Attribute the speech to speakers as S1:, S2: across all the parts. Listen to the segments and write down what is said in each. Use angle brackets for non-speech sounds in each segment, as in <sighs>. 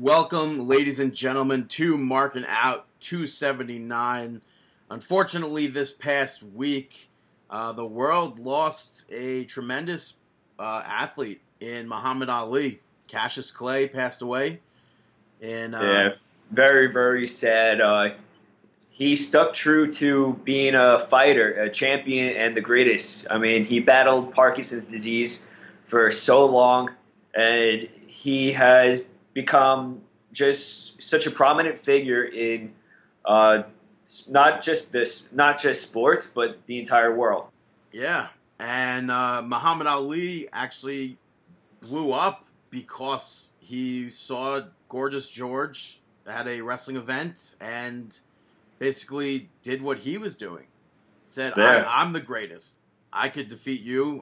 S1: Welcome, ladies and gentlemen, to Marking Out 279. Unfortunately, this past week, uh, the world lost a tremendous uh, athlete in Muhammad Ali. Cassius Clay passed away. And uh,
S2: Yeah, very, very sad. Uh, he stuck true to being a fighter, a champion, and the greatest. I mean, he battled Parkinson's disease for so long, and he has become just such a prominent figure in uh, not just this, not just sports, but the entire world.
S1: Yeah, and uh, Muhammad Ali actually blew up because he saw Gorgeous George at a wrestling event and basically did what he was doing. Said,
S2: Yeah.
S1: I, "I'm the greatest. I could defeat you."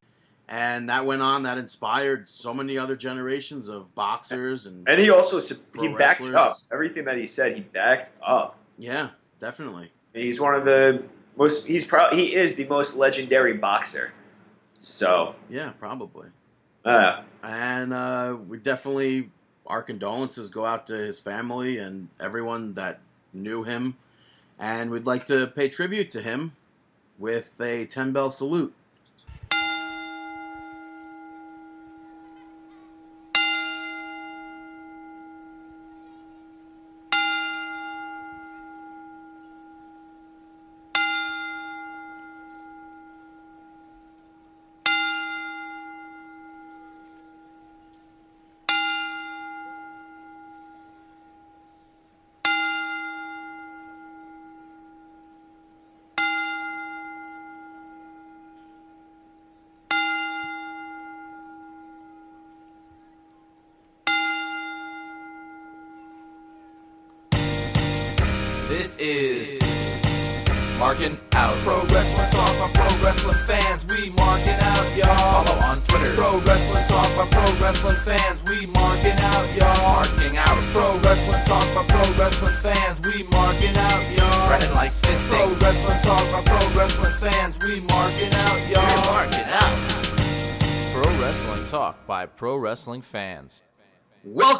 S1: And that went on. That inspired so many other generations of boxers and
S2: And he also he backed
S1: wrestlers.
S2: up everything that he said. He backed up.
S1: yeah, definitely.
S2: He's one of the most. He's probably he is the most legendary boxer. So,
S1: Yeah, probably.
S2: uh,
S1: And uh, we definitely, our condolences go out to his family and everyone that knew him. And we'd like to pay tribute to him with a 10 bell salute.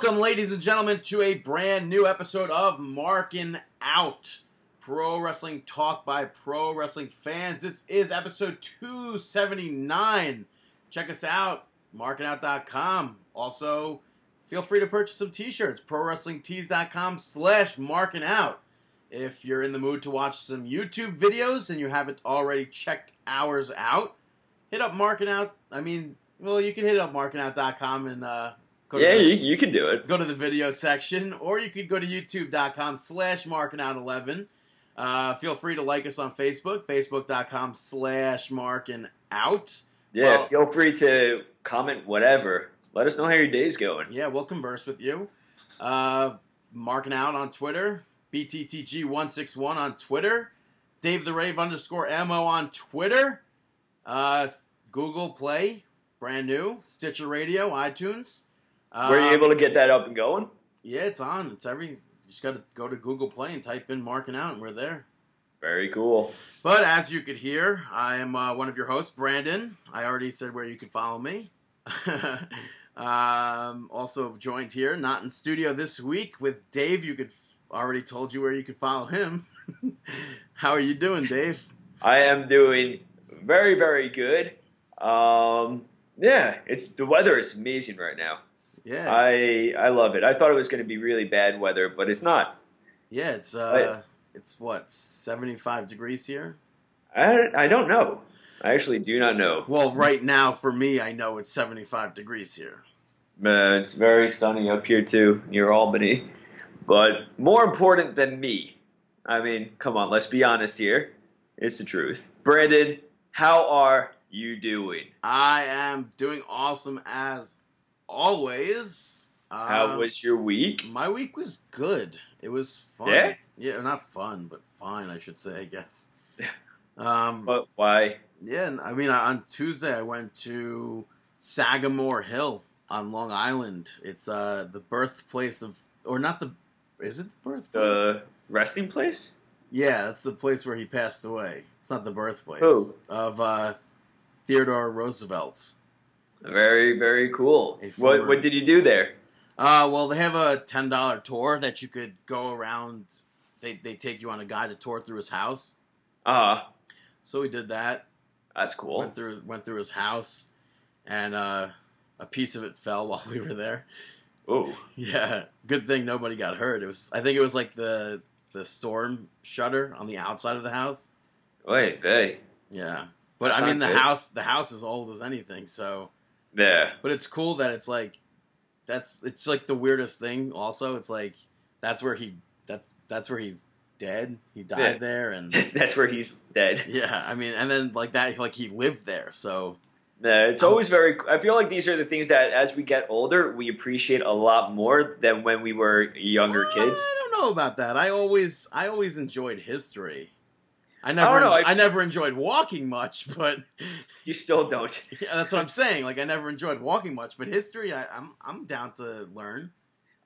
S1: Welcome, ladies and gentlemen, to a brand new episode of Marking Out Pro Wrestling Talk by Pro Wrestling Fans. This is episode 279. Check us out, markingout.com. Also, feel free to purchase some t-shirts, prowrestlingtees.com slash marking out. If you're in the mood to watch some YouTube videos and you haven't already checked ours out, hit up Marking Out. I mean, well, you can hit up markingout.com and uh, go
S2: yeah,
S1: the-
S2: you, you can do it.
S1: go to the video section, or you could go to youtube.com slash markingout11. Uh, feel free to like us on Facebook, facebook.com slash markingout.
S2: Yeah,
S1: Well-
S2: feel free to comment whatever. Let us know how your day's going.
S1: Yeah, we'll converse with you. Uh, marking out on Twitter, BTTG161 on Twitter, Dave the Rave underscore MO on Twitter, uh, Google Play, brand new, Stitcher Radio, iTunes.
S2: Were you
S1: Um,
S2: able to get that up and going?
S1: Yeah, it's on. It's every. You just got to go to Google Play and type in "marking out," and we're there.
S2: Very cool.
S1: But as you could hear, I am uh, one of your hosts, Brandon. I already said where you could follow me. <laughs> um, also joined here, not in studio this week, with Dave. You could already told you where you could follow him. <laughs> How are you doing, Dave? <laughs>
S2: I am doing very, very good. Um, yeah, it's the weather is amazing right now.
S1: Yeah,
S2: I I love it. I thought it was going to be really bad weather, but it's not.
S1: yeah, it's uh, it's what seventy five degrees here.
S2: I I don't know. I actually do not know.
S1: Well, right now for me, I know it's seventy five degrees here.
S2: Uh, it's very sunny up here too, near Albany. But more important than me, I mean, come on, let's be honest here. It's the truth. Brandon, how are you doing?
S1: I am doing awesome as always.
S2: How
S1: Um,
S2: was your week?
S1: my week was good. It was fun.
S2: Yeah?
S1: yeah, not fun, but fine, I should say. I guess. Um,
S2: But why?
S1: yeah, I mean, on Tuesday I went to Sagamore Hill on Long Island. It's uh the birthplace of, or not the, is it the birthplace?
S2: The resting place?
S1: yeah, that's the place where he passed away. It's not the birthplace
S2: Who?
S1: of uh, Theodore Roosevelt.
S2: Very, very cool. What what did you do there?
S1: Uh, well, they have a ten dollar tour that you could go around. They they take you on a guided tour through his house.
S2: Uh,
S1: So we did that.
S2: that's cool.
S1: Went through went through his house, and uh, a piece of it fell <laughs> while we were there.
S2: Ooh. <laughs>
S1: Yeah, good thing nobody got hurt. It was I think it was like the the storm shutter on the outside of the house.
S2: Wait, hey.
S1: Yeah, but
S2: That's
S1: I mean the
S2: good.
S1: house the house is old as anything. So,
S2: Yeah.
S1: but it's cool that it's like that's it's like the weirdest thing. Also, it's like that's where he that's that's where he's dead. He died
S2: Yeah.
S1: there, and <laughs>
S2: that's where he's dead.
S1: yeah, I mean, and then like that like he lived there. So
S2: it's um, always very. I feel like these are the things that, as we get older, we appreciate a lot more than when we were younger kids.
S1: I don't know about that. I always I always enjoyed history. I never
S2: don't know,
S1: enj-
S2: I-
S1: I, never enjoyed walking much, but <laughs>
S2: You still don't. <laughs>
S1: yeah, that's what I'm saying. Like I never enjoyed walking much, but history I, I'm I'm down to learn.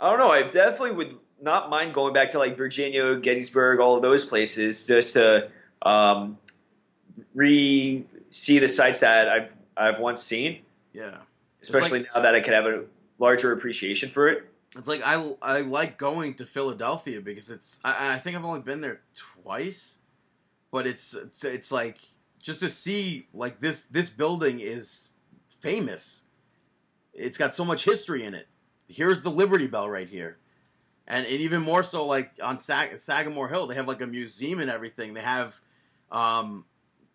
S2: I don't know. I definitely would not mind going back to like Virginia, Gettysburg, all of those places, just to um, re see the sites that I've I've once seen.
S1: Yeah.
S2: Especially now that I could have a larger appreciation for it.
S1: It's like I, I like going to Philadelphia because it's I, I think I've only been there twice, but it's, it's it's like just to see like this this building is famous. It's got so much history in it. Here's the Liberty Bell right here, and, and even more so like on Sag- Sagamore Hill they have like a museum and everything. They have um,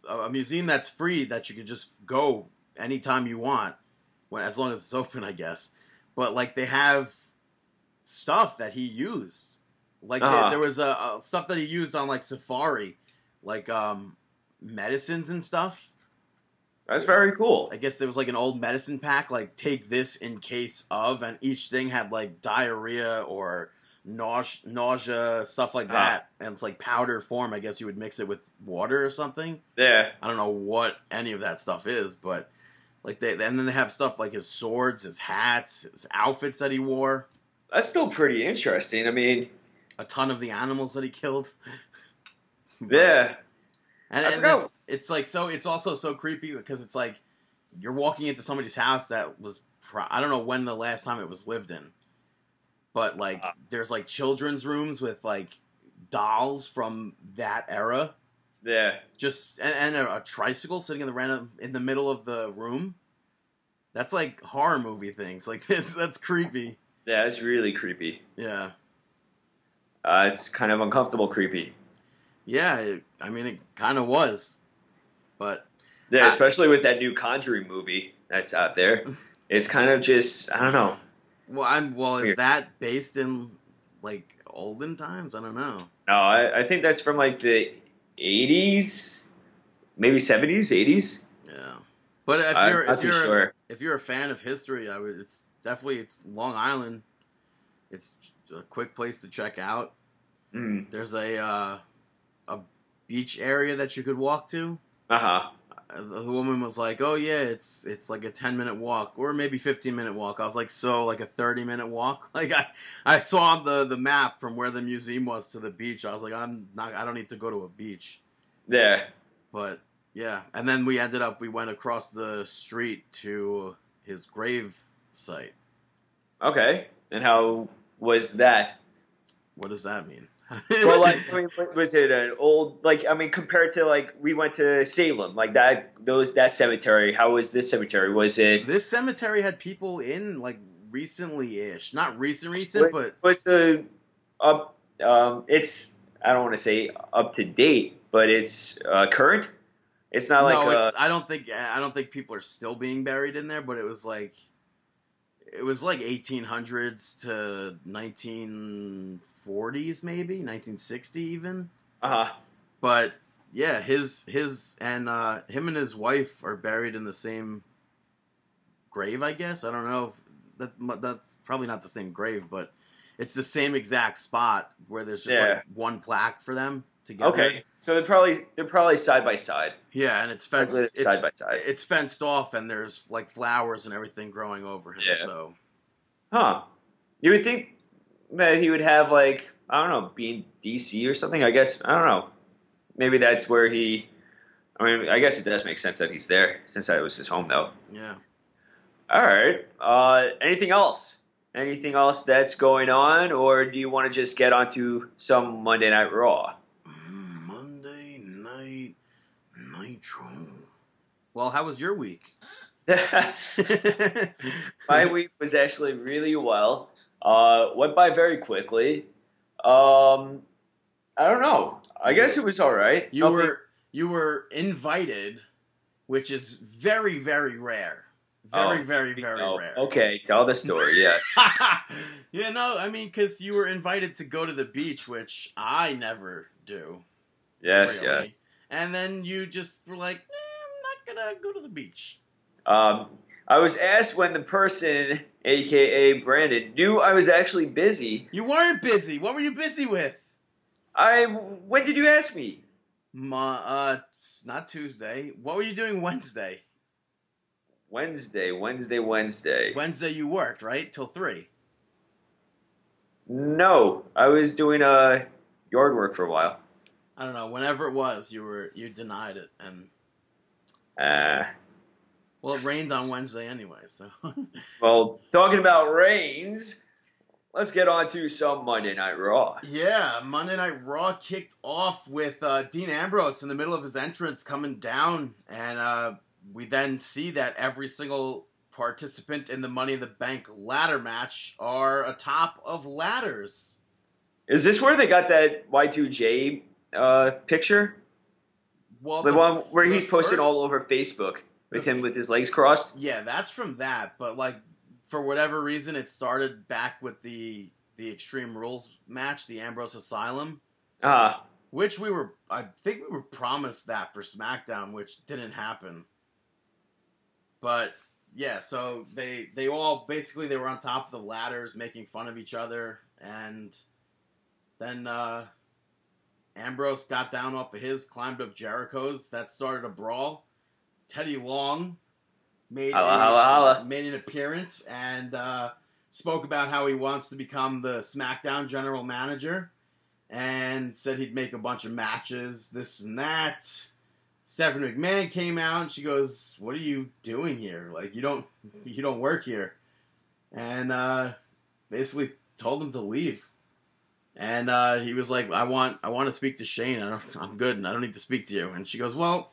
S1: a museum that's free that you can just go anytime you want, when as long as it's <laughs> open, I guess. But like they have stuff that he used. Like there-
S2: Uh-huh.
S1: there was a, a stuff that he used on like Safari, like um medicines and stuff.
S2: That's very cool.
S1: I guess there was like an old medicine pack, like take this in case of, and each thing had like diarrhea or nausea, nausea stuff like
S2: Ah.
S1: that, and it's like powder form. I guess you would mix it with water or something.
S2: Yeah.
S1: I don't know what any of that stuff is, but like they, and then they have stuff like his swords, his hats, his outfits that he wore,
S2: That's still pretty interesting. I mean,
S1: a ton of the animals that he killed. <laughs> But-
S2: yeah.
S1: And, and it's, it's like so. It's also so creepy because it's like you're walking into somebody's house that was. Pro- I don't know when the last time it was lived in, but like
S2: Uh.
S1: there's like children's rooms with like dolls from that era,
S2: Yeah.
S1: just and, and a, a tricycle sitting in the random in the middle of the room. That's like horror movie things. <laughs> Like that's that's creepy.
S2: Yeah, it's really creepy.
S1: Yeah,
S2: Uh, it's kind of uncomfortable creepy.
S1: Yeah. It, I mean, it kind of was, but
S2: Yeah,
S1: Ah.
S2: especially with that new Conjuring movie that's out there. <laughs> It's kind of just I don't know.
S1: well, I'm well. Is that based in like olden times? I don't know.
S2: No, I, I think that's from like the '80s, maybe '70s, '80s.
S1: Yeah, but if
S2: I'm
S1: you're if you're
S2: sure.
S1: if you're a fan of history, I would. It's definitely it's Long Island. It's a quick place to check out.
S2: Mm.
S1: There's a uh, a beach area that you could walk to.
S2: Uh huh.
S1: Uh, The woman was like, "Oh yeah, it's it's like a ten minute walk, or maybe fifteen minute walk." I was like, "So like a thirty minute walk?" <laughs> Like I I saw the the map from where the museum was to the beach. I was like, "I'm not. I don't need to go to a beach."
S2: Yeah.
S1: But yeah, and then we ended up we went across the street to his grave site.
S2: Okay. And how was that?
S1: What does that mean?
S2: Well, <laughs> like, I mean, was it an old like? I mean, compared to like we went to Salem, like that those that cemetery. How was this cemetery? Was it?
S1: this cemetery had people in like recently ish, not recent recent,
S2: what's,
S1: but
S2: what's the up? Um, it's I don't want to say up to date, but it's uh, current. It's not like
S1: no,
S2: uh,
S1: it's. I don't think I don't think people are still being buried in there, but it was like. It was like 1800s to 1940s, maybe 1960 even.
S2: uh
S1: But yeah, his his and uh, him and his wife are buried in the same grave. I guess I don't know if that that's probably not the same grave, but it's the same exact spot where there's just
S2: Yeah.
S1: like one plaque for them together.
S2: Okay, so they're probably they're probably side by side.
S1: Yeah, and it's fenced.
S2: side
S1: it's,
S2: by side.
S1: it's fenced off, and there's like flowers and everything growing over him.
S2: Yeah.
S1: So
S2: Huh. You would think that he would have like I don't know, being DC or something. I guess I don't know. Maybe that's where he. I mean, I guess it does make sense that he's there since that was his home, though.
S1: yeah.
S2: All right. Uh, anything else? anything else that's going on, or do you want to just get onto some Monday Night Raw?
S1: Mm, Monday Night Nitro. Well, how was your week? <laughs>
S2: My week was actually really well. Uh, went by very quickly. Um, I don't know. I guess it was all right.
S1: You
S2: Nothing-
S1: were you were invited, which is very very rare. Very
S2: Oh,
S1: very very
S2: Oh,
S1: rare.
S2: Okay, tell the story. Yes. <laughs>
S1: yeah, no, I mean, because you were invited to go to the beach, which I never do.
S2: Yes.
S1: really.
S2: Yes.
S1: And then you just were like, eh, I'm not gonna go to the beach.
S2: Um, I was asked when the person, aka Brandon, knew I was actually busy.
S1: You weren't busy. What were you busy with?
S2: I. When did you ask me?
S1: Ma, uh, not Tuesday. What were you doing Wednesday?
S2: Wednesday. Wednesday. Wednesday.
S1: Wednesday you worked, right? Till three.
S2: No, I was doing uh yard work for a while.
S1: I don't know. Whenever it was, you were you denied it, and
S2: Uh,
S1: well, it rained on Wednesday anyway. So <laughs>
S2: well, talking about rains, let's get on to some Monday Night Raw.
S1: yeah, Monday Night Raw kicked off with uh, Dean Ambrose in the middle of his entrance coming down, and uh, we then see that every single participant in the Money in the Bank ladder match are atop of ladders.
S2: Is this where they got that Y2J uh, picture?
S1: Well,
S2: The one where
S1: the
S2: he's posted
S1: first-
S2: all over Facebook with him with his legs crossed?
S1: Yeah, that's from that, but like for whatever reason, it started back with the the Extreme Rules match, the Ambrose Asylum,
S2: Ah,
S1: which we were I think we were promised that for SmackDown, which didn't happen. But yeah, so they they all basically they were on top of the ladders making fun of each other and then uh Ambrose got down off of his, climbed up Jericho's, that started a brawl. Teddy Long made
S2: Holla,
S1: a-
S2: holla, holla.
S1: made an appearance and uh, spoke about how he wants to become the SmackDown general manager and said he'd make a bunch of matches, this and that. Stephanie McMahon came out and she goes, "What are you doing here? Like you don't <laughs> you don't work here," and uh, basically told him to leave. And uh, he was like, "I want I want to speak to Shane. I don't, I'm good, and I don't need to speak to you." And she goes, "Well,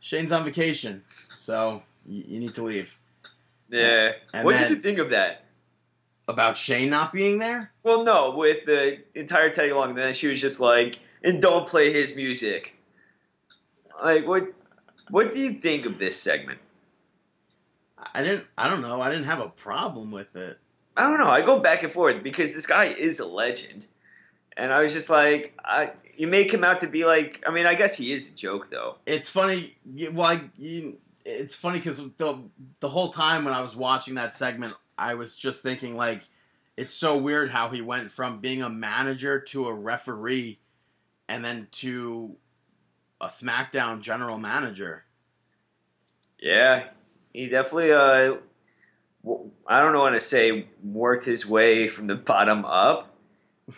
S1: Shane's on vacation, so you, you need to leave."
S2: yeah.
S1: And
S2: what
S1: then-
S2: did you think of that?
S1: About Shane not being there?
S2: Well, no, with the entire Teddy Long, then she was just like, and don't play his music. Like, what? What do you think of this segment?
S1: I didn't. I don't know. I didn't have a problem with it.
S2: I don't know. I go back and forth because this guy is a legend, and I was just like, I, you make him out to be like. I mean, I guess he is a joke though.
S1: It's funny. Well, I, you, it's funny because the the whole time when I was watching that segment, I was just thinking like, it's so weird how he went from being a manager to a referee, and then to a SmackDown general manager.
S2: Yeah, he definitely. Uh, I don't know what to say. Worked his way from the bottom up,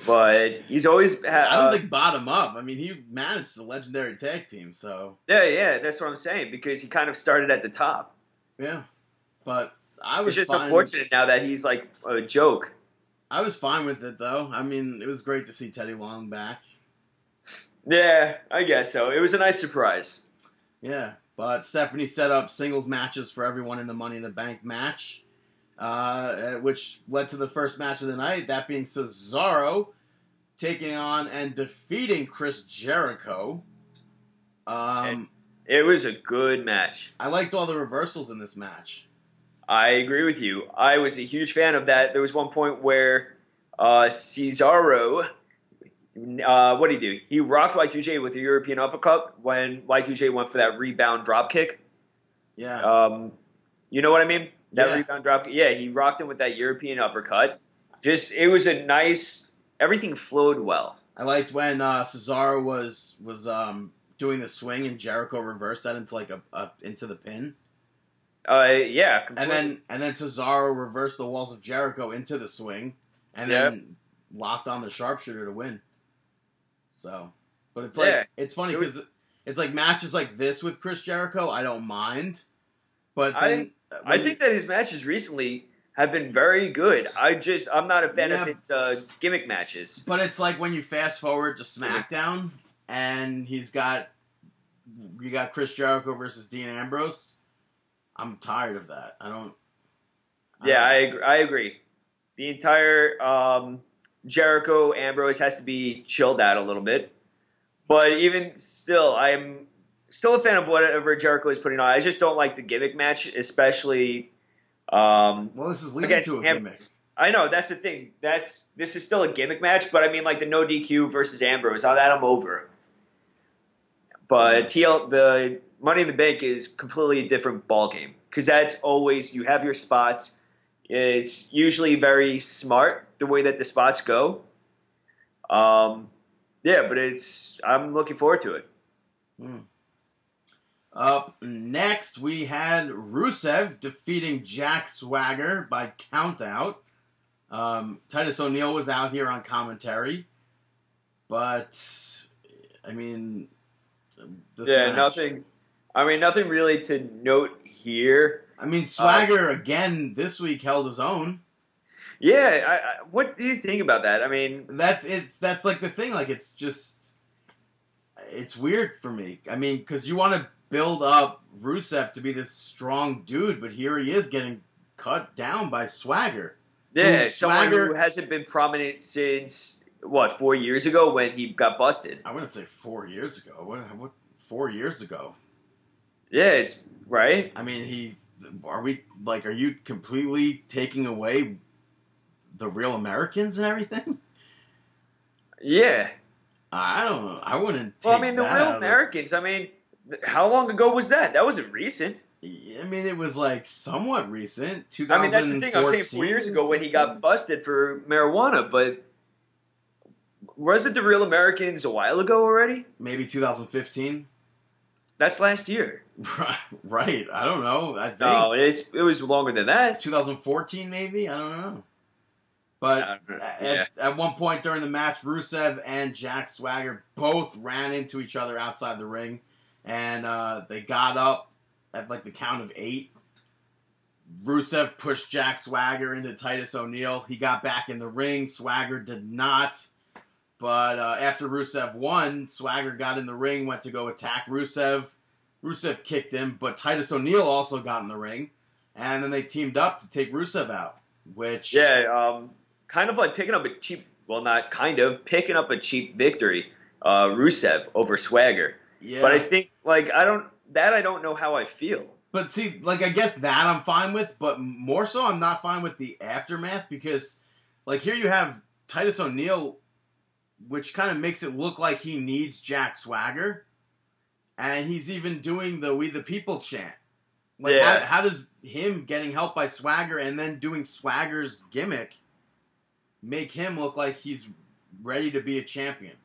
S2: but he's always. Ha-
S1: I don't
S2: uh,
S1: think bottom up. I mean, he managed the legendary tag team, so
S2: Yeah, yeah, that's what I'm saying because he kind of started at the top.
S1: yeah. But I
S2: It's
S1: was
S2: just
S1: fine.
S2: unfortunate now that he's like a joke.
S1: I was fine with it though. I mean, it was great to see Teddy Long back.
S2: Yeah, I guess so. It was a nice surprise.
S1: Yeah, but Stephanie set up singles matches for everyone in the Money in the Bank match, uh, which led to the first match of the night. That being Cesaro taking on and defeating Chris Jericho. Um,
S2: It was a good match.
S1: I liked all the reversals in this match.
S2: I agree with you. I was a huge fan of that. There was one point where uh, Cesaro, uh, what did he do? He rocked Y2J with a European uppercut when Y2J went for that rebound drop kick.
S1: Yeah,
S2: Um, you know what I mean? That
S1: Yeah.
S2: rebound drop. Yeah, he rocked him with that European uppercut. Just it was a nice. Everything flowed well.
S1: I liked when uh, Cesaro was was um, doing the swing and Jericho reversed that into like a, a into the pin.
S2: Uh, yeah,
S1: And then and then Cesaro reversed the walls of Jericho into the swing, and then locked on the sharpshooter to win. So, but it's like
S2: Yeah.
S1: it's funny
S2: It
S1: because it's like matches like this with Chris Jericho, I don't mind, but then
S2: I think that his matches recently have been very good. I just I'm not a fan
S1: Yeah.
S2: of its uh, gimmick matches.
S1: But it's like when you fast forward to SmackDown and he's got you got Chris Jericho versus Dean Ambrose. I'm tired of that. I don't.
S2: Yeah, I
S1: don't-
S2: agree. I agree. The entire um, Jericho Ambrose has to be chilled out a little bit, but even still, I'm still a fan of whatever Jericho is putting on. I just don't like the gimmick match, especially. Um,
S1: well, this is leading to a
S2: Am-
S1: gimmick.
S2: I know that's the thing. That's this is still a gimmick match, but I mean like the no DQ versus Ambrose. On that I'm over. But TL the Money in the Bank is completely a different ball game because that's always you have your spots. It's usually very smart the way that the spots go. Um, yeah, but it's I'm looking forward to it.
S1: Up next, we had Rusev defeating Jack Swagger by countout. Um, Titus O'Neil was out here on commentary, but I mean, this
S2: yeah,
S1: match-
S2: nothing. I mean, nothing really to note here.
S1: I mean, Swagger again this week held his own.
S2: Yeah, I, I, what do you think about that? I mean,
S1: That's it's that's like the thing. Like it's just it's weird for me. I mean, because you want to build up Rusev to be this strong dude, but here he is getting cut down by Swagger.
S2: Yeah, someone
S1: Swagger-
S2: who hasn't been prominent since what four years ago when he got busted.
S1: I wouldn't say four years ago. What, what four years ago?
S2: Yeah, it's right.
S1: I mean, he. Are we like? Are you completely taking away the real Americans and everything?
S2: Yeah.
S1: I don't know. I wouldn't.
S2: Well, I mean, the real
S1: out of-
S2: Americans. I mean, how long ago was that? That wasn't recent.
S1: I mean, it was like somewhat recent.
S2: I mean, that's the thing. I was saying four years ago when he got busted for marijuana, but wasn't the real Americans a while ago already?
S1: maybe 2015.
S2: That's last year.
S1: Right, <laughs> right. I don't know. I think
S2: No, it's it was longer than that.
S1: 2014, maybe. I don't know. But at, at one point during the match, Rusev and Jack Swagger both ran into each other outside the ring, and uh, they got up at like the count of eight. Rusev pushed Jack Swagger into Titus O'Neil. He got back in the ring. Swagger did not. But uh, after Rusev won, Swagger got in the ring, went to go attack Rusev. Rusev kicked him, but Titus O'Neil also got in the ring, and then they teamed up to take Rusev out. Which
S2: Yeah, um, kind of like picking up a cheap. Well, not kind of picking up a cheap victory. Uh, Rusev over Swagger.
S1: Yeah.
S2: But I think like I don't that I don't know how I feel.
S1: But see, like I guess that I'm fine with, but more so I'm not fine with the aftermath because, like, here you have Titus O'Neil, which kind of makes it look like he needs Jack Swagger, and he's even doing the "We the People" chant. Like,
S2: Yeah.
S1: how, how does him getting help by Swagger and then doing Swagger's gimmick make him look like he's ready to be a champion,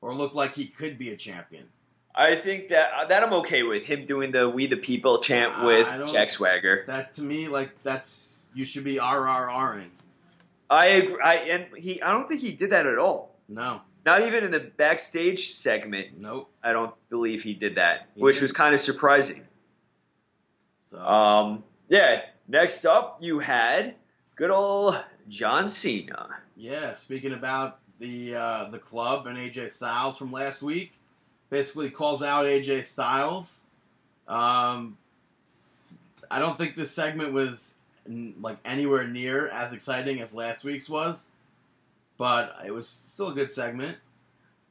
S1: or look like he could be a champion?
S2: I think that uh, that I'm okay with him doing the "We the People" chant
S1: Uh,
S2: with Jack Swagger.
S1: That to me, like, that's you should be RRRing.
S2: I agree. I and he. I don't think he did that at all.
S1: No,
S2: Not even in the backstage segment.
S1: nope.
S2: I don't believe he did that,
S1: He
S2: which
S1: didn't.
S2: was kind of surprising.
S1: So
S2: Um, yeah. Next up, you had good old John Cena.
S1: yeah, speaking about the uh, the club and AJ Styles from last week, basically calls out AJ Styles. Um, I don't think this segment was like anywhere near as exciting as last week's was, but it was still a good segment.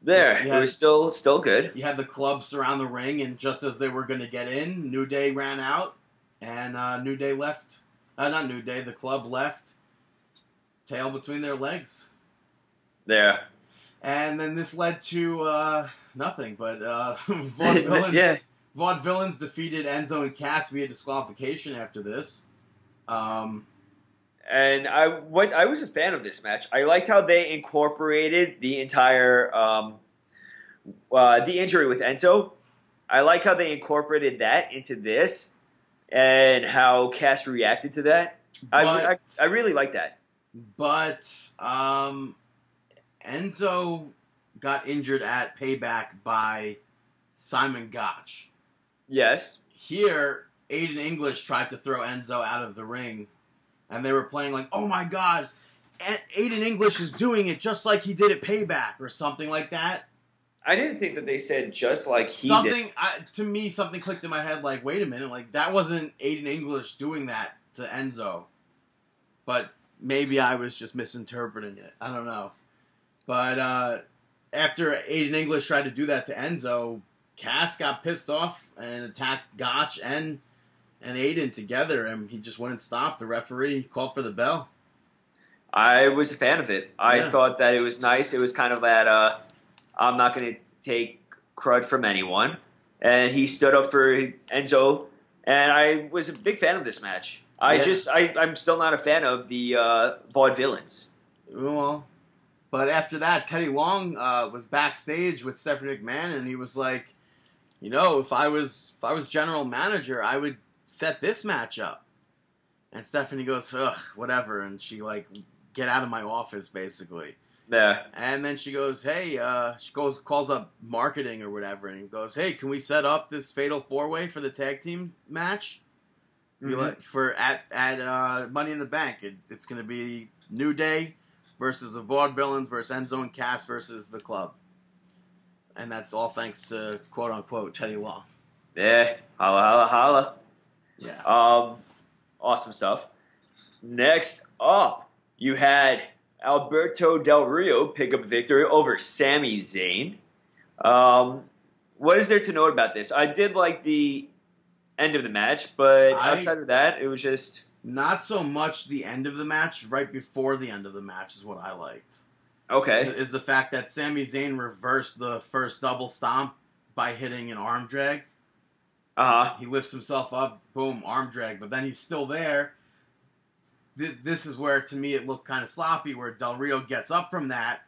S2: There,
S1: Yeah.
S2: it was still still good.
S1: You had the club surround the ring, and just as they were going to get in, New Day ran out, and uh, New Day left. Uh, not New Day, the club left, tail between their legs.
S2: There.
S1: And then this led to uh, nothing, but uh, <laughs> Vaudevillains, <laughs>
S2: Yeah.
S1: Vaudevillains defeated Enzo and Cass via disqualification after this. Um,
S2: And I what I was a fan of this match. I liked how they incorporated the entire um, uh, the injury with Enzo. I like how they incorporated that into this, and how Cass reacted to that. I, I I really like that.
S1: but um, Enzo got injured at Payback by Simon Gotch.
S2: Yes.
S1: Here, Aiden English tried to throw Enzo out of the ring, and they were playing like, "Oh my God, A- Aiden English is doing it just like he did at Payback" or something like that.
S2: I didn't think that they said just like he did.
S1: something I, to me, something clicked in my head. Like, wait a minute, like that wasn't Aiden English doing that to Enzo, but maybe I was just misinterpreting it. I don't know. But uh, after Aiden English tried to do that to Enzo, Cass got pissed off and attacked Gotch and and Aiden together, and he just wouldn't stop. The referee called for the bell.
S2: I was a fan of it. I
S1: Yeah.
S2: thought that it was nice. It was kind of that uh, I'm not going to take crud from anyone. And he stood up for Enzo, and I was a big fan of this match. I
S1: Yeah.
S2: just, I, I'm still not a fan of the uh, vaudevillains.
S1: Well, but after that, Teddy Long uh, was backstage with Stephanie McMahon, and he was like, you know, if I was if I was general manager, I would set this match up. And Stephanie goes, ugh, whatever, and she like, get out of my office, basically.
S2: Yeah,
S1: And then she goes, hey, uh, she goes calls up marketing or whatever, and goes, hey, can we set up this fatal four way for the tag team match?
S2: Mhm.
S1: like for at at uh, Money in the Bank. It, it's going to be New Day versus the Vaudevillains versus Enzo and Cass versus the Club, and that's all thanks to quote unquote Teddy Long.
S2: yeah, holla, holla, holla.
S1: Yeah,
S2: Um, awesome stuff. Next up, you had Alberto Del Rio pick up victory over Sami Zayn. Um, what is there to note about this? I did like the end of the match, but
S1: I-
S2: outside of that, it was just
S1: not so much the end of the match. Right before the end of the match is what I liked.
S2: okay.
S1: Is the fact that Sami Zayn reversed the first double stomp by hitting an arm drag.
S2: Uh huh.
S1: He lifts himself up, boom, arm drag, but then he's still there. Th- This is where, to me, it looked kind of sloppy, where Del Rio gets up from that,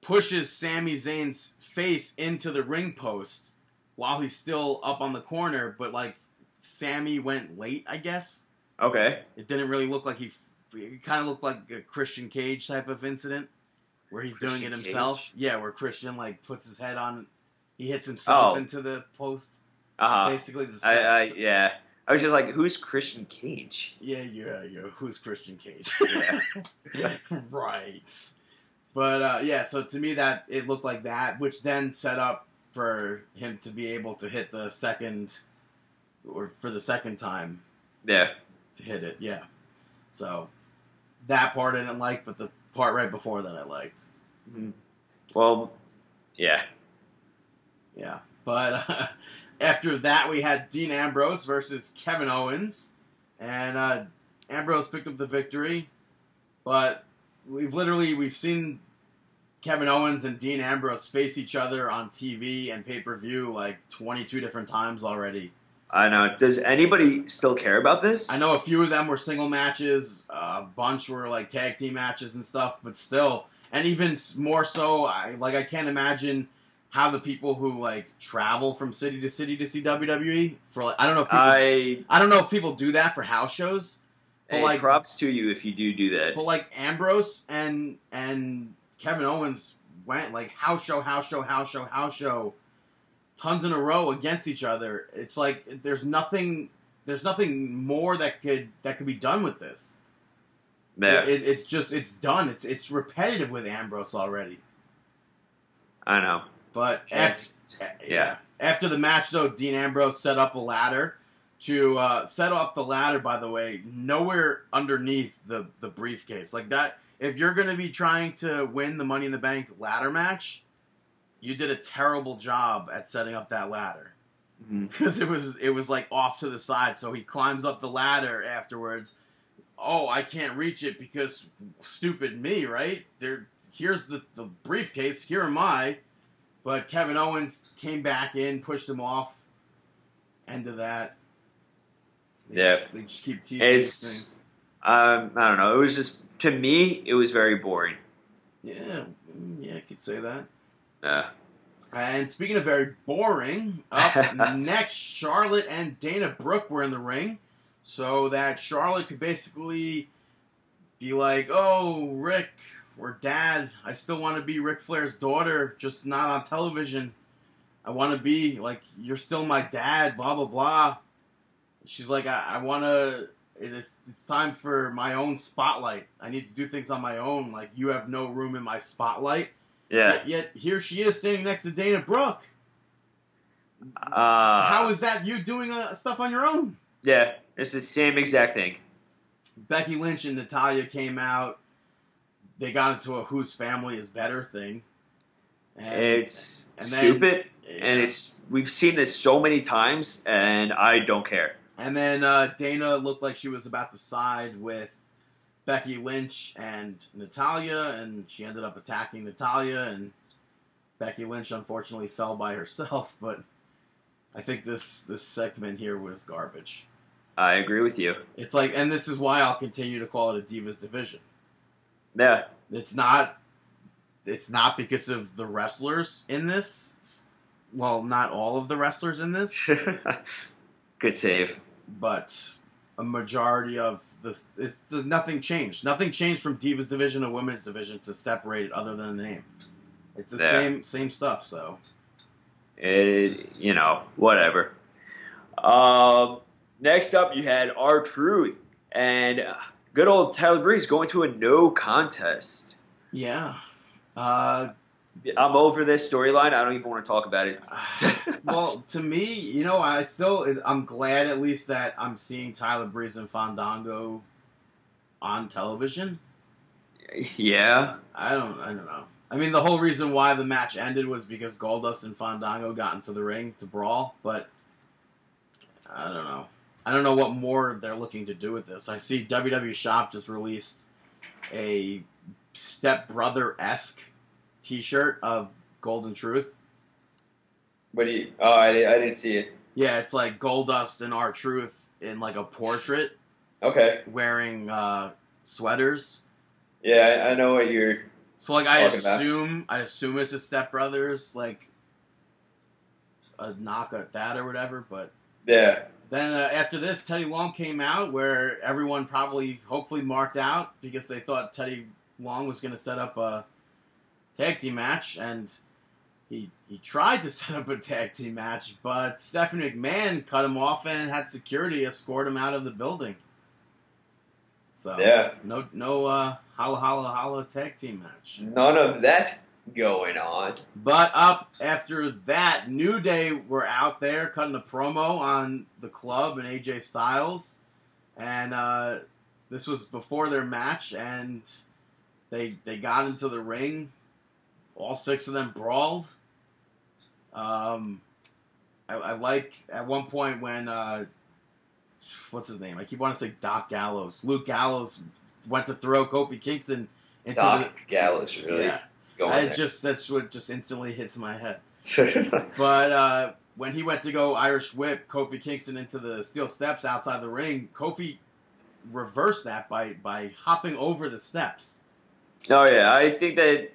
S1: pushes Sami Zayn's face into the ring post while he's still up on the corner, but like Sami went late, I guess.
S2: Okay.
S1: It didn't really look like he. It kind of looked like a Christian Cage type of incident, where he's doing it himself.
S2: Cage?
S1: Yeah, where Christian like puts his head on, he hits himself
S2: Oh.
S1: into the post.
S2: Uh huh.
S1: Basically, the
S2: I, I yeah. I was just like, who's Christian Cage?
S1: Yeah, yeah, yeah. Who's Christian Cage? <laughs>
S2: Yeah. <laughs>
S1: right. But uh, yeah, so to me that it looked like that, which then set up for him to be able to hit the second, or for the second time
S2: Yeah.
S1: To hit it. Yeah. So that part I didn't like, but the part right before that I liked.
S2: Mhm. Well, yeah.
S1: Yeah. But uh, <laughs> after that, we had Dean Ambrose versus Kevin Owens, and uh, Ambrose picked up the victory. But we've literally we've seen Kevin Owens and Dean Ambrose face each other on TV and pay per view like twenty two different times already.
S2: I know. Does anybody still care about this?
S1: I know a few of them were single matches, a bunch were like tag team matches and stuff, but still, and even more so, I like I can't imagine how the people who like travel from city to city to see WWE for like I don't know if people
S2: I
S1: I don't know if people do that for house shows, but
S2: hey,
S1: like
S2: props to you if you do do that.
S1: but like Ambrose and and Kevin Owens went like house show, house show, house show, house show, tons in a row against each other. It's like there's nothing there's nothing more that could that could be done with this.
S2: Yeah,
S1: It, it's just it's done. It's it's repetitive with Ambrose already.
S2: I know.
S1: But after,
S2: It's
S1: yeah. After the match, though, Dean Ambrose set up a ladder to uh, set up the ladder. By the way, nowhere underneath the the briefcase like that. If you're going to be trying to win the Money in the Bank ladder match, you did a terrible job at setting up that ladder <laughs> because it was it was like off to the side. So he climbs up the ladder afterwards. Oh, I can't reach it because stupid me, right? There, here's the the briefcase. Here am I. But Kevin Owens came back in, pushed him off. End of that. They
S2: Yeah.
S1: just, they just keep teasing
S2: It's-
S1: things.
S2: Um, I don't know. It was just to me, it was very boring.
S1: Yeah, mm, yeah, I could say that.
S2: Uh,
S1: And speaking of very boring, up <laughs> next, Charlotte and Dana Brooke were in the ring, so that Charlotte could basically be like, "Oh, Ric or Dad, I still want to be Ric Flair's daughter, just not on television. I want to be like you're still my dad." Blah blah blah. She's like, "I, I want to." it is it's time for my own spotlight. I need to do things on my own. Like you have no room in my spotlight.
S2: Yeah.
S1: Yet, yet here she is standing next to Dana Brooke.
S2: Uh,
S1: How is that you doing uh, stuff on your own?
S2: Yeah, it's the same exact thing.
S1: Becky Lynch and Natalya came out. They got into a whose family is better thing. And,
S2: It's
S1: and then-
S2: stupid, and it's we've seen this so many times, and I don't care.
S1: And then uh, Dana looked like she was about to side with Becky Lynch and Natalya, and she ended up attacking Natalya, and Becky Lynch unfortunately fell by herself. <laughs> But I think this this segment here was garbage.
S2: I agree with you.
S1: It's like, and this is why I'll continue to call it a Divas division.
S2: Yeah,
S1: It's not. It's not because of the wrestlers in this. Well, not all of the wrestlers in this, <laughs>
S2: good save.
S1: but a majority of the. It's, the nothing changed. Nothing changed from Divas division to Women's division to separate it, other than the name. It's the
S2: Yeah.
S1: same same stuff. So
S2: It, you know, whatever. Um, next up, you had R Truth and uh, good old Tyler Breeze going to a no contest.
S1: yeah. Uh,
S2: I'm over this storyline. I don't even want to talk about it. <sighs>
S1: well, to me, you know, I still, I'm glad at least that I'm seeing Tyler Breeze and Fandango on television.
S2: yeah,
S1: I don't, I don't know. I mean, the whole reason why the match ended was because Goldust and Fandango got into the ring to brawl, but I don't know. I don't know what more they're looking to do with this. I see WWE Shop just released a step brother esque T-shirt of Golden Truth.
S2: What do you, oh, I, I didn't see it.
S1: Yeah, it's like Goldust and R Truth in like a portrait
S2: Okay,
S1: wearing uh, sweaters.
S2: yeah, I, I know what you're.
S1: So like I
S2: Talking about.
S1: assume I assume it's a Step Brothers like a knock at that or whatever. But
S2: Yeah,
S1: then uh, after this, Teddy Long came out where everyone probably hopefully marked out because they thought Teddy Long was going to set up a tag team match and. He, he tried to <laughs> set up a tag team match, but Stephanie McMahon cut him off and had security escort him out of the building. So
S2: yeah,
S1: no no uh, holla holla holla tag team match.
S2: none of that going on.
S1: But up after that, New Day were out there cutting a promo on the club and AJ Styles, and uh, this was before their match, and they they got into the ring. All six of them brawled. Um, I, I like at one point when uh, what's his name? I keep wanting to say Doc Gallows. Luke Gallows went to throw Kofi Kingston into the
S2: Doc Gallows really
S1: yeah. I just that's what just instantly hits my head. <laughs> But uh, when he went to go Irish whip Kofi Kingston into the steel steps outside the ring, Kofi reversed that by by hopping over the steps.
S2: Oh yeah, I think that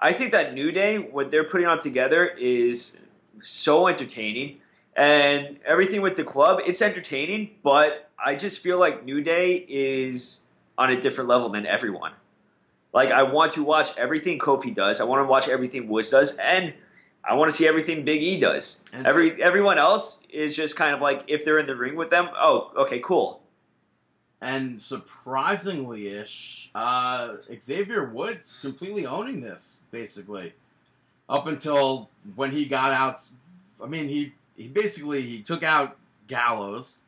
S2: I think that New Day, what they're putting on together, is so entertaining, and everything with the club, it's entertaining. But I just feel like New Day is on a different level than everyone. Like I want to watch everything Kofi does. I want to watch everything Woods does, and I want to see everything Big E does.
S1: And
S2: Every everyone else is just kind of like if they're in the ring with them. Oh, okay, cool.
S1: And surprisingly ish, uh, Xavier Woods completely owning this basically. Up until when he got out, I mean he he basically he took out Gallows,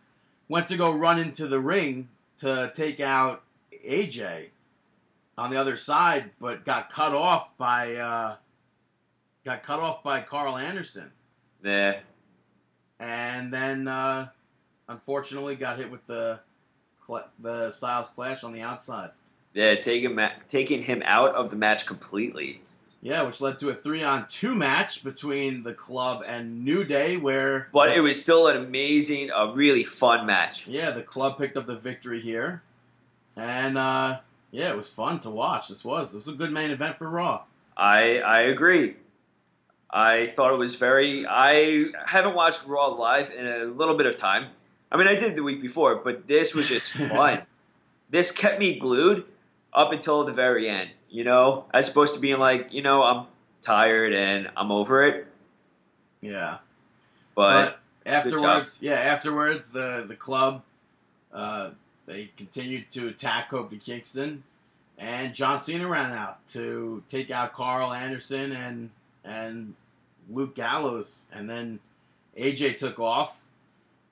S1: went to go run into the ring to take out AJ on the other side, but got cut off by uh, got cut off by Karl Anderson,
S2: Yeah,
S1: and then uh, unfortunately got hit with the the Styles Clash on the outside.
S2: yeah, taking ma- taking him out of the match completely.
S1: Yeah, which led to a three on two match between the club and New Day, where
S2: But it was still an amazing, a really fun match.
S1: yeah, the club picked up the victory here, and uh, yeah, it was fun to watch. This was this was a good main event for Raw.
S2: I I agree. I thought it was very. I haven't watched Raw live in a little bit of time. I mean, I did the week before, but this was just <laughs> fun. this kept me glued up until the very end. You know, as opposed to being like, you know, I'm tired and I'm over it.
S1: Yeah,
S2: But,
S1: but afterwards, yeah, afterwards the the club uh, they continued to attack Kofi Kingston, and John Cena ran out to take out Karl Anderson and and Luke Gallows, and then AJ took off.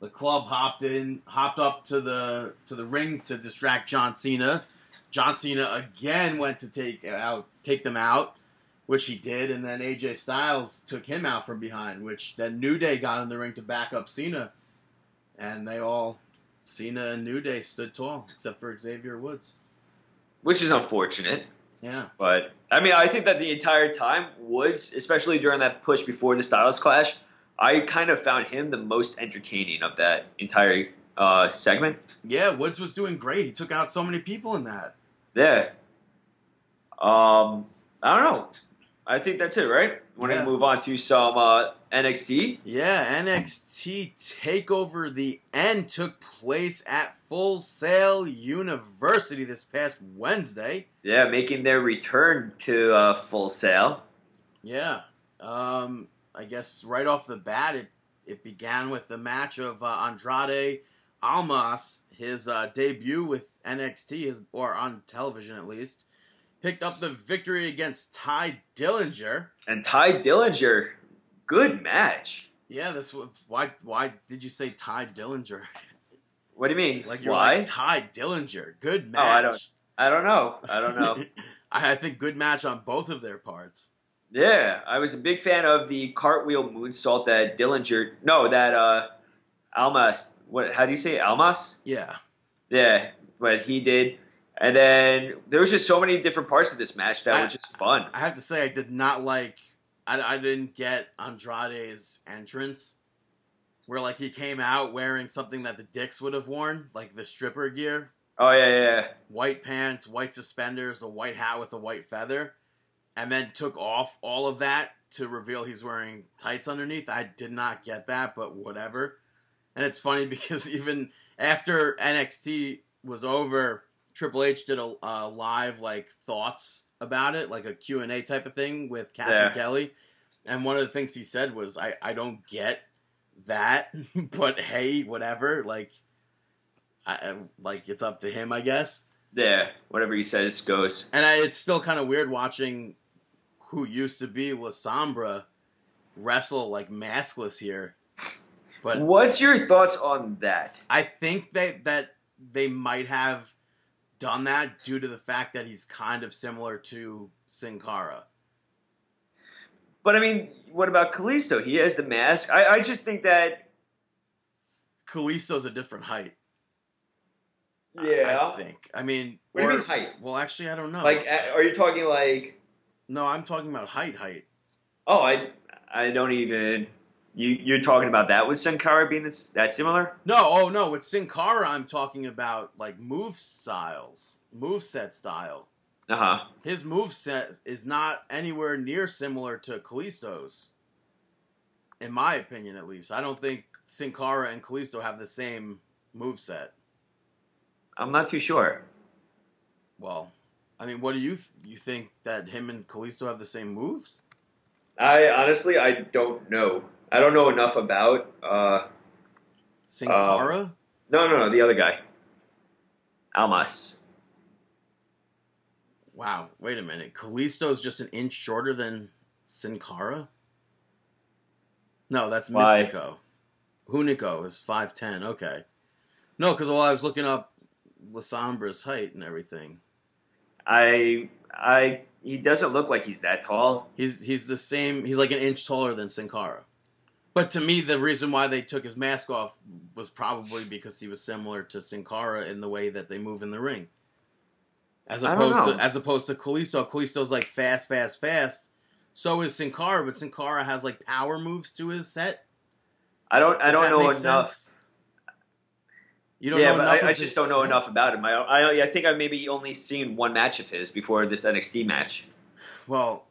S1: The club hopped in, hopped up to the to the ring to distract John Cena. John Cena again went to take out take them out, which he did, and then AJ Styles took him out from behind, which then New Day got in the ring to back up Cena, and they all Cena and New Day stood tall, except for Xavier Woods.
S2: which is unfortunate.
S1: Yeah,
S2: But I mean, I think that the entire time Woods, especially during that push before the Styles Clash, I kind of found him the most entertaining of that entire uh, segment.
S1: yeah, Woods was doing great. He took out so many people in that.
S2: Yeah. Um, I don't know. I think that's it, right? Want to
S1: Yeah.
S2: move on to some uh, NXT?
S1: Yeah, NXT Takeover the End took place at Full Sail University this past Wednesday.
S2: Yeah, making their return to uh, Full Sail.
S1: Yeah, um, I guess right off the bat, it it began with the match of uh, Andrade Almas, his uh, debut with NXT, his, or on television at least, picked up the victory against Tye Dillinger.
S2: And Tye Dillinger, good match.
S1: Yeah, this was why. Why did you say Tye Dillinger?
S2: What do you mean?
S1: Like you're
S2: Why?
S1: like Tye Dillinger. Good match.
S2: Oh, I don't- I don't know. I don't know. <laughs>
S1: I I think good match on both of their parts.
S2: Yeah, I was a big fan of the cartwheel moonsault that Dillinger. No, that uh, Almas. What? How do you say it? Almas?
S1: Yeah,
S2: Yeah, what he did, and then there was just so many different parts of this match that
S1: I-
S2: was just fun.
S1: I have to say I did not like. I, I didn't get Andrade's entrance, where like he came out wearing something that the Dicks would have worn, like the stripper gear,
S2: Oh yeah, yeah, yeah.
S1: white pants, white suspenders, a white hat with a white feather, and then took off all of that to reveal he's wearing tights underneath. I did not get that, but whatever. And it's funny <laughs> because even after NXT was over, Triple H did a, a live like thoughts about it, like a Q&A type of thing with Cathy
S2: Yeah.
S1: Kelly. And one of the things he said was, I, I don't get that, <laughs> but hey, whatever. Like, I, I- like it's up to him, I guess.
S2: Yeah, whatever he says goes.
S1: And I, it's still kind of weird watching who used to be La Sombra wrestle like maskless here. But
S2: What's your thoughts on that?
S1: I think that that they might have done that due to the fact that he's kind of similar to Sin Cara.
S2: But I mean, what about Kalisto? He has the mask. I, I just think that.
S1: Kalisto's a different height. Yeah, I think. I mean,
S2: What do you mean height?
S1: Well, actually, I don't know.
S2: Like, are you talking like?
S1: No, I'm talking about height. Height.
S2: Oh, I I don't even. You you're talking about that with Sin Cara being this that similar?
S1: No, oh no, with Sin Cara, I'm talking about like move styles, move set style.
S2: Uh huh.
S1: his move set is not anywhere near similar to Kalisto's. In my opinion, at least, I don't think Sin Cara and Kalisto have the same move set.
S2: I'm not too sure.
S1: Well, I mean, what do you th- you think that him and Kalisto have the same moves?
S2: I honestly I don't know. I don't know enough about. uh
S1: Sin
S2: Uh,
S1: Cara?
S2: No, no, no. The other guy, Almas.
S1: wow, wait a minute. Kalisto's just an inch shorter than Sin Cara? No, that's
S2: Why?
S1: Mystico. Hunico is 5'10. Okay. No, because while I was looking up La Sombra's height and everything,
S2: I I he doesn't look like he's that tall.
S1: He's he's the same. He's like an inch taller than Sin Cara. But to me, the reason why they took his mask off was probably because he was similar to Sin Cara in the way that they move in the ring. As opposed to as opposed to Kalisto, Kalisto's like fast, fast, fast. So is Sin Cara, but Sin Cara has like power moves to his set.
S2: I don't I don't know enough.
S1: sense. You don't
S2: yeah,
S1: know.
S2: I, I just don't know enough about him. I, I I think I've maybe only seen one match of his before this NXT match.
S1: Well,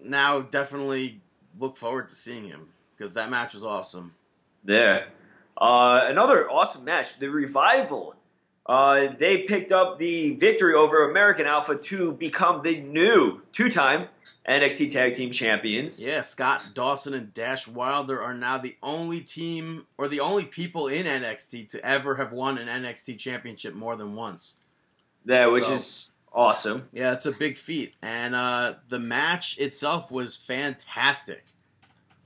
S1: now definitely look forward to seeing him because that match was awesome.
S2: There. Uh, another awesome match. The revival uh, they picked up the victory over American Alpha to become the new two-time NXT Tag Team Champions.
S1: Yeah, Scott Dawson and Dash Wilder are now the only team or the only people in NXT to ever have won an NXT championship more than once.
S2: Yeah, which
S1: So-
S2: is awesome.
S1: Yeah, it's a big feat. And uh, the match itself was fantastic.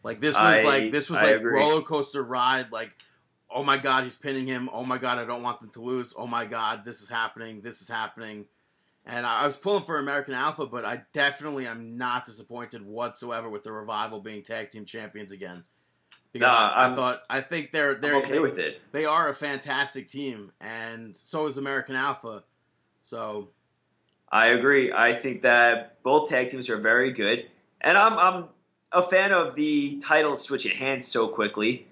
S1: Like this was
S2: I-
S1: like this was
S2: I
S1: like
S2: agree.
S1: roller coaster ride. Like, oh my god, he's pinning him. Oh my god, I don't want them to lose. Oh my god, this is happening. This is happening. And I I was pulling for American Alpha, but I definitely am not disappointed whatsoever with the revival being tag team champions again. Because
S2: Nah,
S1: I, I thought I think they're they're
S2: okay
S1: they,
S2: with it.
S1: they are a fantastic team, and so is American Alpha. So
S2: I agree. I think that both tag teams are very good, and I'm I'm a fan of the title switching hands so quickly.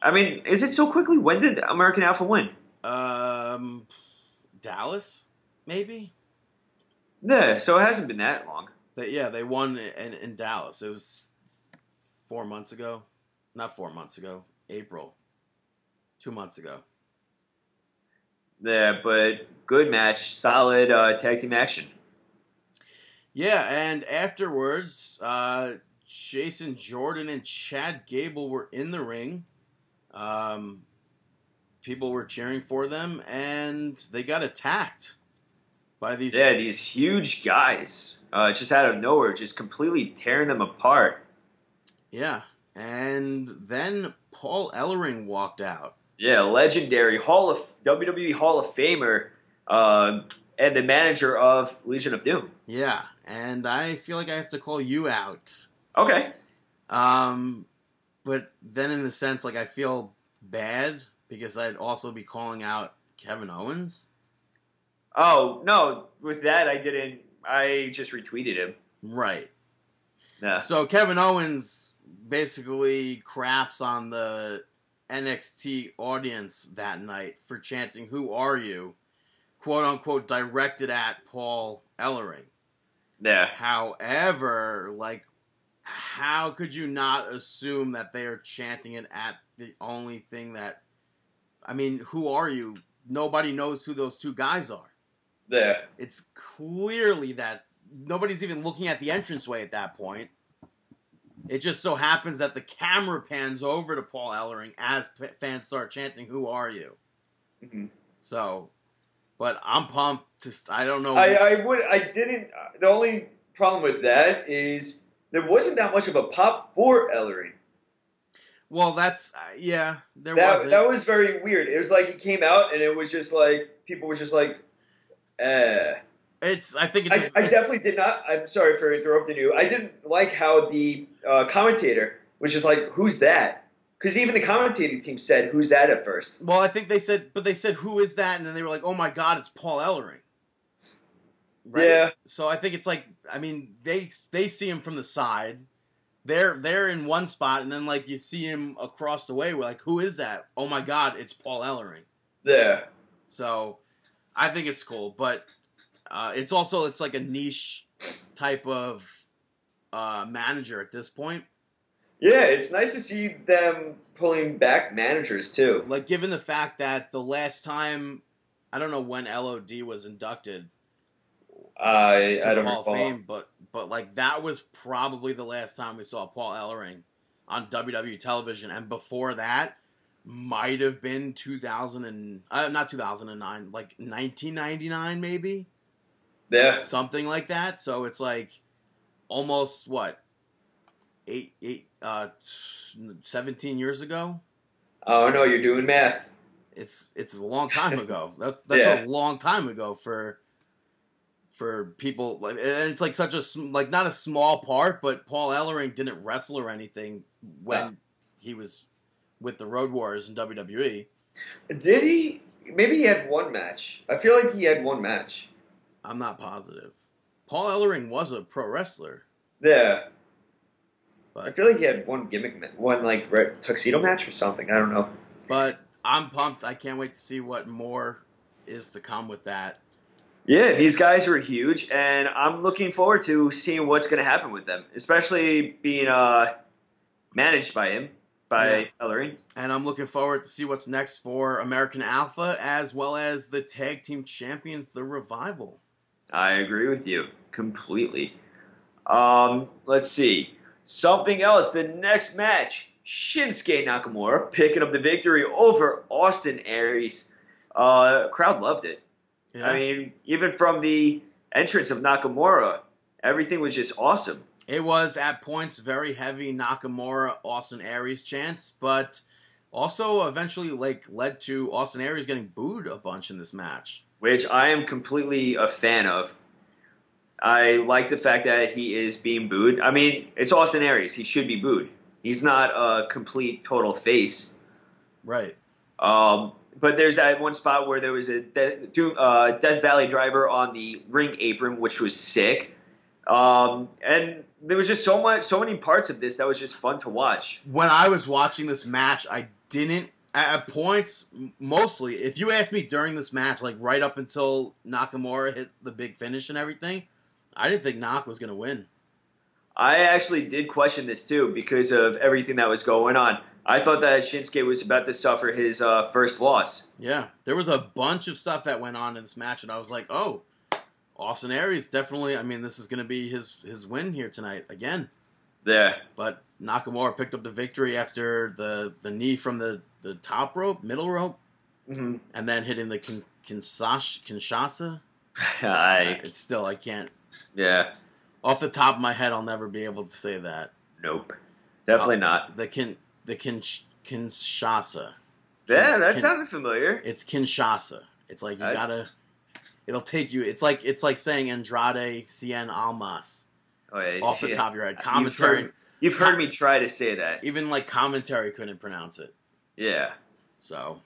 S2: I mean, is it so quickly? When did American Alpha win?
S1: Um, Dallas, maybe.
S2: Yeah, so it hasn't been that long.
S1: They, yeah, they won in, in Dallas. It was four months ago, not four months ago. April, two months ago.
S2: Yeah, but good match, solid uh, tag team action.
S1: Yeah, and afterwards, uh, Jason Jordan and Chad Gable were in the ring. Um, people were cheering for them, and they got attacked by these.
S2: Yeah, these huge guys, uh, just out of nowhere, just completely tearing them apart.
S1: Yeah, and then Paul Ellering walked out.
S2: Yeah, legendary Hall of WWE Hall of Famer, uh, and the manager of Legion of Doom.
S1: Yeah, and I feel like I have to call you out.
S2: Okay.
S1: Um, but then in the sense, like I feel bad because I'd also be calling out Kevin Owens.
S2: Oh no, with that I didn't. I just retweeted him.
S1: Right.
S2: Nah.
S1: So Kevin Owens basically craps on the NXT audience that night for chanting "Who are you?" quote unquote directed at Paul Ellering.
S2: Yeah.
S1: However, like, how could you not assume that they are chanting it at the only thing that? I mean, who are you? Nobody knows who those two guys are.
S2: Yeah.
S1: It's clearly that nobody's even looking at the entranceway at that point. It just so happens that the camera pans over to Paul Ellering as p- fans start chanting, "Who are you?"
S2: Mhm.
S1: So, but I'm pumped. To I don't know.
S2: I, I would. I didn't. The only problem with that is there wasn't that much of a pop for Ellering.
S1: well, that's uh, yeah. There
S2: That
S1: wasn't.
S2: that was very weird. It was like he came out and it was just like people were just like, eh.
S1: It's. I think it's.
S2: I, I
S1: it's-
S2: definitely did not. I'm sorry for interrupting you. I didn't like how the uh, commentator was just like, "Who's that?" Because even the commentating team said, "Who's that?" at first.
S1: Well, I think they said, but they said, "Who is that?" And then they were like, "Oh my God, it's Paul Ellering."
S2: Yeah.
S1: So I think it's like, I mean, they they see him from the side. They're they're in one spot, and then like you see him across the way. We're like, "Who is that?" Oh my God, it's Paul Ellering.
S2: Yeah.
S1: So I think it's cool, but uh, it's also it's like a niche type of uh, manager at this point.
S2: Yeah, it's nice to see them pulling back managers too.
S1: Like given the fact that the last time, I don't know when LOD was inducted
S2: I
S1: to
S2: I don't
S1: Hall
S2: recall.
S1: of Fame, but but like that was probably the last time we saw Paul Ellering on WWE television, and before that might have been 2000 and uh, not 2009, like 1999 maybe
S2: Yeah.
S1: something like that. So it's like almost what eight eight uh 17 years ago.
S2: Oh no, you're doing math.
S1: It's it's a long time <laughs> ago. That's that's
S2: Yeah.
S1: a long time ago for for people like and it's like such a like not a small part, but Paul Ellering didn't wrestle or anything when
S2: Yeah.
S1: he was with the Road Warriors in. WWE.
S2: Did he? Maybe he had one match. I feel like he had one match.
S1: I'm not positive. Paul Ellering was a pro wrestler,
S2: Yeah. I feel like he had one gimmick, one like tuxedo match or something. I don't know.
S1: but I'm pumped. I can't wait to see what more is to come with that.
S2: Yeah, these guys were huge, and I'm looking forward to seeing what's going to happen with them, especially being uh, managed by him. by
S1: Yeah.
S2: Ellering.
S1: And I'm looking forward to see what's next for American Alpha as well as the tag team champions, the Revival.
S2: I agree with you completely. Um, let's see. Something else. The next match. Shinsuke Nakamura picking up the victory over Austin Aries. Uh, crowd loved it.
S1: Yeah.
S2: I mean, even from the entrance of Nakamura, everything was just awesome.
S1: It was at points very heavy Nakamura Austin Aries chance, but also eventually like led to Austin Aries getting booed a bunch in this match.
S2: which I am completely a fan of. I like the fact that he is being booed. I mean, it's Austin Aries. He should be booed. He's not a complete total face.
S1: Right.
S2: Um, but there's that one spot where there was a De- uh, Death Valley driver on the ring apron, which was sick. Um, and there was just so much, so many parts of this that was just fun to watch.
S1: When I was watching this match, I didn't at points mostly. If you ask me during this match, like right up until Nakamura hit the big finish and everything, I didn't think Nak was going to win.
S2: I actually did question this too because of everything that was going on. I thought that Shinsuke was about to suffer his uh, first loss.
S1: Yeah, there was a bunch of stuff that went on in this match, and I was like, "Oh, Austin Aries definitely. I mean, this is going to be his his win here tonight again."
S2: Yeah.
S1: But Nakamura picked up the victory after the the knee from the the top rope, middle rope,
S2: hmm
S1: and then hitting the kin, Kinsash, Kinshasa. <laughs>
S2: I
S1: It's still I can't
S2: yeah.
S1: off the top of my head. I'll never be able to say that
S2: Nope. Definitely not.
S1: the kin the kin Kinshasa.
S2: Yeah, that
S1: Kin-
S2: sounded familiar.
S1: It's Kinshasa. It's like you
S2: I-
S1: gotta. It'll take you. It's like it's like saying Andrade Cien Almas
S2: Oh, yeah,
S1: off the
S2: yeah.
S1: top of your head.
S2: You've
S1: Commentary,
S2: heard, you've heard me try to say that.
S1: even like commentary couldn't pronounce it.
S2: Yeah.
S1: So,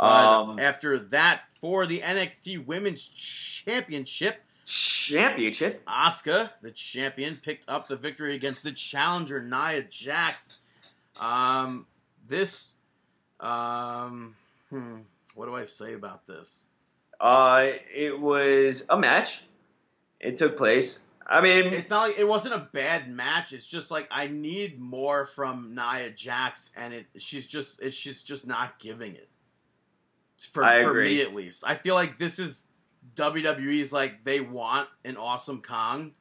S2: Um,
S1: after that, for the NXT Women's Championship,
S2: championship.
S1: Asuka, the champion, picked up the victory against the challenger Nia Jax. Um, this, um, hmm, what do I say about this?
S2: Uh, it was a match. It took place. I mean,
S1: It's not like it wasn't a bad match. It's just like I need more from Nia Jax, and it she's just it, she's just not giving it. For
S2: I
S1: for
S2: agree.
S1: me at least, I feel like this is WWE's like they want an awesome Kong.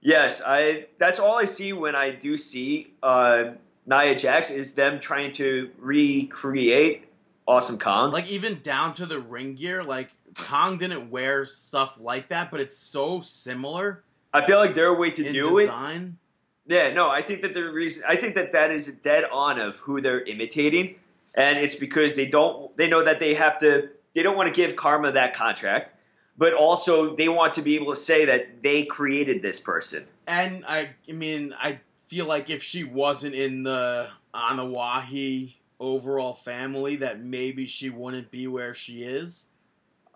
S2: yes, I. That's all I see when I do see uh, Nia Jax is them trying to recreate Awesome Kong.
S1: Like even down to the ring gear, like Kong didn't wear stuff like that, but it's so similar
S2: I feel like their way to do it
S1: design.
S2: Yeah, no, I think that the reason I think that that is dead on of who they're imitating, and it's because they don't they know that they have to they don't want to give Karma that contract, but also they want to be able to say that they created this person.
S1: And I, I mean, I feel like if she wasn't in the Anoa'i overall family, that maybe she wouldn't be where she is.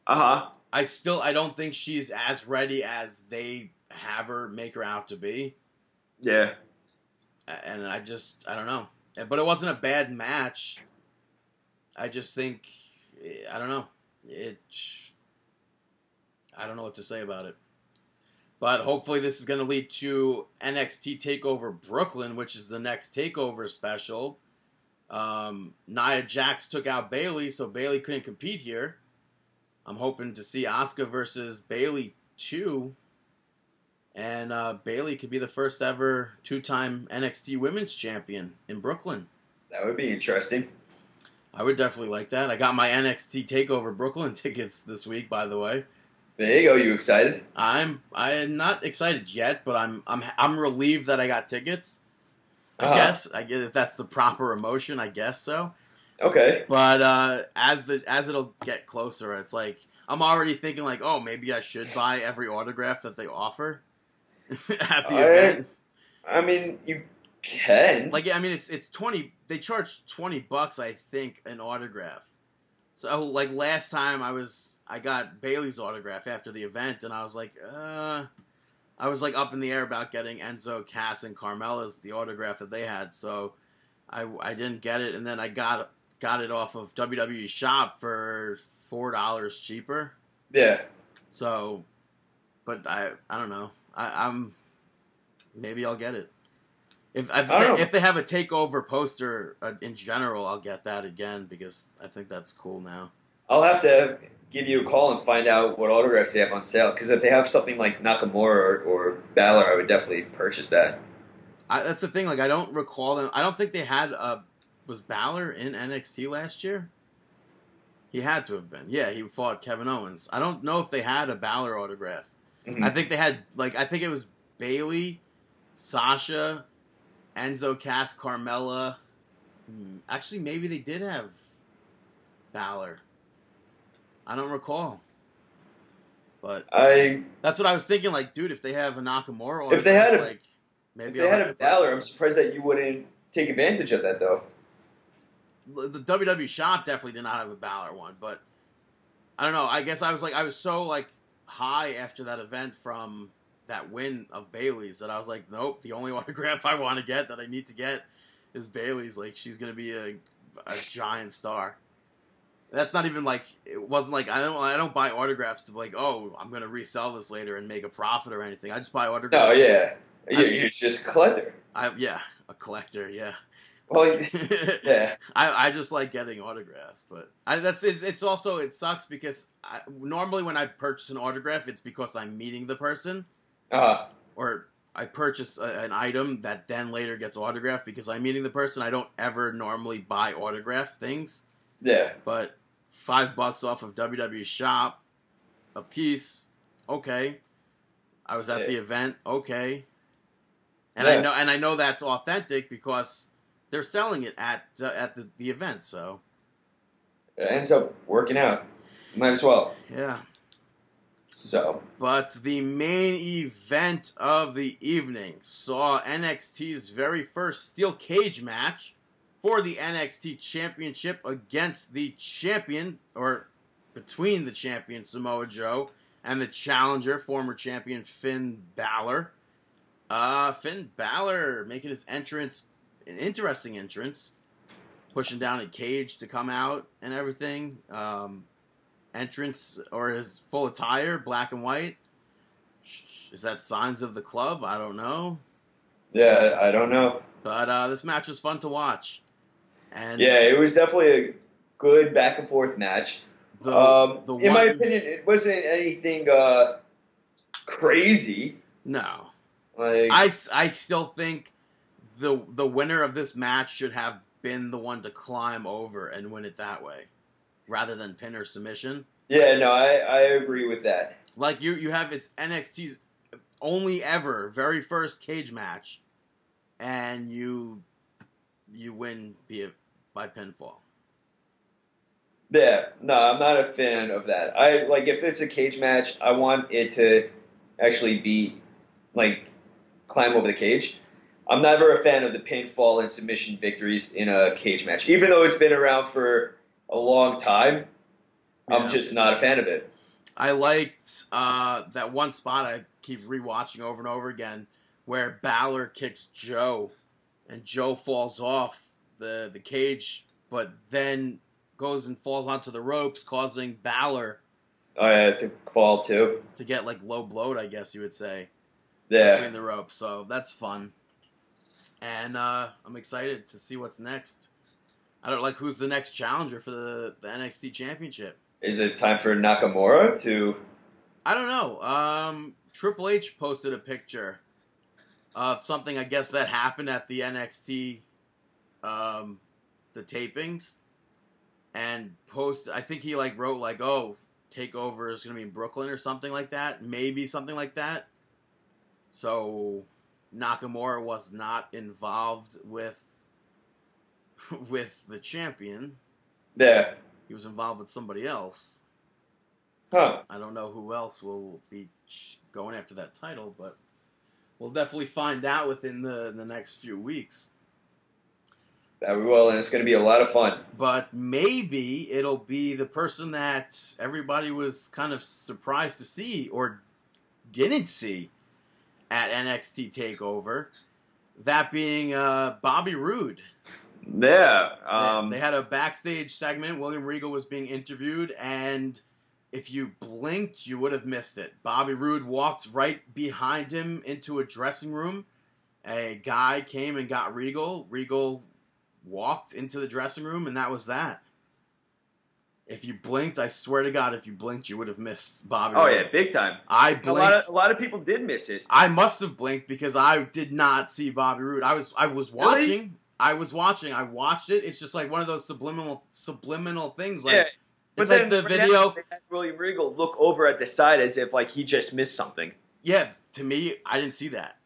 S2: Uh huh.
S1: I still, I don't think she's as ready as they have her make her out to be.
S2: Yeah.
S1: And I just, I don't know. But it wasn't a bad match. I just think, I don't know. It, I don't know what to say about it. But hopefully, this is going to lead to NXT Takeover Brooklyn, which is the next Takeover special. Um, Nia Jax took out Bayley, so Bayley couldn't compete here. I'm hoping to see Asuka versus Bayley too, and uh, Bayley could be the first ever two-time NXT Women's Champion in Brooklyn.
S2: That would be interesting.
S1: I would definitely like that. I got my NXT Takeover Brooklyn <laughs> tickets this week, by the way.
S2: There you go. You excited?
S1: I'm I am not excited yet, but I'm I'm I'm relieved that I got tickets. I
S2: Uh-huh.
S1: guess I guess if that's the proper emotion, I guess so.
S2: Okay.
S1: But uh, as the as it'll get closer, it's like I'm already thinking like, oh, maybe I should buy every autograph that they offer <laughs> at the
S2: I-
S1: event.
S2: I mean, you can.
S1: Like, I mean, it's it's twenty. They charge twenty bucks, I think, an autograph. So, like last time, I was I got Bayley's autograph after the event, and I was like, uh, I was like up in the air about getting Enzo, Cass, and Carmella's the autograph that they had. So, I I didn't get it, and then I got got it off of WWE Shop for four dollars cheaper.
S2: yeah.
S1: So, but I I don't know. I, I'm maybe I'll get it. If if,
S2: I don't
S1: if they have a takeover poster uh, in general, I'll get that again because I think that's cool now.
S2: I'll have to give you a call and find out what autographs they have on sale. Because if they have something like Nakamura or, or Balor, I would definitely purchase that.
S1: I, that's the thing. Like I don't recall them. I don't think they had a was Balor in NXT last year. He had to have been. Yeah, he fought Kevin Owens. I don't know if they had a Balor autograph.
S2: Mhm.
S1: I think they had like I think it was Bayley, Sasha, Enzo, Cass, Carmella. Hmm, Actually, maybe they did have Balor. I don't recall. But
S2: I
S1: that's what I was thinking. Like, dude, if they have a Nakamura,
S2: If they had a-
S1: like, maybe
S2: if they
S1: I'll
S2: had a Balor, I'm surprised that you wouldn't take advantage of that though.
S1: the WWE shop definitely did not have a Balor one, but I don't know. I guess I was like, I was so like high after that event from that win of Bayley's that I was like, nope. The only <laughs> autograph I want to get that I need to get is Bayley's. Like, she's gonna be a, a giant star. That's not even like it wasn't like I don't I don't buy autographs to be like oh I'm gonna resell this later and make a profit or anything. I just buy autographs.
S2: Oh, yeah,
S1: I-
S2: you're, you're just a collector.
S1: I, yeah, a collector. Yeah.
S2: Well, <laughs> yeah,
S1: I, I just like getting autographs, but I, that's it, it's also it sucks because I, normally when I purchase an autograph, it's because I'm meeting the person
S2: uh,
S1: or I purchase a, an item that then later gets autographed because I'm meeting the person. I don't ever normally buy autographed things,
S2: yeah,
S1: but five bucks off of WWE Shop a piece, okay. I was at
S2: Yeah.
S1: the event, okay, and I know and I know that's authentic because they're selling it at uh, at the, the event. So
S2: it ends up working out. Might as well.
S1: yeah.
S2: So
S1: But the main event of the evening saw NXT's very first steel cage match for the NXT Championship against the champion, or between the champion Samoa Joe and the challenger, former champion Finn Balor. Uh, Finn Balor making his entrance, an interesting entrance, pushing down a cage to come out and everything. Um, entrance or his full attire, black and white. Is that signs of the club? I don't know.
S2: yeah, I don't know.
S1: But uh, this match was fun to watch. And
S2: Yeah, it was definitely a good back and forth match.
S1: the,
S2: um,
S1: the
S2: in my opinion, it wasn't anything uh, crazy.
S1: no.
S2: Like
S1: I, I still think the the winner of this match should have been the one to climb over and win it that way, rather than pin or submission.
S2: yeah, no, I, I agree with that.
S1: Like you you have it's NXT's only ever very first cage match, and you you win be it by pinfall.
S2: Yeah, no, I'm not a fan of that. I like if it's a cage match, I want it to actually be like climb over the cage. I'm never a fan of the pinfall and submission victories in a cage match, even though it's been around for a long time.
S1: Yeah.
S2: I'm just not a fan of it.
S1: I liked uh, that one spot I keep rewatching over and over again where Balor kicks Joe and Joe falls off the, the cage, but then goes and falls onto the ropes, causing Balor
S2: I had to fall too.
S1: to get like low blowed, I guess you would say,
S2: Yeah,
S1: between the ropes. So that's fun. And uh, I'm excited to see what's next. I don't like who's the next challenger for the, the NXT Championship.
S2: is it time for Nakamura to?
S1: I don't know. Um, Triple H posted a picture of something I guess that happened at the NXT, um, the tapings, and post. I think he like wrote like, "Oh, Takeover is gonna be in Brooklyn" or something like that. Maybe something like that. So Nakamura was not involved with <laughs> with the champion.
S2: Yeah,
S1: He was involved with somebody else.
S2: huh?
S1: I don't know who else will be going after that title, but we'll definitely find out within the, the next few weeks.
S2: That we will, and it's going to be a lot of fun.
S1: But maybe it'll be the person that everybody was kind of surprised to see or didn't see at NXT Takeover. That being uh, Bobby Roode.
S2: Yeah,
S1: They-
S2: um,
S1: they had a backstage segment. William Regal was being interviewed, and if you blinked, you would have missed it. Bobby Roode walked right behind him into a dressing room, A guy came and got Regal. Regal walked into the dressing room, and that was that. If you blinked, I swear to God, if you blinked, you would have missed Bobby.
S2: Oh
S1: Roode.
S2: yeah, big time.
S1: I
S2: A lot
S1: blinked.
S2: of a lot of people did miss it.
S1: I must have blinked because I did not see Bobby Roode. I was I was
S2: Really?
S1: I was watching. I watched it. It's just like one of those subliminal subliminal things. Like
S2: yeah. But
S1: it's
S2: then
S1: like the video.
S2: William Regal look over at the side as if like he just missed something.
S1: Yeah, to me, I didn't see that.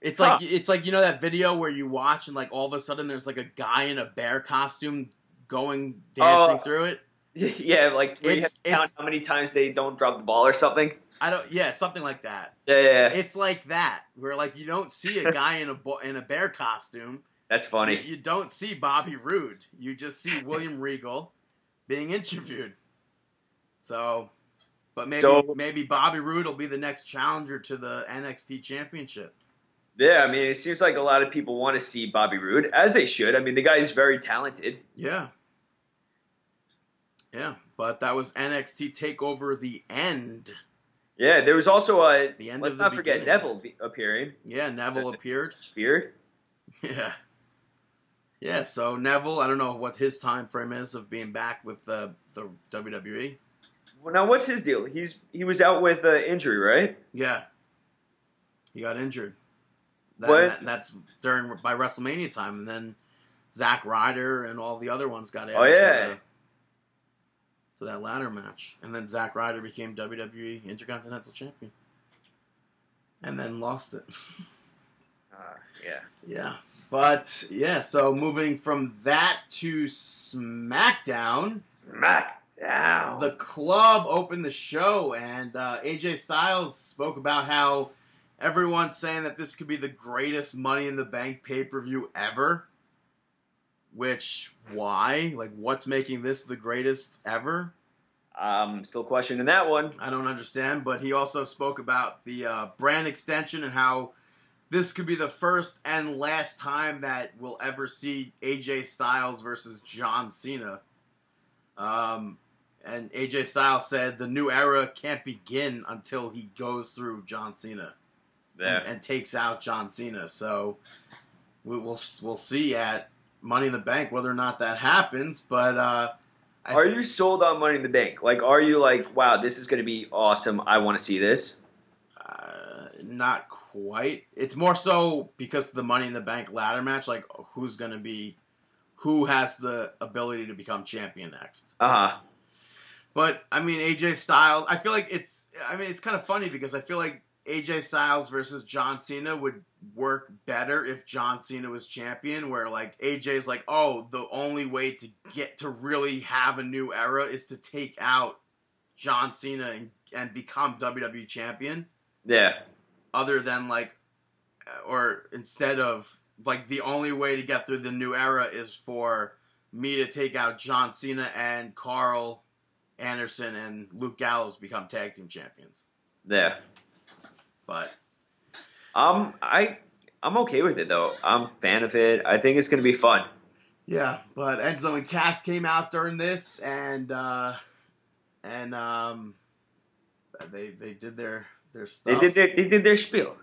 S1: It's
S2: Huh.
S1: like it's like you know that video where you watch and like all of a sudden there's like a guy in a bear costume going dancing
S2: Oh.
S1: through it. <laughs>
S2: yeah, like where you
S1: It's-
S2: have to count
S1: it's-
S2: how many times they don't drop the ball or something.
S1: I don't. Yeah, something like that.
S2: Yeah, yeah, yeah.
S1: It's like that where like you don't see a guy in a bo- in a bear costume.
S2: That's funny.
S1: You, you don't see Bobby Roode. You just see William Regal being interviewed. So, but maybe
S2: So-
S1: maybe Bobby Roode will be the next challenger to the NXT Championship.
S2: Yeah, I mean, it seems like a lot of people want to see Bobby Roode, as they should. I mean, the guy's very talented.
S1: Yeah. Yeah, but that was NXT Takeover the end.
S2: Yeah, there was also a.
S1: The end
S2: let's not forget
S1: beginning.
S2: Neville appearing.
S1: Yeah, Neville <laughs> appeared.
S2: Spear. <laughs>
S1: Yeah. Yeah, so Neville, I don't know what his time frame is of being back with the the WWE.
S2: Well, now what's his deal? He's he was out with uh, injury, right?
S1: Yeah. He got injured. That,
S2: What?
S1: that- that's during by WrestleMania time, and then Zack Ryder and all the other ones got added
S2: Oh, yeah.
S1: to, the, to that ladder match, and then Zack Ryder became WWE Intercontinental Champion, and then lost it.
S2: Uh, <laughs> yeah.
S1: yeah, but yeah. So moving from that to SmackDown,
S2: Smackdown.
S1: the club opened the show, and uh, AJ Styles spoke about how everyone's saying that this could be the greatest Money in the Bank pay per view ever. Which, why? Like, what's making this the greatest ever?
S2: I'm still questioning that one.
S1: I don't understand. But he also spoke about the uh, brand extension and how this could be the first and last time that we'll ever see AJ Styles versus John Cena. Um, and AJ Styles said the new era can't begin until he goes through John Cena
S2: Yeah.
S1: and, and takes out John Cena. So we, we'll we'll see at Money in the Bank whether or not that happens. But uh,
S2: Are
S1: thi-
S2: you sold on Money in the Bank? Like, are you like, wow, this is going to be awesome. I want to see this.
S1: Uh, not quite. It's more so because of the Money in the Bank ladder match. Like, who's going to be, who has the ability to become champion next?
S2: Uh huh.
S1: But I mean, AJ Styles. I feel like it's. I mean, it's kind of funny because I feel like AJ Styles versus John Cena would work better if John Cena was champion. Where like AJ's like, oh, the only way to get to really have a new era is to take out John Cena and, and become WWE champion
S2: Yeah.
S1: Other than like or instead of like the only way to get through the new era is for me to take out John Cena and Karl Anderson and Luke Gallows become tag team champions.
S2: Yeah.
S1: But
S2: Um, I I'm okay with it though. I'm a fan of it. I think it's going to be fun.
S1: yeah, but and Cass came out during this and uh and um they they did their their
S2: They did their, they did their spiel.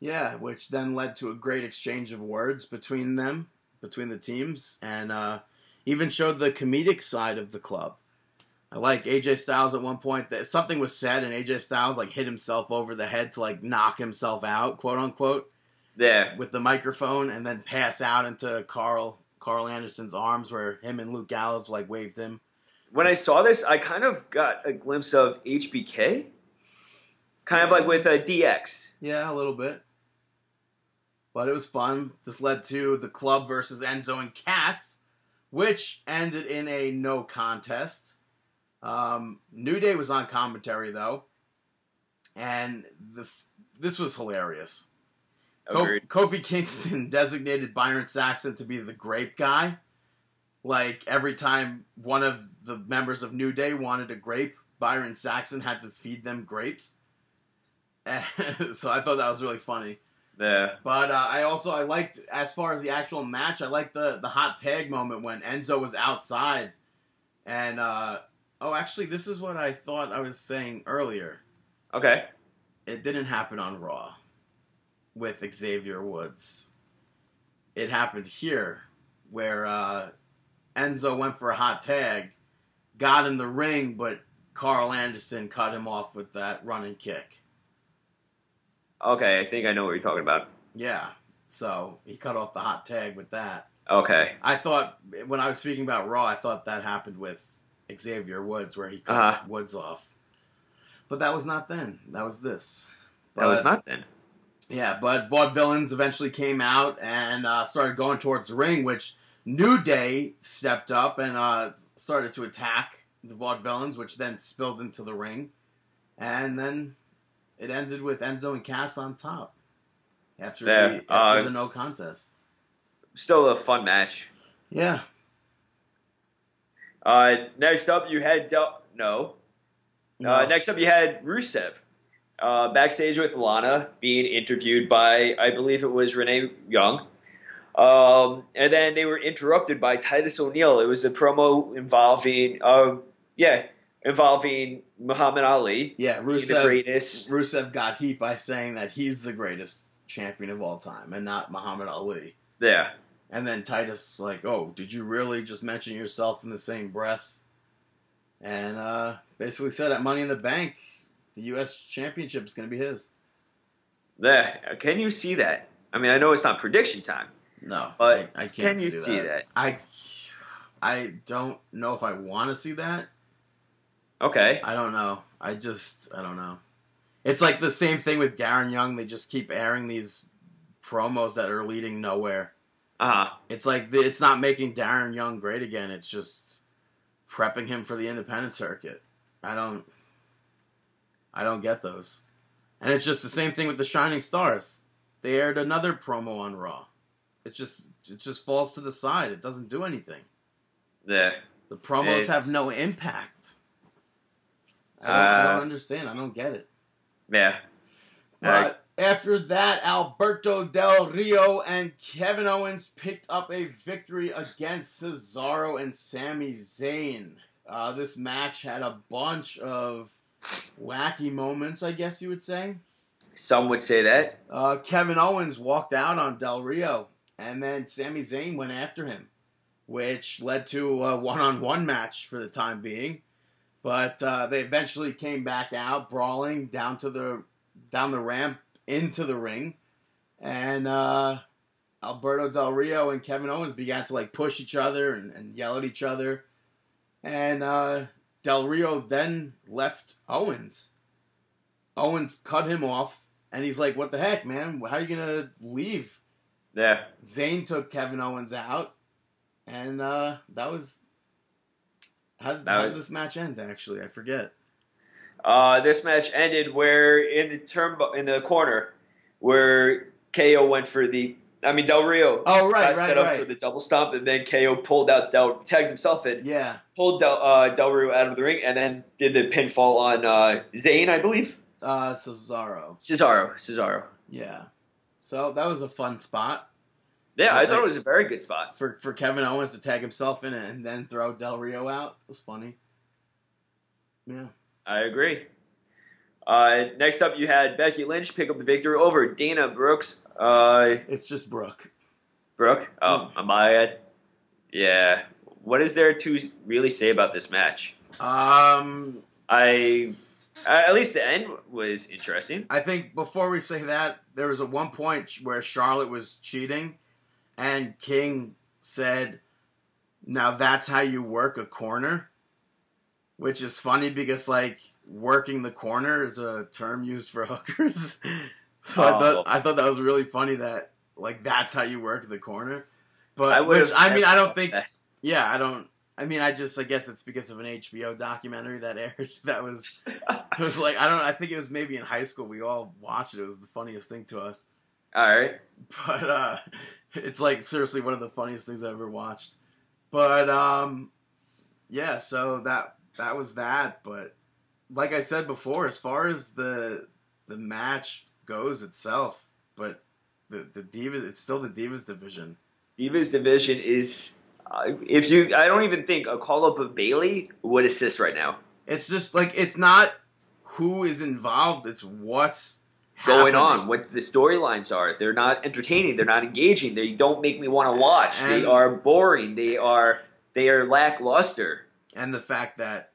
S1: Yeah, which then led to a great exchange of words between them, between the teams, and uh, even showed the comedic side of the club. I like AJ Styles at one point that something was said, and AJ Styles like hit himself over the head to like knock himself out, quote unquote,
S2: Yeah.
S1: with the microphone, and then pass out into Karl Karl Anderson's arms, where him and Luke Gallows like waved him.
S2: When I saw this, I kind of got a glimpse of HBK, kind of like with a DX.
S1: Yeah, a little bit. But it was fun. This led to the club versus Enzo and Cass, which ended in a no contest. Um, New Day was on commentary though, and the this was hilarious.
S2: Agreed.
S1: Kofi Kingston <laughs> designated Byron Saxton to be the grape guy. Like every time one of the members of New Day wanted a grape, Byron Saxton had to feed them grapes. <laughs> so I thought that was really funny.
S2: Yeah.
S1: But uh, I also I liked as far as the actual match, I liked the the hot tag moment when Enzo was outside, and uh, oh, actually, this is what I thought I was saying earlier.
S2: Okay.
S1: It didn't happen on Raw. with Xavier Woods. It happened here where uh, Enzo went for a hot tag, got in the ring, but Karl Anderson cut him off with that running kick.
S2: Okay, I think I know what you're talking about.
S1: Yeah, so he cut off the hot tag with that.
S2: Okay.
S1: I thought when I was speaking about Raw, I thought that happened with Xavier Woods, where he cut
S2: Uh-huh.
S1: Woods off. But that was not then. That was this.
S2: That was not then.
S1: Yeah, but Vaudevillains eventually came out and uh, started going towards the ring, which New Day stepped up and uh, started to attack the Vaudevillains, which then spilled into the ring. And then it ended with Enzo and Cass on top after,
S2: Yeah,
S1: the, after
S2: uh,
S1: the no contest.
S2: Still a fun match.
S1: Yeah.
S2: Uh, next up, you had Del- no. Uh,
S1: No.
S2: next up, you had Rusev uh, backstage with Lana being interviewed by, I believe it was Renee Young. Um, and then they were interrupted by Titus O'Neil. It was a promo involving, uh, yeah, involving Muhammad Ali,
S1: Yeah,
S2: being the
S1: Rusev,
S2: greatest.
S1: Rusev got heat by saying that he's the greatest champion of all time and not Muhammad Ali.
S2: Yeah,
S1: And then Titus like, "Oh, did you really just mention yourself in the same breath?" And uh, basically said at Money in the Bank, the U.S. Championship is going to be his.
S2: yeah. Can you see that? I mean, I know it's not prediction time,
S1: No,
S2: but
S1: I, I can't
S2: can you
S1: see,
S2: see
S1: that.
S2: that?
S1: I I don't know if I want to see that.
S2: Okay.
S1: I don't know. I just I don't know. It's like the same thing with Darren Young. They just keep airing these promos that are leading nowhere.
S2: Uh huh.
S1: It's like the, it's not making Darren Young great again. It's just prepping him for the independent circuit. I don't I don't get those. And it's just the same thing with the Shining Stars. They aired another promo on Raw. It just it just falls to the side. It doesn't do anything.
S2: Yeah.
S1: The promos
S2: It's-
S1: have no impact. I don't, I
S2: Uh,
S1: don't understand. I don't get it.
S2: Yeah.
S1: But after that, Alberto Del Rio and Kevin Owens picked up a victory against Cesaro and Sami Zayn. Uh, this match had a bunch of wacky moments, I guess you would say.
S2: Some would say that.
S1: Uh, Kevin Owens walked out on Del Rio, and then Sami Zayn went after him, which led to a one-on-one match for the time being. But uh, they eventually came back out, brawling down to the down the ramp into the ring, and uh, Alberto Del Rio and Kevin Owens began to like push each other and, and yell at each other, and uh, Del Rio then left Owens. Owens cut him off, and he's like, "What the heck, man? How are you gonna leave?"
S2: Yeah.
S1: Zayn took Kevin Owens out, and uh, that was how, how did this match end? Actually, I forget.
S2: Uh, this match ended where in the turn in the corner where KO went for the. I mean Del Rio
S1: Oh right,
S2: got
S1: right,
S2: set up
S1: right.
S2: for the double stomp, and then KO pulled out Del tagged himself in,
S1: yeah,
S2: pulled Del, uh, Del Rio out of the ring, and then did the pinfall on uh, Zayn, I believe.
S1: uh, Cesaro.
S2: Cesaro, Cesaro.
S1: Yeah, so that was a fun spot
S2: Yeah, I
S1: Well,
S2: thought it was a very good spot.
S1: for for Kevin Owens to tag himself in and then throw Del Rio out. It was funny. Yeah.
S2: I agree. Uh, next up, you had Becky Lynch pick up the victory over Dana Brooks. Uh,
S1: It's just Brooke.
S2: Brooke. Oh, am I? Yeah. What is there to really say about this match?
S1: Um,
S2: I, at least the end was interesting.
S1: I think before we say that, there was a one point where Charlotte was cheating, and King said, "Now that's how you work a corner," which is funny because like working the corner is a term used for <laughs> hookers. so I
S2: Oh.
S1: thought I thought that was really funny that like that's how you work the corner. But
S2: I
S1: which, I mean, I don't think.
S2: thought
S1: Yeah, I don't. I mean, I just I guess it's because of an HBO documentary that aired <laughs> that was it was like I don't. I think it was maybe in high school. We all watched it. It was the funniest thing to us.
S2: All right.
S1: But uh, it's like seriously one of the funniest things I've ever watched. But um, yeah. So that that was that. But like I said before, as far as the the match goes itself, but the the divas, it's still the divas division.
S2: Divas division is. Uh, if you, I don't even think a call up of Bayley would assist right now.
S1: It's just like it's not who is involved. It's what's
S2: going
S1: happening.
S2: on, what the storylines are. They're not entertaining. They're not engaging. They don't make me want to watch. they are boring. They are they are lackluster.
S1: and the fact that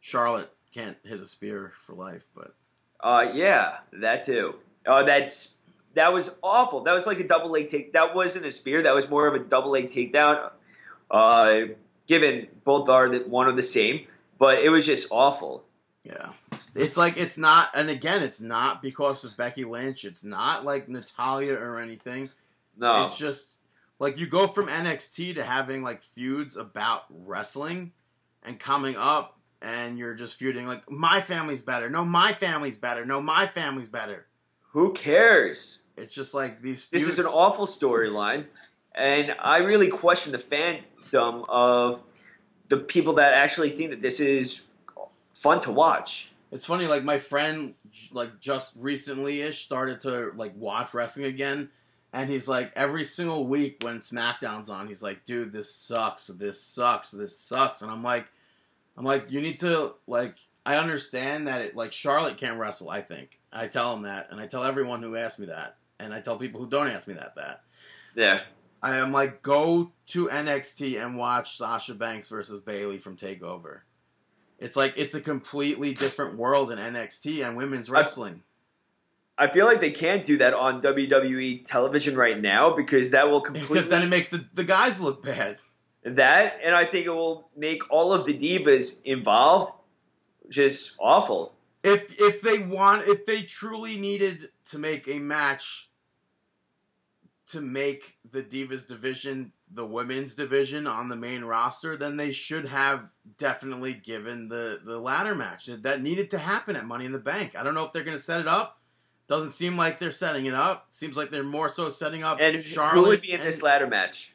S1: Charlotte can't hit a spear for life, but
S2: Uh, yeah, that too. Uh, that's that was awful. That was like a double leg take. That wasn't a spear. That was more of a double leg takedown. Uh, given both are the, one of the same, but it was just awful.
S1: yeah, it's like it's not. And again, it's not because of Becky Lynch. It's not like Natalya or anything.
S2: No,
S1: It's just like you go from NXT to having like feuds about wrestling and coming up and you're just feuding like my family's better. No, my family's better. No, my family's better.
S2: who cares?
S1: It's just like these
S2: This is an awful storyline, and I really question the fandom of the people that actually think that this is fun to watch.
S1: It's funny, like my friend, like just recently ish, started to like watch wrestling again, and he's like, every single week when SmackDown's on, he's like, dude, this sucks, this sucks, this sucks, and I'm like, I'm like, you need to like, I understand that it like Charlotte can't wrestle. I think I tell him that, and I tell everyone who asks me that, and I tell people who don't ask me that that.
S2: Yeah,
S1: I am like, go to NXT and watch Sasha Banks versus Bayley from Takeover. It's like it's a completely different world in NXT and women's wrestling.
S2: I feel like they can't do that on WWE television right now because that will <laughs> completely
S1: Because then it makes the, the guys look bad.
S2: that, and I think it will make all of the divas involved just awful.
S1: If if they want if they truly needed to make a match to make the Divas division the women's division on the main roster, then they should have definitely given the the ladder match. That needed to happen at Money in the Bank. I don't know if they're going to set it up. Doesn't seem like they're setting it up. Seems like they're more so setting up
S2: And
S1: Charlotte.
S2: who would be in
S1: and-
S2: this ladder match?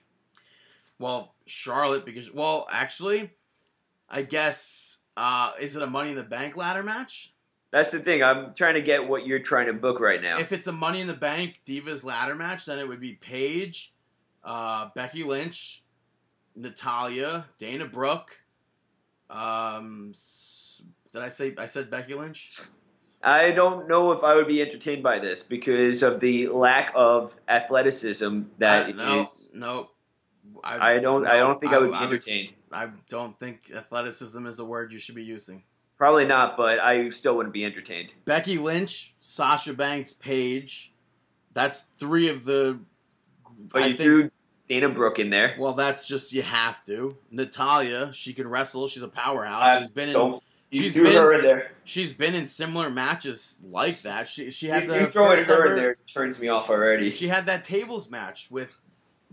S1: Well, Charlotte because well, actually, I guess uh, is it a Money in the Bank ladder match?
S2: That's the thing. I'm trying to get what you're trying to book right now.
S1: If it's a Money in the Bank Divas ladder match, then it would be Paige, uh, Becky Lynch, Natalya, Dana Brooke. Um, did I say I said Becky Lynch?
S2: I don't know if I would be entertained by this because of the lack of athleticism that
S1: I,
S2: is.
S1: no, no.
S2: I don't. I don't think I, would be
S1: would s-
S2: entertained.
S1: I don't think athleticism is a word you should be using.
S2: Probably not, but I still wouldn't be entertained.
S1: Becky Lynch, Sasha Banks, Paige. That's three of the.
S2: But
S1: I
S2: you
S1: think-
S2: threw Dana Brooke in there.
S1: Well, that's just you have to. Natalya, she can wrestle. She's a powerhouse.
S2: I
S1: she's been in.
S2: Don't you
S1: she's
S2: threw
S1: been-
S2: her in there.
S1: She's been in similar matches like that. She she had
S2: You,
S1: the
S2: you throwing
S1: first
S2: her
S1: ever-
S2: in there turns me off already.
S1: She had that tables match with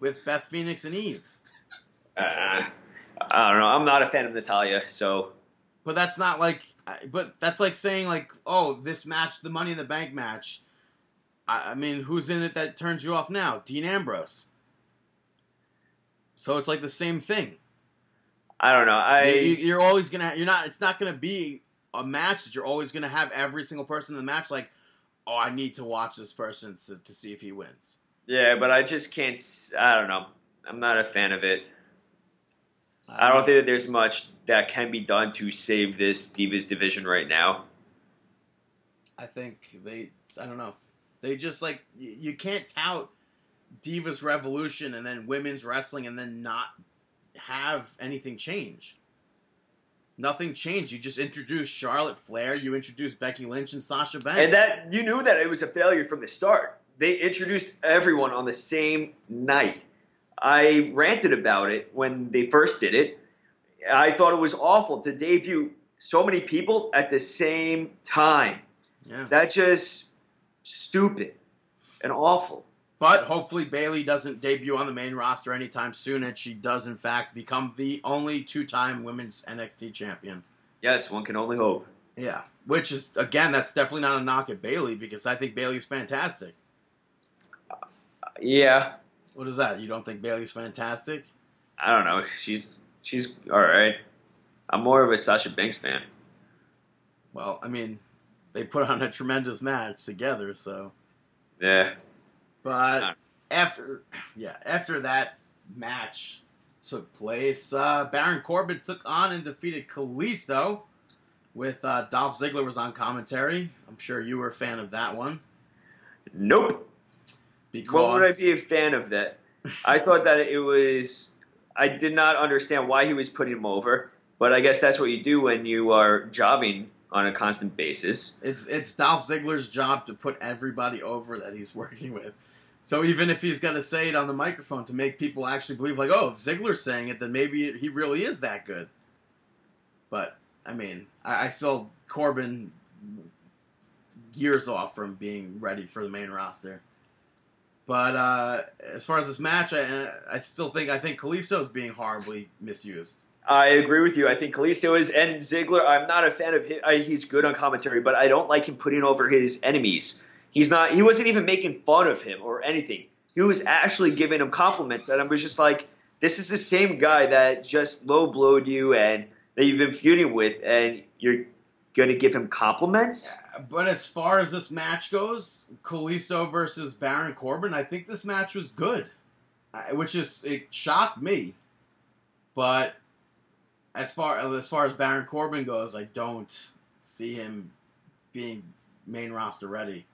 S1: with Beth Phoenix and Eve.
S2: Uh, I don't know. I'm not a fan of Natalya, so
S1: But that's not like. But that's like saying like, oh, this match, the Money in the Bank match. I, I mean, who's in it that turns you off now? Dean Ambrose. So it's like the same thing.
S2: I don't know. I
S1: You- you're always gonna. You're not. It's not gonna be a match that you're always gonna have every single person in the match like, oh, I need to watch this person to, to see if he wins.
S2: yeah, but I just can't. I don't know. I'm not a fan of it. I don't think that there's much that can be done to save this Divas division right now.
S1: I think they. I don't know. They just like you can't tout Divas Revolution and then women's wrestling and then not have anything change. Nothing changed. You just introduced Charlotte Flair. You introduced Becky Lynch and Sasha Banks.
S2: And that you knew that it was a failure from the start. They introduced everyone on the same night. I ranted about it when they first did it. I thought it was awful to debut so many people at the same time.
S1: yeah.
S2: That's just stupid and awful.
S1: But hopefully Bayley doesn't debut on the main roster anytime soon, and she does in fact become the only two-time women's NXT champion.
S2: Yes, one can only hope.
S1: Yeah, which is again, that's definitely not a knock at Bayley because I think Bayley's fantastic.
S2: Yeah,
S1: What is that? You don't think Bayley's fantastic?
S2: I don't know. She's she's all right. I'm more of a Sasha Banks fan.
S1: Well, I mean, they put on a tremendous match together, so.
S2: Yeah.
S1: But
S2: Uh.
S1: after, <sighs> yeah, after that match took place, uh, Baron Corbin took on and defeated Kalisto. With uh, Dolph Ziggler was on commentary. I'm sure you were a fan of that one.
S2: Nope.
S1: Because
S2: What would I be a fan of that? I thought that it was. I did not understand why he was putting him over, but I guess that's what you do when you are jobbing on a constant basis.
S1: It's it's Dolph Ziggler's job to put everybody over that he's <laughs> working with. So even if he's gonna say it on the microphone to make people actually believe, like, oh, if Ziggler's saying it, then maybe he really is that good. But I mean, I, I still Corbin years off from being ready for the main roster. But uh, as far as this match, I, I still think I think Kalisto's being horribly misused.
S2: I agree with you. I think Kalisto is and Ziggler. I'm not a fan of him. I, he's good on commentary, but I don't like him putting over his enemies. He's not. He wasn't even making fun of him or anything. He was actually giving him compliments, and I was just like, "This is the same guy that just low blowed you and that you've been feuding with, and you're going to give him compliments."
S1: But as far as this match goes, Kalisto versus Baron Corbin, I think this match was good, which is it shocked me. But as far as far as Baron Corbin goes, I don't see him being main roster ready.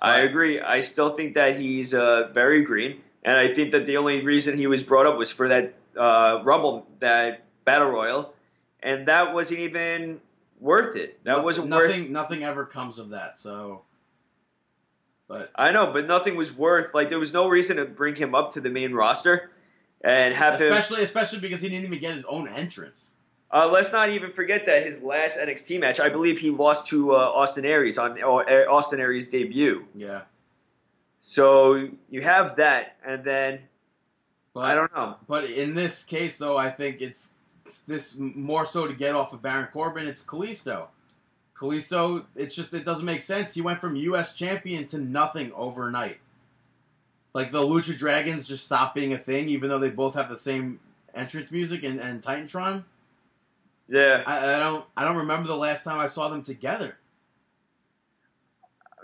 S2: I agree. I still think that he's uh, very green, and I think that the only reason he was brought up was for that uh, Rumble, that Battle Royal, and that wasn't even worth it. That
S1: No-
S2: wasn't
S1: nothing.
S2: worth.
S1: Nothing ever comes of that. So, but
S2: I know, but nothing was worth. Like there was no reason to bring him up to the main roster, and have
S1: especially especially because he didn't even get his own entrance.
S2: Uh, let's not even forget that his last NXT match, I believe he lost to uh, Austin Aries on uh, Austin Aries' debut.
S1: Yeah,
S2: So you have that, and then
S1: but
S2: I don't know.
S1: But in this case, though, I think it's, it's this more so to get off of Baron Corbin. It's Kalisto. Kalisto, it's just it doesn't make sense. He went from U.S. champion to nothing overnight. Like the Lucha Dragons just stopped being a thing, even though they both have the same entrance music and, and Titantron.
S2: Yeah.
S1: I, I don't I don't remember the last time I saw them together.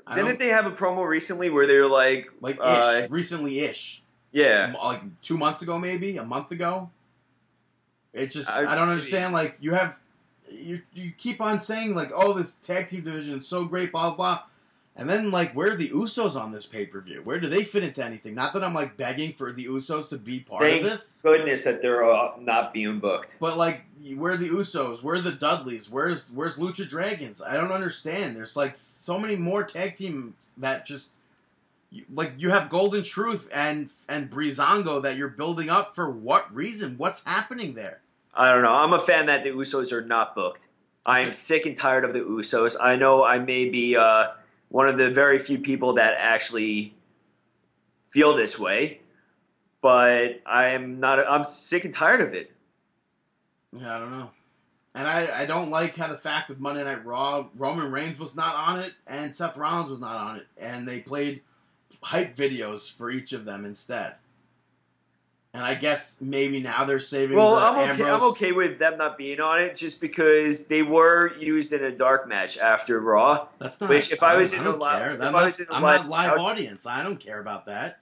S1: I
S2: Didn't they have a promo recently where they were like,
S1: like ish,
S2: uh,
S1: recently ish.
S2: yeah,
S1: like two months ago, maybe a month ago. It just
S2: I-
S1: I, don't understand. Like you have you you keep on saying like oh this tag team division is so great blah blah, blah. And then like where are the Usos on this pay per view? Where do they fit into anything? Not that I'm like begging for the Usos to be part
S2: Thank
S1: of this,
S2: goodness that they're not being booked.
S1: but like where are the Usos? Where are the Dudleys? Where's where's Lucha Dragons? I don't understand. There's like so many more tag teams that just. Like you have Golden Truth and and Breezango that you're building up for what reason? What's happening there?
S2: I don't know. I'm a fan that the Usos are not booked. I am sick and tired of the Usos. I know I may be uh, one of the very few people that actually feel this way, but I am not. I'm sick and tired of it.
S1: Yeah, I don't know. And I, I don't like how the fact of Monday Night Raw, Roman Reigns was not on it, and Seth Rollins was not on it, and they played hype videos for each of them instead. And I guess maybe now they're saving
S2: Well,
S1: the
S2: I'm okay.
S1: Ambrose.
S2: I'm okay with them not being on it, just because they were used in a dark match after Raw.
S1: That's not.
S2: Which, if I was in
S1: I
S2: the
S1: don't
S2: li-
S1: care.
S2: if
S1: I'm, not,
S2: was in
S1: I'm
S2: live
S1: not live
S2: crowd-
S1: audience. I don't care about that.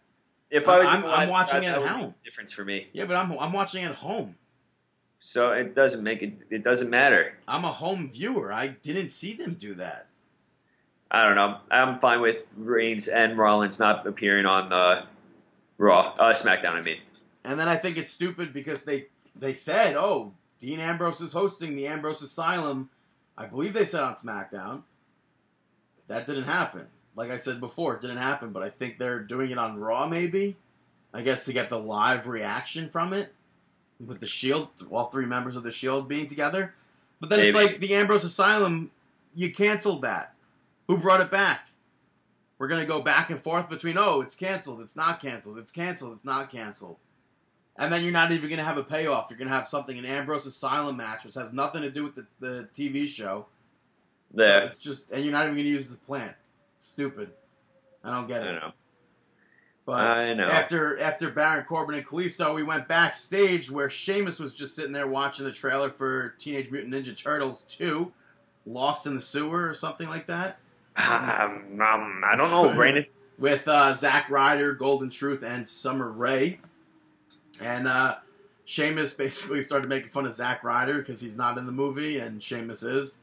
S2: If I was,
S1: I'm-
S2: in
S1: I'm
S2: live
S1: watching it at
S2: that
S1: home.
S2: difference for me.
S1: Yeah, but I'm I'm watching at home.
S2: So it doesn't make it. It doesn't matter.
S1: I'm a home viewer. I didn't see them do that.
S2: I don't know. I'm fine with Reigns and Rollins not appearing on uh, Raw, uh, SmackDown. I mean,
S1: And then I think it's stupid because they they said, "Oh, Dean Ambrose is hosting the Ambrose Asylum." I believe they said on SmackDown. That didn't happen. Like I said before, it didn't happen. But I think they're doing it on Raw, maybe. I guess to get the live reaction from it, with the Shield, all three members of the Shield being together. But then it's like the Ambrose Asylum. You canceled that. Who brought it back? We're gonna go back and forth between oh, it's canceled, it's not canceled, it's canceled, it's not canceled. And then you're not even going to have a payoff. You're going to have something, an Ambrose Asylum match, which has nothing to do with the, the TV show. So it's just, and you're not even going to use the plant. Stupid. I don't get it.
S2: don't know.
S1: But
S2: I know.
S1: after after Baron Corbin and Kalisto, we went backstage where Sheamus was just sitting there watching the trailer for Teenage Mutant Ninja Turtles 2, Lost in the Sewer or something like that,
S2: Um, um, I don't know, Brandon. <laughs>
S1: with uh, Zack Ryder, Golden Truth, and Summer Rae. And uh, Sheamus basically started making fun of Zack Ryder because he's not in the movie, and Sheamus is.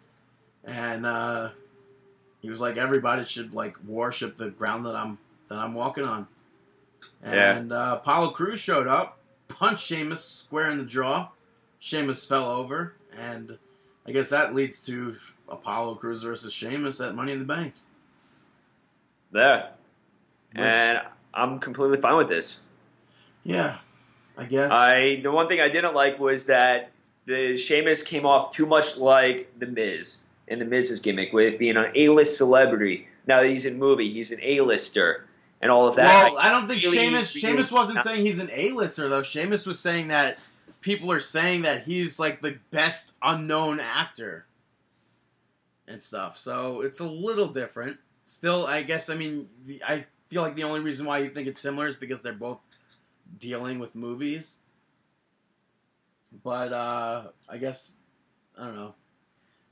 S1: And uh, He was like, everybody should like worship the ground that I'm that I'm walking on.
S2: Yeah.
S1: And uh, Apollo Crews showed up, punched Sheamus square in the jaw. Sheamus fell over, and I guess that leads to Apollo Crews versus Sheamus at Money in the Bank.
S2: Yeah.
S1: Which-
S2: And I'm completely fine with this.
S1: yeah, I guess.
S2: I the one thing I didn't like was that the Sheamus came off too much like the Miz in the Miz's gimmick with being an A-list celebrity. Now that he's in movie, he's an A-lister and all of that.
S1: well, I don't think
S2: really-
S1: Sheamus. Sheamus wasn't saying he's an A-lister though. Sheamus was saying that people are saying that he's like the best unknown actor and stuff. So it's a little different. Still, I guess. I mean, the, I feel like the only reason why you think it's similar is because they're both dealing with movies. But uh, I guess I don't know.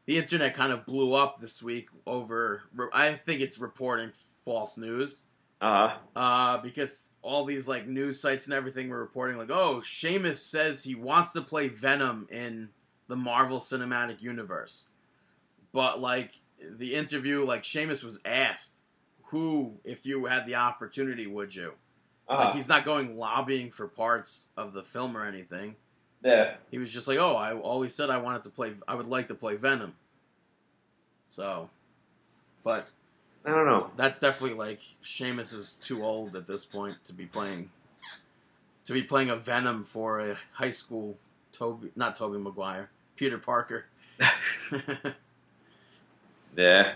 S1: The internet kind of blew up this week over. I think it's reporting false news
S2: uh,
S1: uh, because all these like news sites and everything were reporting like, oh, Sheamus says he wants to play Venom in the Marvel Cinematic Universe, but like the interview, like Sheamus was asked, who, if you had the opportunity, would you? Like
S2: uh,
S1: he's not going lobbying for parts of the film or anything.
S2: yeah.
S1: He was just like, oh, I always said I wanted to play, I would like to play Venom. So, but
S2: I don't know.
S1: that's definitely like Sheamus is too old at this point to be playing to be playing a Venom for a high school Tobey not Tobey Maguire Peter Parker. <laughs> <laughs>
S2: Yeah.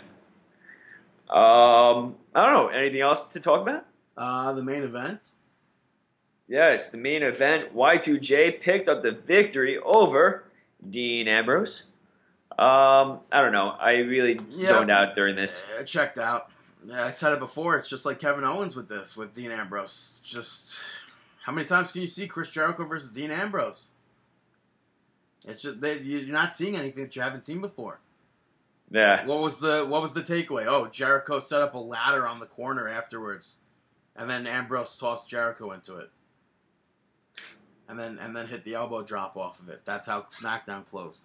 S2: Um, I don't know. Anything else to talk about?
S1: Uh, the main event.
S2: Yes, the main event. Y2J picked up the victory over Dean Ambrose. Um, I don't know. I really
S1: Yeah.
S2: zoned out during this.
S1: Uh, checked out. Yeah, I said it before. It's just like Kevin Owens with this with Dean Ambrose. Just how many times can you see Chris Jericho versus Dean Ambrose? It's just they, you're not seeing anything that you haven't seen before.
S2: Yeah.
S1: What was the what was the takeaway? Oh, Jericho set up a ladder on the corner afterwards, and then Ambrose tossed Jericho into it, and then and then hit the elbow drop off of it. That's how SmackDown closed.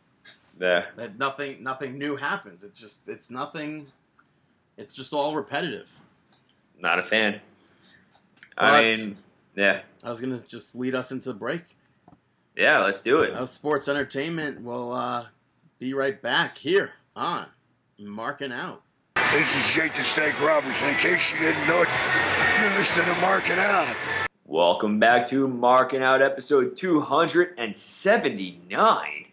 S2: Yeah.
S1: That nothing nothing new happens. It's just it's nothing. It's just all repetitive.
S2: Not a fan.
S1: But-
S2: I mean, yeah.
S1: I was gonna just lead us into the break.
S2: Yeah, let's do it.
S1: That sports entertainment. We'll uh, be right back here on Marking Out.
S3: This is the Snake Robertson. In case you didn't know it, you're listening to Marking Out.
S2: Welcome back to Marking Out episode 279.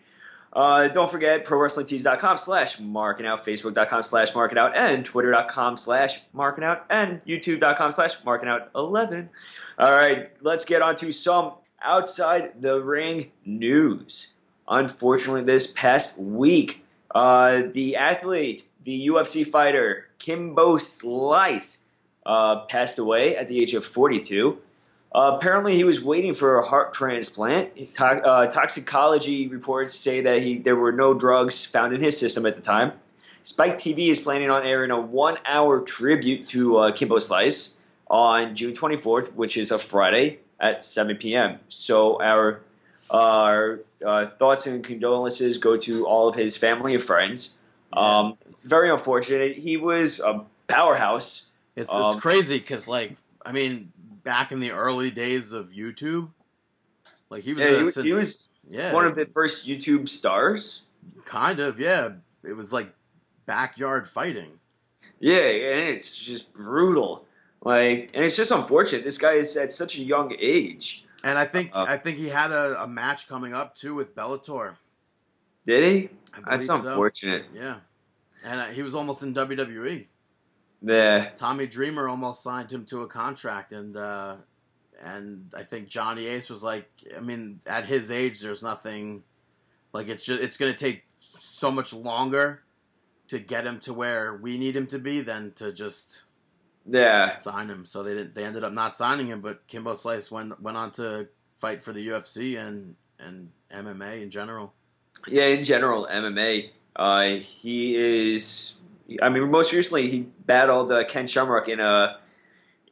S2: Uh, don't forget ProWrestlingTees.com slash marking out, Facebook.com slash marking out, and Twitter.com slash marking out, and YouTube.com slash marking out 11. All right, let's get on to some outside the ring news. Unfortunately, this past week, uh, the athlete, the UFC fighter, Kimbo Slice, uh, passed away at the age of 42. Uh, apparently, he was waiting for a heart transplant. To- uh, toxicology reports say that he there were no drugs found in his system at the time. Spike TV is planning on airing a one-hour tribute to uh, Kimbo Slice on June 24th, which is a Friday at 7 p.m. So our our uh, thoughts and condolences go to all of his family and friends. Um, very unfortunate. He was a powerhouse.
S1: It's
S2: Um,
S1: it's crazy because like I mean back in the early days of YouTube, like he was,
S2: Yeah, he,
S1: since,
S2: he was
S1: yeah
S2: one of the first YouTube stars.
S1: kind of yeah. It was like backyard fighting.
S2: Yeah, and it's just brutal. Like, and it's just unfortunate. This guy is at such a young age.
S1: And I think
S2: Uh,
S1: I think he had a, a match coming up too with Bellator.
S2: Did he? That's
S1: believe so.
S2: unfortunate.
S1: Yeah, and uh, he was almost in WWE.
S2: Yeah,
S1: Tommy Dreamer almost signed him to a contract, and uh, and I think Johnny Ace was like, I mean, at his age, there's nothing like it's just it's going to take so much longer to get him to where we need him to be than to just
S2: yeah,
S1: sign him. So they didn't. They ended up not signing him, but Kimbo Slice went went on to fight for the UFC and and MMA in general.
S2: yeah. In general, MMA. Uh, he is. I mean, most recently he battled uh, Ken Shamrock in a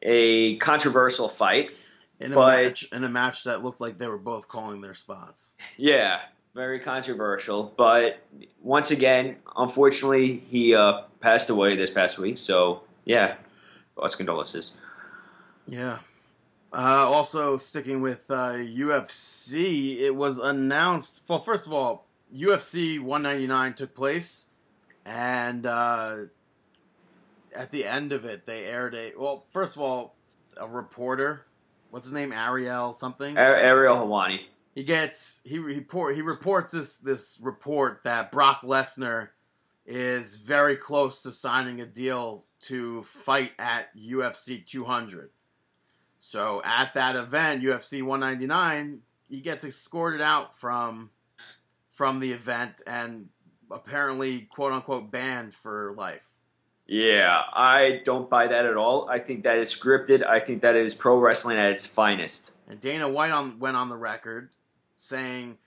S2: a controversial fight.
S1: In a
S2: But-
S1: match, in a match that looked like they were both calling their spots.
S2: Yeah, very controversial. But once again, unfortunately, he uh, passed away this past week. So yeah, thoughts condolences.
S1: Yeah. Uh, also, sticking with uh, UFC, it was announced. Well, first of all, UFC 199 took place, and uh, at the end of it, they aired a. Well, first of all, a reporter, what's his name, Ariel something.
S2: Ariel Helwani.
S1: he gets he pour, he reports this this report that Brock Lesnar is very close to signing a deal to fight at UFC 200. So at that event, UFC 199, he gets escorted out from from the event and apparently quote unquote banned for life.
S2: Yeah, I don't buy that at all. I think that is scripted. I think that is pro wrestling at its finest.
S1: And Dana White on, went on the record saying,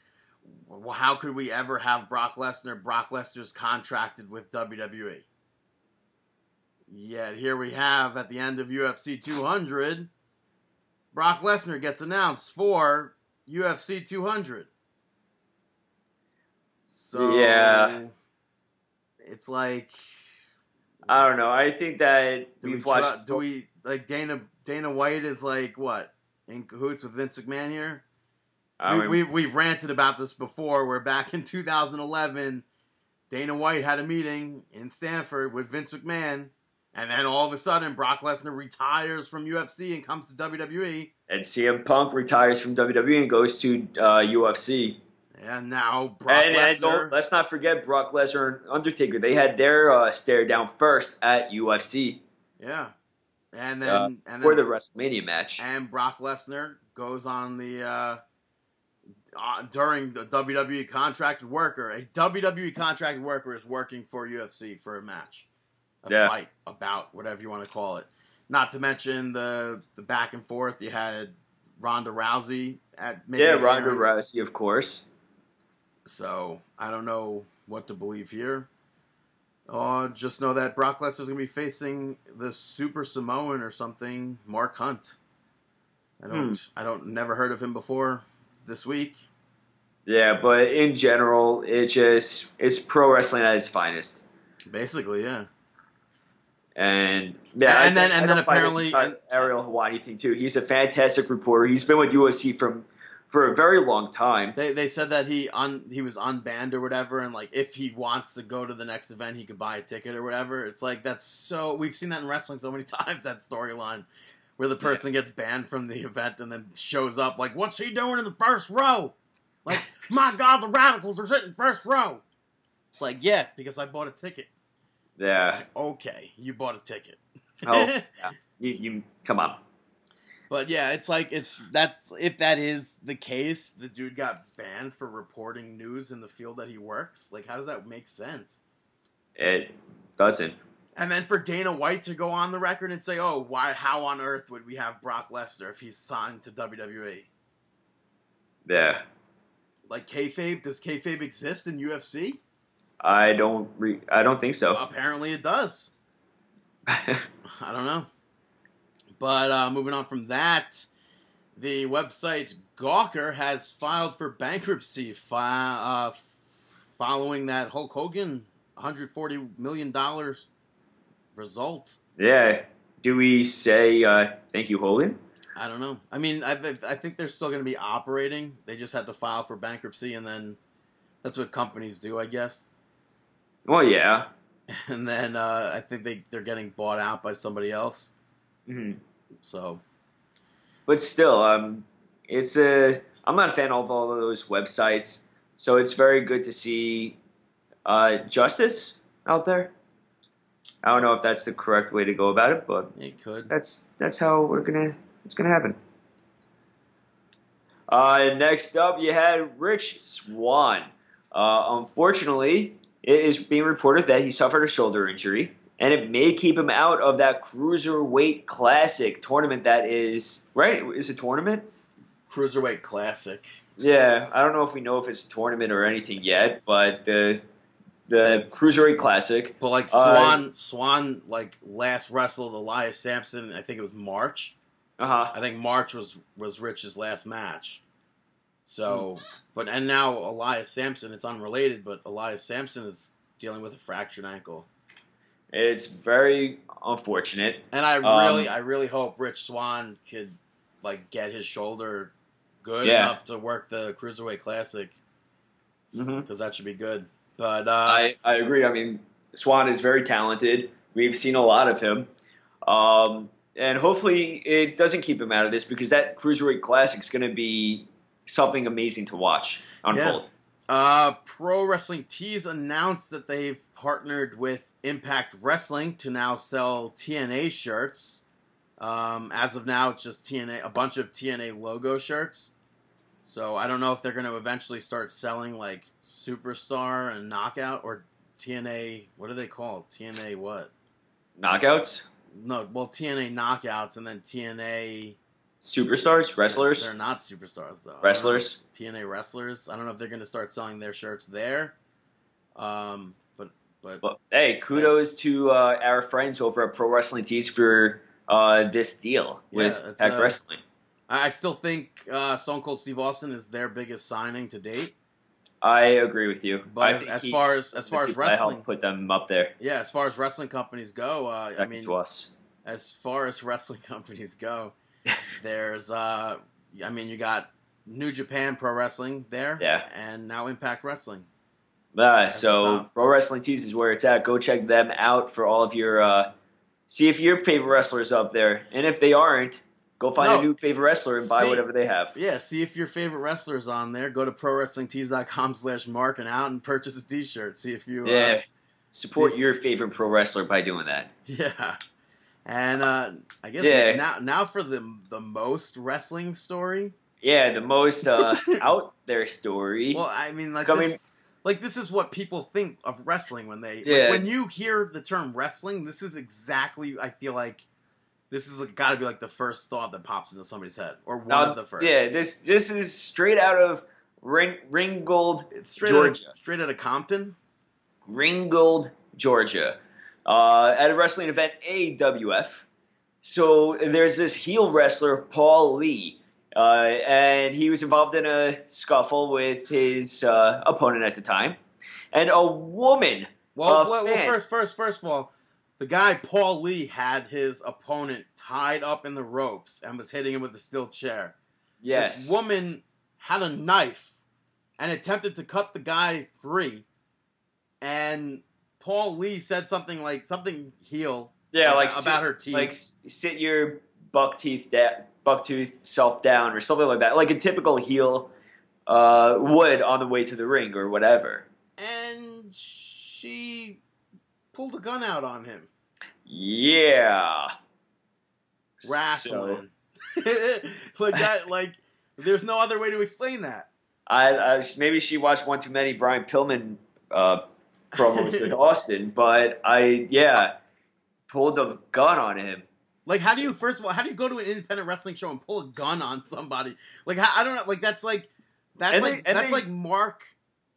S1: well, "How could we ever have Brock Lesnar? Brock Lesnar's contracted with WWE." Yet here we have at the end of UFC 200, Brock Lesnar gets announced for UFC 200. So
S2: Yeah.
S1: it's like
S2: I don't know. I think that
S1: do we try,
S2: watched.
S1: do we like Dana Dana White is like what in cahoots with Vince McMahon here?
S2: I
S1: we,
S2: mean,
S1: we, we've ranted about this before. Where back in 2011, Dana White had a meeting in Stamford with Vince McMahon, and then all of a sudden, Brock Lesnar retires from UFC and comes to WWE,
S2: and CM Punk retires from WWE and goes to uh, UFC.
S1: And now Brock
S2: And, and
S1: Lesnar.
S2: let's not forget Brock Lesnar and Undertaker. They had their uh, stare down first at UFC
S1: Yeah, and then
S2: Uh,
S1: and
S2: for the WrestleMania match.
S1: and Brock Lesnar goes on the. Uh, uh, during the WWE contracted worker, a WWE contracted worker is working for UFC for a match, a
S2: Yeah.
S1: fight about whatever you want to call it. Not to mention the the back and forth. You had Ronda Rousey at
S2: yeah, Ronda. Rousey, of course.
S1: So I don't know what to believe here. Uh, just know that Brock Lesnar's gonna be facing the Super Samoan or something, Mark Hunt. I don't, I don't, never heard of him before. This week,
S2: Yeah, but in general, it just it's pro wrestling at its finest.
S1: basically, yeah.
S2: And yeah,
S1: And then- and then apparently- and-
S2: Ariel Helwani thing too. He's a fantastic reporter. He's been with UFC from for a very long time.
S1: They they said that he un he was unbanned or whatever, and like if he wants to go to the next event, he could buy a ticket or whatever. It's like that's so we've seen that in wrestling so many <laughs> times that storyline where the person gets banned from the event and then shows up like, what's he doing in the first row? Like, <laughs> my God, the radicals are sitting first row. It's like, yeah, because I bought a ticket.
S2: Yeah.
S1: Okay, you bought a ticket.
S2: Oh, <laughs> yeah. You, you come on.
S1: But yeah, it's like it's that's if that is the case, the dude got banned for reporting news in the field that he works. Like, how does that make sense?
S2: It doesn't.
S1: And then for Dana White to go on the record and say, "Oh, why? How on earth would we have Brock Lesnar if he's signed to WWE?"
S2: Yeah.
S1: Like kayfabe, does kayfabe exist in UFC?
S2: I don't. Re- I don't think so.
S1: Apparently, it does. <laughs> I don't know. But uh, moving on from that, the website Gawker has filed for bankruptcy fi- uh, f- following that Hulk Hogan 140 million dollars result.
S2: yeah. Do we say uh, thank you, Hogan?
S1: I don't know. I mean, I, I think they're still going to be operating. They just had to file for bankruptcy, and then that's what companies do, I guess.
S2: Well, yeah. <laughs>
S1: And then uh, I think they they're getting bought out by somebody else.
S2: hmm
S1: So
S2: But still, um, it's a. I'm not a fan of all of those websites, so it's very good to see uh, justice out there. I don't know if that's the correct way to go about it, but
S1: it could.
S2: that's that's how we're gonna it's gonna happen. Uh, next up, you had Rich Swann. Uh, unfortunately, it is being reported that he suffered a shoulder injury, and it may keep him out of that cruiserweight classic tournament. That is right. Is a tournament?
S1: Cruiserweight Classic.
S2: Yeah, I don't know if we know if it's a tournament or anything yet, but the the cruiserweight classic.
S1: But like
S2: Uh,
S1: Swann, Swann like last wrestled Elias Samson. I think it was March.
S2: Uh huh.
S1: I think March was was Rich's last match. So, but and now Elias Samson. It's unrelated, but Elias Samson is dealing with a fractured ankle,
S2: It's very unfortunate.
S1: and I
S2: Um,
S1: really, I really hope Rich Swann could like get his shoulder good
S2: Yeah.
S1: enough to work the cruiserweight classic because that should be good. But uh,
S2: I, I agree. I mean, Swann is very talented. We've seen a lot of him. Um, and hopefully it doesn't keep him out of this because that Cruiserweight Classic is going to be something amazing to watch unfold.
S1: Uh, Pro Wrestling Tees announced that they've partnered with Impact Wrestling to now sell TNA shirts. Um, as of now, it's just TNA, a bunch of TNA logo shirts. So I don't know if they're going to eventually start selling like Superstar and Knockout or TNA. What are they called? TNA what?
S2: Knockouts,
S1: No, well TNA Knockouts and then TNA.
S2: Superstars, wrestlers,
S1: They're not superstars though.
S2: wrestlers.
S1: TNA wrestlers. I don't know if they're going to start selling their shirts there. Um, but but
S2: hey, kudos to uh, our friends over at Pro Wrestling Tees for uh, this deal with
S1: Yeah,
S2: Impact
S1: uh,
S2: Wrestling.
S1: I still think uh, Stone Cold Steve Austin is their biggest signing to date.
S2: I agree with you.
S1: But as- as far as- as far as wrestling-
S2: put them up there.
S1: Yeah, as far as wrestling companies go, uh, I mean,
S2: to us.
S1: as far as <laughs> wrestling companies go, there's, uh, I mean, you got New Japan Pro Wrestling there,
S2: Yeah.
S1: and now Impact Wrestling.
S2: Uh, so. Pro Wrestling Tees is where it's at. Go check them out for all of your. Uh, see if your favorite wrestlers up there, and if they aren't, go find
S1: No.
S2: a new favorite wrestler and buy
S1: See-
S2: whatever they have.
S1: Yeah, see if your favorite wrestler's on there. Go to pro prowrestlingtees.com slash mark and out and purchase a t-shirt. See if you, uh,
S2: Yeah, support
S1: see-
S2: your favorite pro wrestler by doing that. <laughs>
S1: Yeah. And uh, I guess
S2: Yeah.
S1: now now for the the most wrestling story.
S2: Yeah, the most uh, <laughs> out there story.
S1: Well, I mean, like
S2: Coming-
S1: this, like this is what people think of wrestling when they like, when you hear the term wrestling. This is exactly I feel like this is got to be like the first thought that pops into somebody's head or one
S2: Now,
S1: of the first.
S2: Yeah, this this is straight out of Ring, Ringgold,
S1: it's straight out
S2: Georgia.
S1: of, straight out of Compton.
S2: Ringgold, Georgia, uh, at a wrestling event, AWF. So there's this heel wrestler, Paul Lee, uh, and he was involved in a scuffle with his uh, opponent at the time, and a woman.
S1: Well,
S2: Uh,
S1: well, well, first, first, first of all, the guy Paul Lee had his opponent tied up in the ropes and was hitting him with a steel chair.
S2: Yes,
S1: This woman had a knife and attempted to cut the guy free. And Paul Lee said something like something heel
S2: yeah,
S1: about,
S2: like
S1: about
S2: sit,
S1: her teeth.
S2: like sit your buck teeth da- buck tooth self down or something like that, like a typical heel uh, would on the way to the ring or whatever.
S1: and she pulled a gun out on him.
S2: Yeah.
S1: Wrestling. <laughs> like that like there's no other way to explain that.
S2: I, I maybe she watched one too many Brian Pillman uh, promos with <laughs> Austin, but I yeah pulled a gun on him.
S1: Like, how do you first of all, how do you go to an independent wrestling show and pull a gun on somebody? Like, how, I don't know. Like, that's like that's
S2: And
S1: like
S2: and
S1: that's
S2: they-
S1: like Mark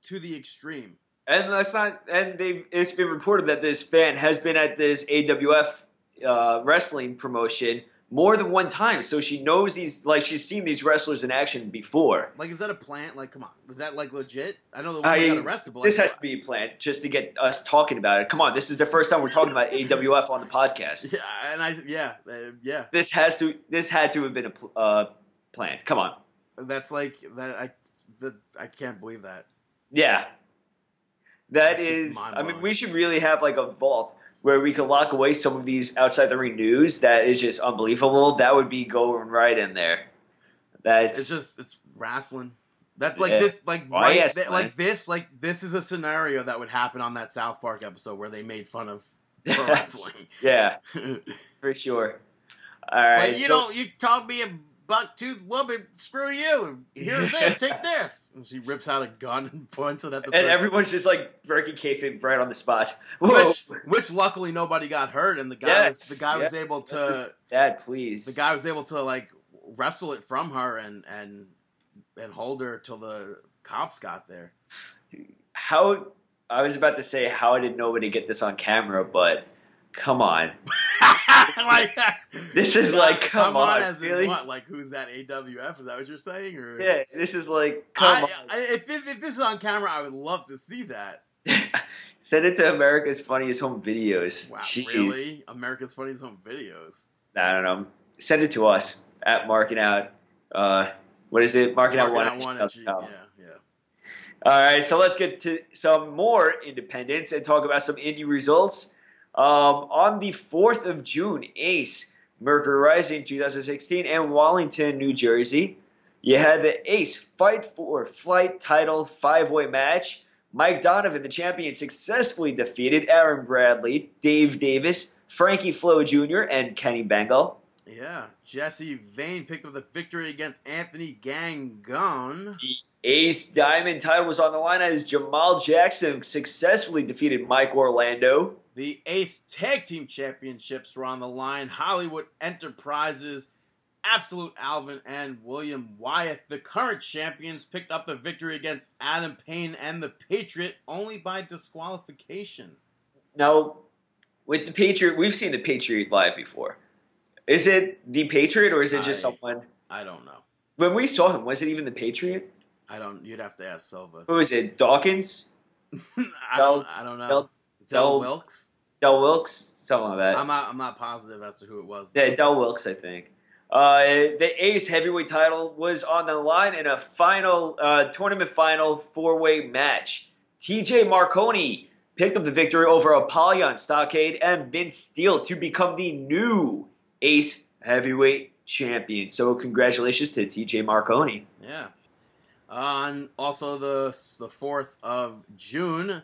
S1: to the extreme.
S2: And that's not. And they it's been reported that this fan has been at this AWF uh, wrestling promotion more than one time, so she knows these. Like she's seen these wrestlers in action before.
S1: Like, is that a plant? Like, come on, is that like legit? I know the
S2: I-
S1: woman got arrested, but like,
S2: This has to be planned just to get us talking about it. Come on, this is the first time we're talking about AWF on the podcast. <laughs>
S1: yeah, and I yeah uh, yeah.
S2: This has to. This had to have been a pl- uh, planned. Come on.
S1: That's like that. I that I can't believe that.
S2: Yeah. That
S1: just
S2: is, I mean, we should really have like a vault where we could lock away some of these outside the ring news that is just unbelievable. That would be going right in there. That's
S1: It's just it's wrestling. That's like
S2: Yeah.
S1: this, like
S2: Why
S1: right,
S2: yes,
S1: th- like this, like this is a scenario that would happen on that South Park episode where they made fun of <laughs> wrestling.
S2: yeah, <laughs> for sure. All right,
S1: like you
S2: so-
S1: don't you called me a buck tooth woman, screw you. Here's <laughs> this, take this. And she rips out a gun and <laughs> points it at the
S2: and
S1: person.
S2: everyone's just like breaking kayfabe right on the spot. Whoa.
S1: which which luckily nobody got hurt and the guy
S2: Yes,
S1: was, the guy was able to
S2: Dad, please.
S1: the guy was able to like wrestle it from her and and and hold her till the cops got there.
S2: How I was about to say, how did nobody get this on camera? But come on, <laughs> <laughs>
S1: like
S2: This is like, come, on,
S1: as in
S2: really?
S1: what? Like who's that AWF? Is that what you're saying? Or
S2: Yeah, this is like, come
S1: I,
S2: on.
S1: I, if, if, if this is on camera, I would love to see that. <laughs>
S2: Send it to America's Funniest Home Videos.
S1: Wow,
S2: Jeez.
S1: really? America's Funniest Home Videos.
S2: I don't know. Send it to us at Marking Out. Uh, what is it? Marking Out
S1: Marking
S2: One.
S1: out one at G- yeah, yeah.
S2: All right, so let's get to some more independence and talk about some indie results. Um, on the 4th of June, Ace, Mercury Rising 2016, and Wallington, New Jersey, you had the Ace Fight for Flight title five way match. Mike Donovan, the champion, successfully defeated Aaron Bradley, Dave Davis, Frankie Flo Jr., and Kenny Bengal.
S1: Yeah, Jesse Vane picked up the victory against Anthony Gangone.
S2: Ace Diamond title was on the line as Jamal Jackson successfully defeated Mike Orlando.
S1: The Ace Tag Team Championships were on the line. Hollywood Enterprises, Absolute Alvin, and William Wyatt, the current champions, picked up the victory against Adam Payne and the Patriot only by disqualification.
S2: Now, with the Patriot, we've seen the Patriot live before. Is it the Patriot or is it just
S1: I-
S2: someone?
S1: I don't know.
S2: When we saw him, was it even the Patriot?
S1: I don't. You'd have to ask Silva.
S2: Who is it? Dawkins? <laughs>
S1: I
S2: Del-
S1: don't. I don't know.
S2: Del-
S1: Del,
S2: Del-
S1: Wilkes.
S2: Del Wilkes? Something like that.
S1: I'm not. I'm not positive as to who it was.
S2: Yeah, Del Wilkes, I think. Uh, the Ace heavyweight title was on the line in a final uh, tournament final four way match. TJ Marconi picked up the victory over Apollyon Stockade and Vince Steele to become the new Ace heavyweight champion. So congratulations to TJ Marconi.
S1: Yeah. On also the the fourth of June,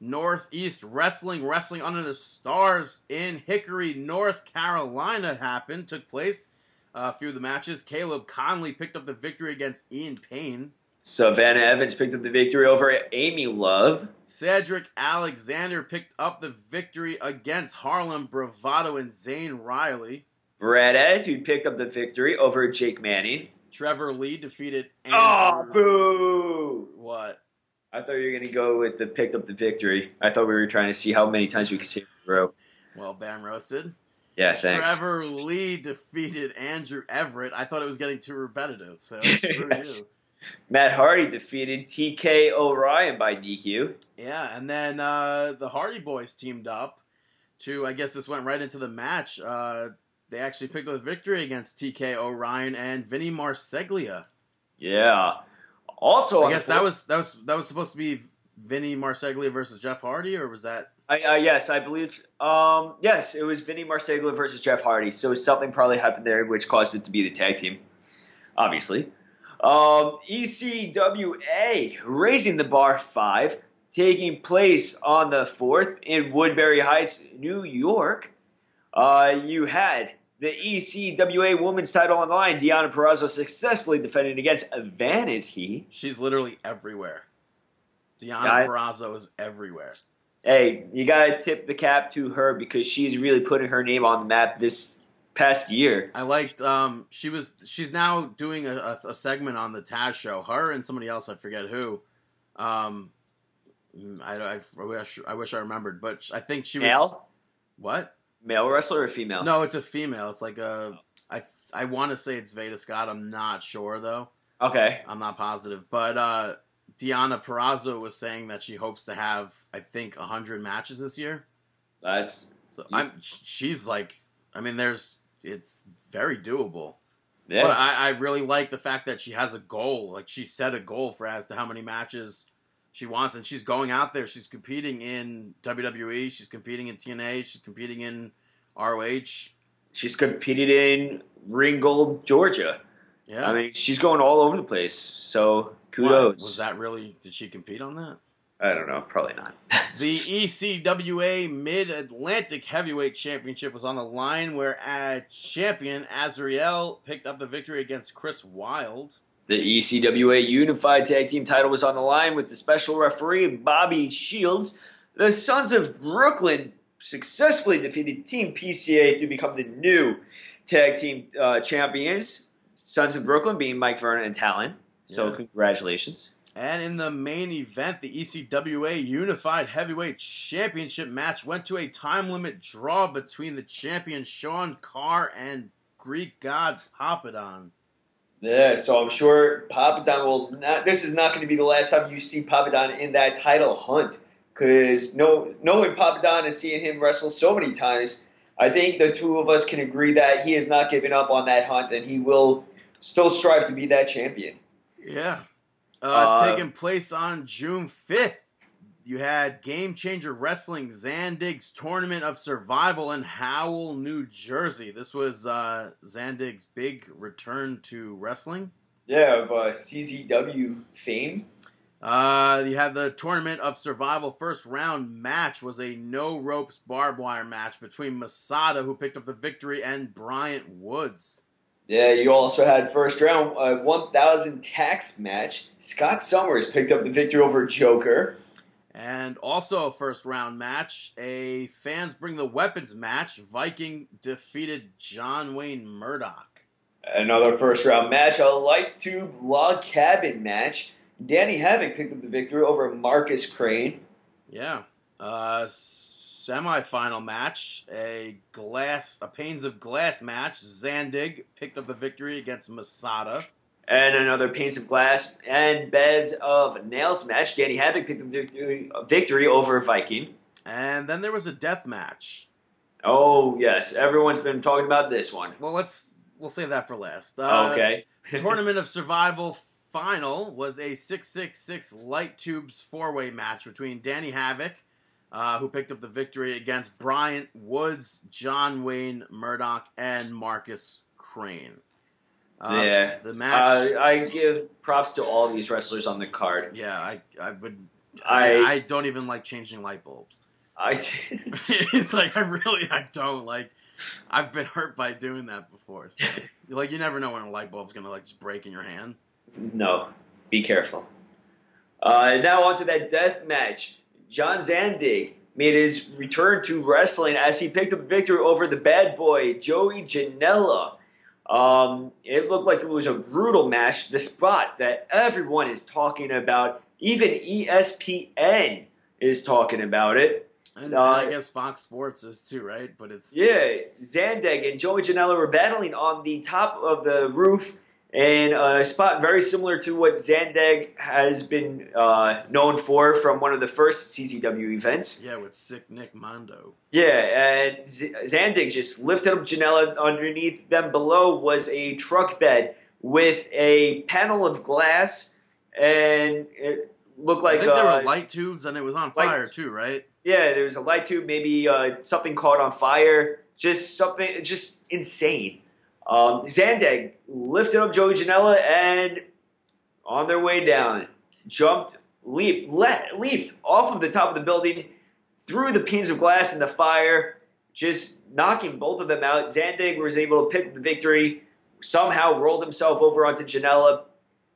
S1: Northeast Wrestling Wrestling Under the Stars in Hickory, North Carolina happened. Took place. Uh, a few of the matches. Caleb Conley picked up the victory against Ian Payne.
S2: Savannah Evans picked up the victory over Amy Love.
S1: Cedric Alexander picked up the victory against Harlem Bravado and Zane Riley.
S2: Brad Attitude picked up the victory over Jake Manning.
S1: Trevor Lee defeated
S2: Oh,
S1: Andrew.
S2: boo!
S1: What?
S2: I thought you were going to go with the picked up the victory. I thought we were trying to see how many times we could say row.
S1: Well, bam roasted.
S2: Yeah, thanks.
S1: Trevor Lee defeated Andrew Everett. I thought it was getting too repetitive, so <laughs> screw you.
S2: Matt Hardy defeated TK O'Ryan by DQ.
S1: Yeah, and then uh, the Hardy Boys teamed up to, I guess this went right into the match. Uh, they actually picked up the victory against TK O'Ryan and Vinny Marseglia.
S2: Yeah. Also,
S1: I guess that was that was that was supposed to be Vinny Marseglia versus Jeff Hardy, or was that?
S2: I, uh, yes, I believe. Um, yes, it was Vinny Marseglia versus Jeff Hardy. So something probably happened there, which caused it to be the tag team. Obviously, um, ECWA raising the bar five, taking place on the fourth in Woodbury Heights, New York. Uh, you had the ECWA Women's Title on the line. Deonna Purrazzo successfully defending against Vanity.
S1: She's literally everywhere. Deonna
S2: I-
S1: Purrazzo is everywhere.
S2: hey, you gotta tip the cap to her because she's really putting her name on the map this past year.
S1: I liked. Um, she was. She's now doing a, a, segment on the Taz show. Her and somebody else. I forget who. Um, I, I, I wish I wish I remembered, but I think she was.
S2: Male,
S1: What?
S2: Male wrestler or female?
S1: No, it's a female. It's like a. I I want to say it's Veda Scott. I'm not sure though.
S2: Okay.
S1: I'm not positive, but uh, Deonna Purrazzo was saying that she hopes to have, I think, hundred matches this year.
S2: That's
S1: So
S2: Yeah.
S1: I'm. She's like. I mean, there's. It's very doable.
S2: yeah.
S1: But I, I really like the fact that she has a goal. Like she set a goal for as to how many matches she wants, and she's going out there. She's competing in WWE. She's competing in TNA. She's competing in ROH.
S2: she's competed in Ringgold, Georgia.
S1: Yeah.
S2: I mean, she's going all over the place. So
S1: What?
S2: kudos.
S1: Was that really? Did she compete on that?
S2: I don't know. Probably not. <laughs>
S1: The ECWA Mid Atlantic Heavyweight Championship was on the line, where a champion Azriel picked up the victory against Chris Wilde.
S2: The ECWA Unified Tag Team title was on the line with the special referee Bobby Shields. The Sons of Brooklyn successfully defeated Team PCA to become the new tag team uh, champions. Sons of Brooklyn being Mike Vernon and Talon. So
S1: Yeah.
S2: congratulations.
S1: And in the main event, the ECWA Unified Heavyweight Championship match went to a time limit draw between the champion Sean Carr and Greek God Papadon.
S2: Yeah, so I'm sure Papadon will not. This is not going to be the last time you see Papadon in that title hunt. Because no, knowing Papadon and seeing him wrestle so many times, I think the two of us can agree that he has not given up on that hunt, and he will still strive to be that champion.
S1: Yeah. Uh,
S2: Uh,
S1: taking place on June 5th, you had Game Changer Wrestling Zandig's Tournament of Survival in Howell, New Jersey. This was uh, Zandig's big return to wrestling.
S2: Yeah, of uh, CZW fame.
S1: Uh, you had the Tournament of Survival first round match was a no ropes barbed wire match between Masada, who picked up the victory, and Bryant Woods.
S2: Yeah, you also had first round uh, 1,000 tacks match. Scott Summers picked up the victory over Joker.
S1: And also a first round match, a fans bring the weapons match. Viking defeated John Wayne Murdoch.
S2: Another first round match, a light tube log cabin match. Danny Havoc picked up the victory over Marcus Crane.
S1: Yeah. Uh, semi-final match, a glass, a panes of glass match. Zandig picked up the victory against Masada.
S2: And another Panes of Glass and Beds of Nails match. Danny Havoc picked up the victory, victory over Viking.
S1: And then there was a death match.
S2: Oh, yes. Everyone's been talking about this one.
S1: Well, let's we'll save that for last. Uh,
S2: okay. <laughs>
S1: Tournament of Survival final was a 666 light tubes four way match between Danny Havoc, uh, who picked up the victory against Bryant Woods, John Wayne Murdoch, and Marcus Crane. Uh,
S2: yeah.
S1: The match.
S2: Uh, I give props to all these wrestlers on the card.
S1: yeah, I, I would. I,
S2: I,
S1: I don't even like changing light bulbs.
S2: I, <laughs> <laughs>
S1: it's like I really I don't like. I've been hurt by doing that before. So, <laughs> like you never know when a light bulb's gonna like just break in your hand.
S2: no, be careful. Uh, now on to that death match. John Zandig made his return to wrestling as he picked up a victory over the bad boy Joey Janela. Um, it looked like it was a brutal match. The spot that everyone is talking about, even ESPN is talking about it.
S1: And,
S2: Uh,
S1: and I guess Fox Sports is too, right? But it's
S2: Yeah, Zandig and Joey Janela were battling on the top of the roof in a spot very similar to what Zandig has been uh, known for from one of the first CZW events.
S1: yeah, with sick Nick Mondo.
S2: Yeah, and Z- Zandig just lifted up Janela. Underneath them below was a truck bed with a panel of glass, and it looked like
S1: I think there
S2: uh,
S1: were light tubes and it was on
S2: light-
S1: fire too, right?
S2: yeah, there was a light tube, maybe uh, something caught on fire, just something, just insane. Um, Zandig lifted up Joey Janela and on their way down, jumped, leaped, le- leaped off of the top of the building, through the panes of glass in the fire, just knocking both of them out. Zandig was able to pick up the victory, somehow rolled himself over onto Janela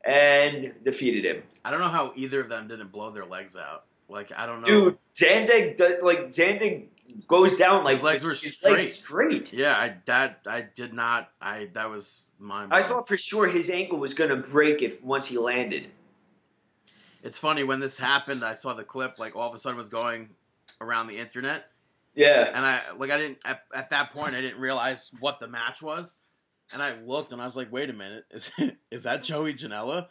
S2: and defeated him.
S1: I don't know how either of them didn't blow their legs out. Like I don't know.
S2: Dude, Zandig, like Zandig goes down like
S1: His legs were
S2: his
S1: straight.
S2: legs straight.
S1: Yeah, I that I did not. I that was my.
S2: I thought for sure his ankle was gonna break if once he landed.
S1: it's funny when this happened. I saw the clip. Like all of a sudden was going around the internet,
S2: Yeah,
S1: and I like I didn't at, at that point I didn't realize what the match was, and I looked and I was like, wait a minute, <laughs> is is that Joey Janela?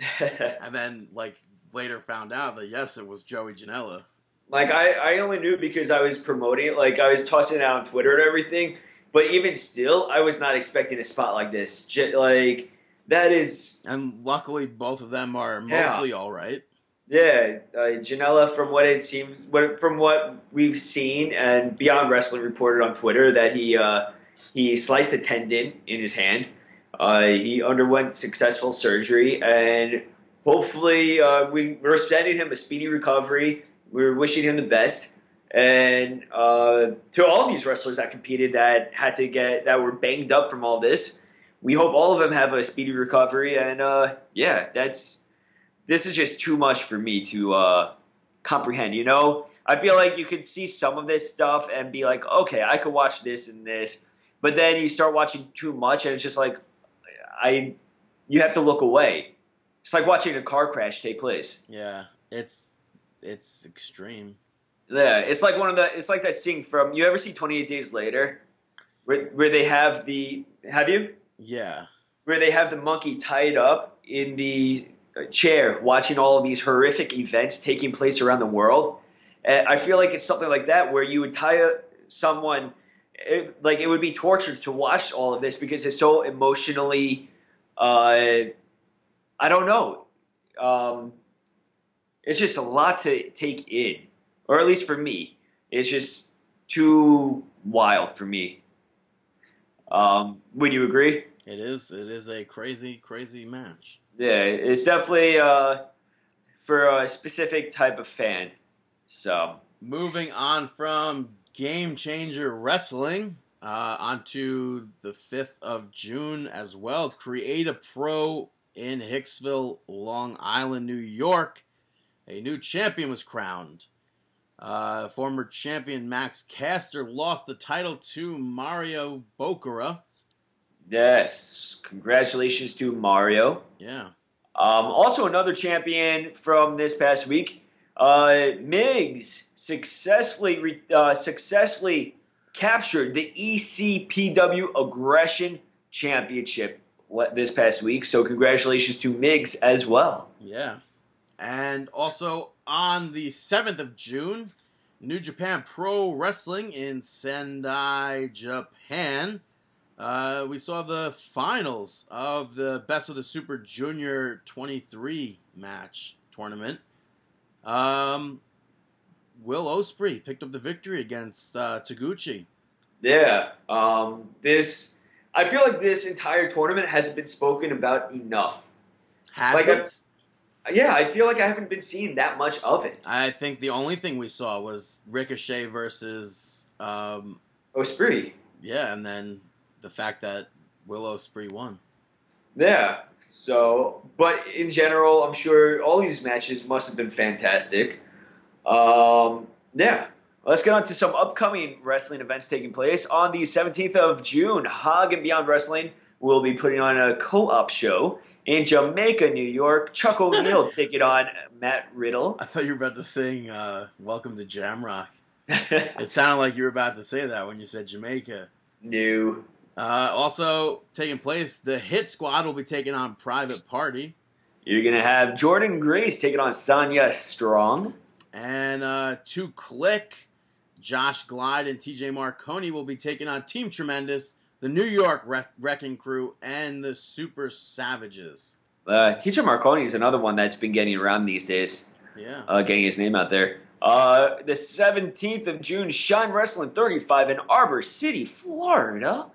S1: <laughs> And then like later found out that yes, it was Joey Janela.
S2: Like I, I only knew because I was promoting it. Like I was tossing it out on Twitter and everything. But even still, I was not expecting a spot like this. J- Like that is
S1: And luckily, both of them are
S2: Yeah.
S1: mostly all right.
S2: Yeah, uh, Janela, from what it seems, what, from what we've seen, and Beyond Wrestling reported on Twitter that he uh, he sliced a tendon in his hand. Uh, he underwent successful surgery, and hopefully, uh, we, we're sending him a speedy recovery. We're wishing him the best. And uh, to all these wrestlers that competed that had to get that were banged up from all this, we hope all of them have a speedy recovery. And uh, yeah, that's this is just too much for me to uh, comprehend. You know, I feel like you could see some of this stuff and be like, okay, I could watch this and this, but then you start watching too much, and it's just like, I, you have to look away. It's like watching a car crash take place.
S1: Yeah, it's it's extreme.
S2: Yeah, it's like one of the. It's like that scene from. You ever see Twenty Eight Days Later, where where they have the. Have you?
S1: Yeah,
S2: Where they have the monkey tied up in the chair, watching all of these horrific events taking place around the world. And I feel like it's something like that, where you would tie someone. It, like it would be torture to watch all of this because it's so emotionally. Uh, I don't know. Um, it's just a lot to take in, or at least for me, it's just too wild for me. Um, would you agree?
S1: it is. It is a crazy, crazy match.
S2: Yeah, it's definitely uh, for a specific type of fan. So
S1: Moving on from Game Changer Wrestling uh, onto the 5th of June as well. Create a Pro in Hicksville, Long Island, New York. A new champion was crowned. Uh, former champion Max Caster lost the title to Mario Bokara.
S2: yes, congratulations to Mario.
S1: Yeah.
S2: Um, also, another champion from this past week, uh, Migs successfully re- uh, successfully captured the ECPW Aggression Championship what- this past week. So, congratulations to Migs as well.
S1: Yeah. And also on the 7th of June, New Japan Pro Wrestling in Sendai, Japan. Uh, we saw the finals of the Best of the Super Junior 23 match tournament. Um, Will Ospreay picked up the victory against uh, Taguchi.
S2: Yeah, um, this I feel like this entire tournament hasn't been spoken about enough.
S1: Has
S2: Like,
S1: it?
S2: Yeah, I feel like I haven't been seeing that much of it.
S1: I think the only thing we saw was Ricochet versus, um,
S2: Ospreay.
S1: yeah, and then the fact that Will Ospreay won.
S2: Yeah. So, but in general, I'm sure all these matches must have been fantastic. Um, yeah. Let's get on to some upcoming wrestling events taking place. On the 17th of June, Hog and Beyond Wrestling will be putting on a co-op show in Jamaica, New York. Chuck O'Neill <laughs> taking on Matt Riddle.
S1: I thought you were about to sing uh, "Welcome to Jamrock." <laughs> It sounded like you were about to say that when you said Jamaica.
S2: New.
S1: Uh, also taking place, the Hit Squad will be taking on Private Party,
S2: You're gonna have Jordan Grace taking on Sonya Strong.
S1: and uh, to Click, Josh Glide and TJ Marconi will be taking on Team Tremendous, the New York Wreck- Wrecking Crew, and the Super Savages.
S2: Uh, TJ Marconi is another one that's been getting around these days.
S1: Yeah.
S2: uh, getting his name out there. Uh, the 17th of June, Shine Wrestling 35 in Ybor City, Florida.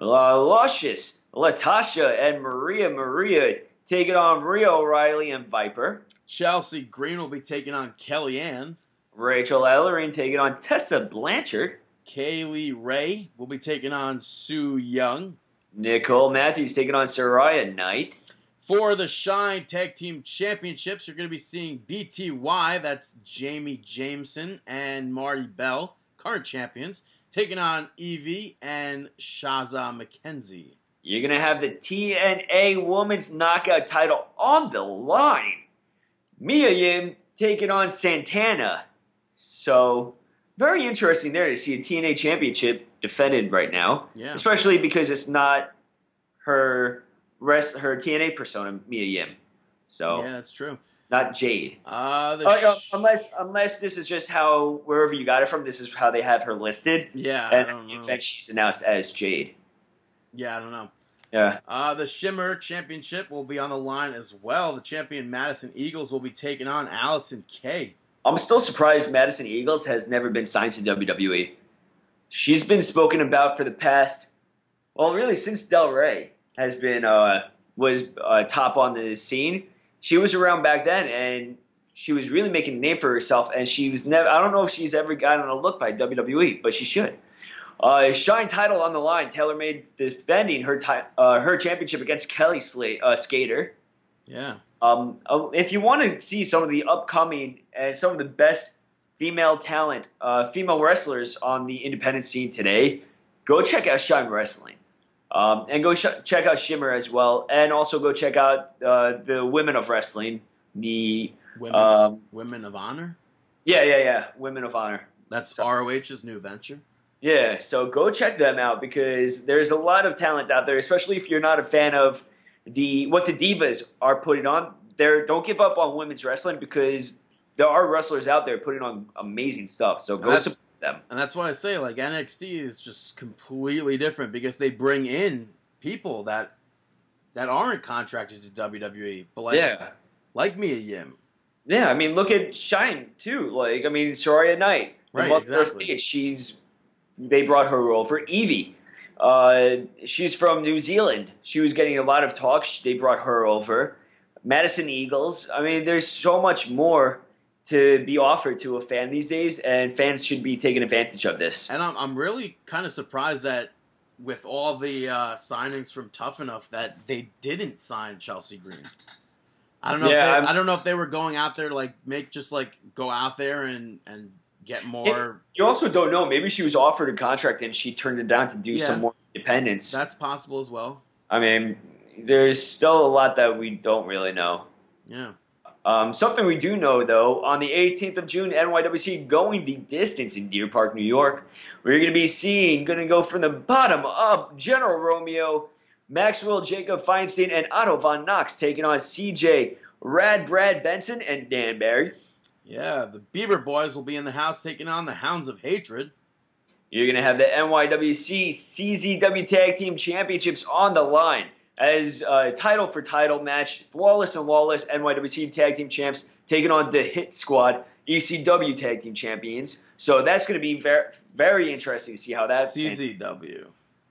S2: La Luscious, Latasha, and Maria Maria taking on Rhia O'Reilly and Viper.
S1: Chelsea Green will be taking on Kellyanne.
S2: Rachel Ellering taking on Tessa Blanchard.
S1: Kaylee Ray will be taking on Su Yung.
S2: Nicole Matthews taking on Saraya Knight.
S1: For the Shine Tag Team Championships, you're going to be seeing BTY, that's Jayme Jameson and Marti Belle, current champions, taking on Evie and Shazza McKenzie.
S2: You're going to have the TNA Women's Knockout title on the line. Mia Yim taking on Santana. So, very interesting there to see a TNA championship defended right now,
S1: Yeah.
S2: especially because it's not her rest her TNA persona, Mia Yim. So,
S1: Yeah, that's true.
S2: not Jade.
S1: Uh, the
S2: Oh, yeah,
S1: sh-
S2: unless unless this is just how wherever you got it from, this is how they have her listed,
S1: yeah,
S2: and
S1: know.
S2: then she's announced as Jade.
S1: Yeah, I don't know.
S2: Yeah.
S1: Uh, the Shimmer Championship will be on the line as well. The champion Madison Eagles will be taking on Allison Kay.
S2: I'm still surprised Madison Eagles has never been signed to WWE. She's been spoken about for the past, well, really since Del Rey has been uh, was uh, top on the scene. She was around back then, and she was really making a name for herself. And she was never. I don't know if she's ever gotten a look by WWE, but she should. Uh, Shine title on the line. Taylor made defending her ti- uh, her championship against Kelly Sla- uh, Skater.
S1: Yeah.
S2: Um, uh, if you want to see some of the upcoming and some of the best female talent, uh, female wrestlers on the independent scene today, go check out Shine Wrestling. Um, and go sh- check out Shimmer as well, and also go check out uh, the Women of Wrestling. The
S1: Women,
S2: um,
S1: Women of Honor.
S2: yeah, yeah, yeah, Women of Honor.
S1: That's ROH's new venture.
S2: Yeah, so go check them out because there's a lot of talent out there, especially if you're not a fan of the what the divas are putting on. There, don't give up on women's wrestling because there are wrestlers out there putting on amazing stuff. So go support them.
S1: And that's why I say like NXT is just completely different because they bring in people that that aren't contracted to WWE, but like
S2: yeah,
S1: like Mia Yim.
S2: yeah. I mean, look at Shine too. Like, I mean, Saraya Knight,
S1: Right, exactly.
S2: She's they brought her over. Evie, uh, she's from New Zealand. She was getting a lot of talk. They brought her over. Madison Eagles. I mean, there's so much more to be offered to a fan these days, and fans should be taking advantage of this.
S1: And I'm I'm really kind of surprised that with all the uh, signings from Tough Enough that they didn't sign Chelsea Green. I don't know.
S2: Yeah,
S1: if
S2: I'm-
S1: they, I don't know if they were going out there to like make just like go out there and and get more.
S2: You also don't know. Maybe she was offered a contract and she turned it down to do
S1: Yeah.
S2: some more independence.
S1: That's possible as well.
S2: I mean, there's still a lot that we don't really know.
S1: Yeah.
S2: Um, something we do know, though, on the 18th of June, NYWC going the distance in Deer Park, New York. We're going to be seeing, going to go from the bottom up, General Romeo, Maxwell Jacob Feinstein, and Otto Von Knox taking on CJ, Rad Brad Benson, and Dan Barry.
S1: Yeah, the Beaver Boys will be in the house taking on the Hounds of Hatred.
S2: You're going to have the NYWC CZW Tag Team Championships on the line as a title for title match. Flawless and Lawless NYWC Tag Team Champs taking on the Hit Squad ECW Tag Team Champions. So that's going to be very, very interesting to see how that.
S1: CZW.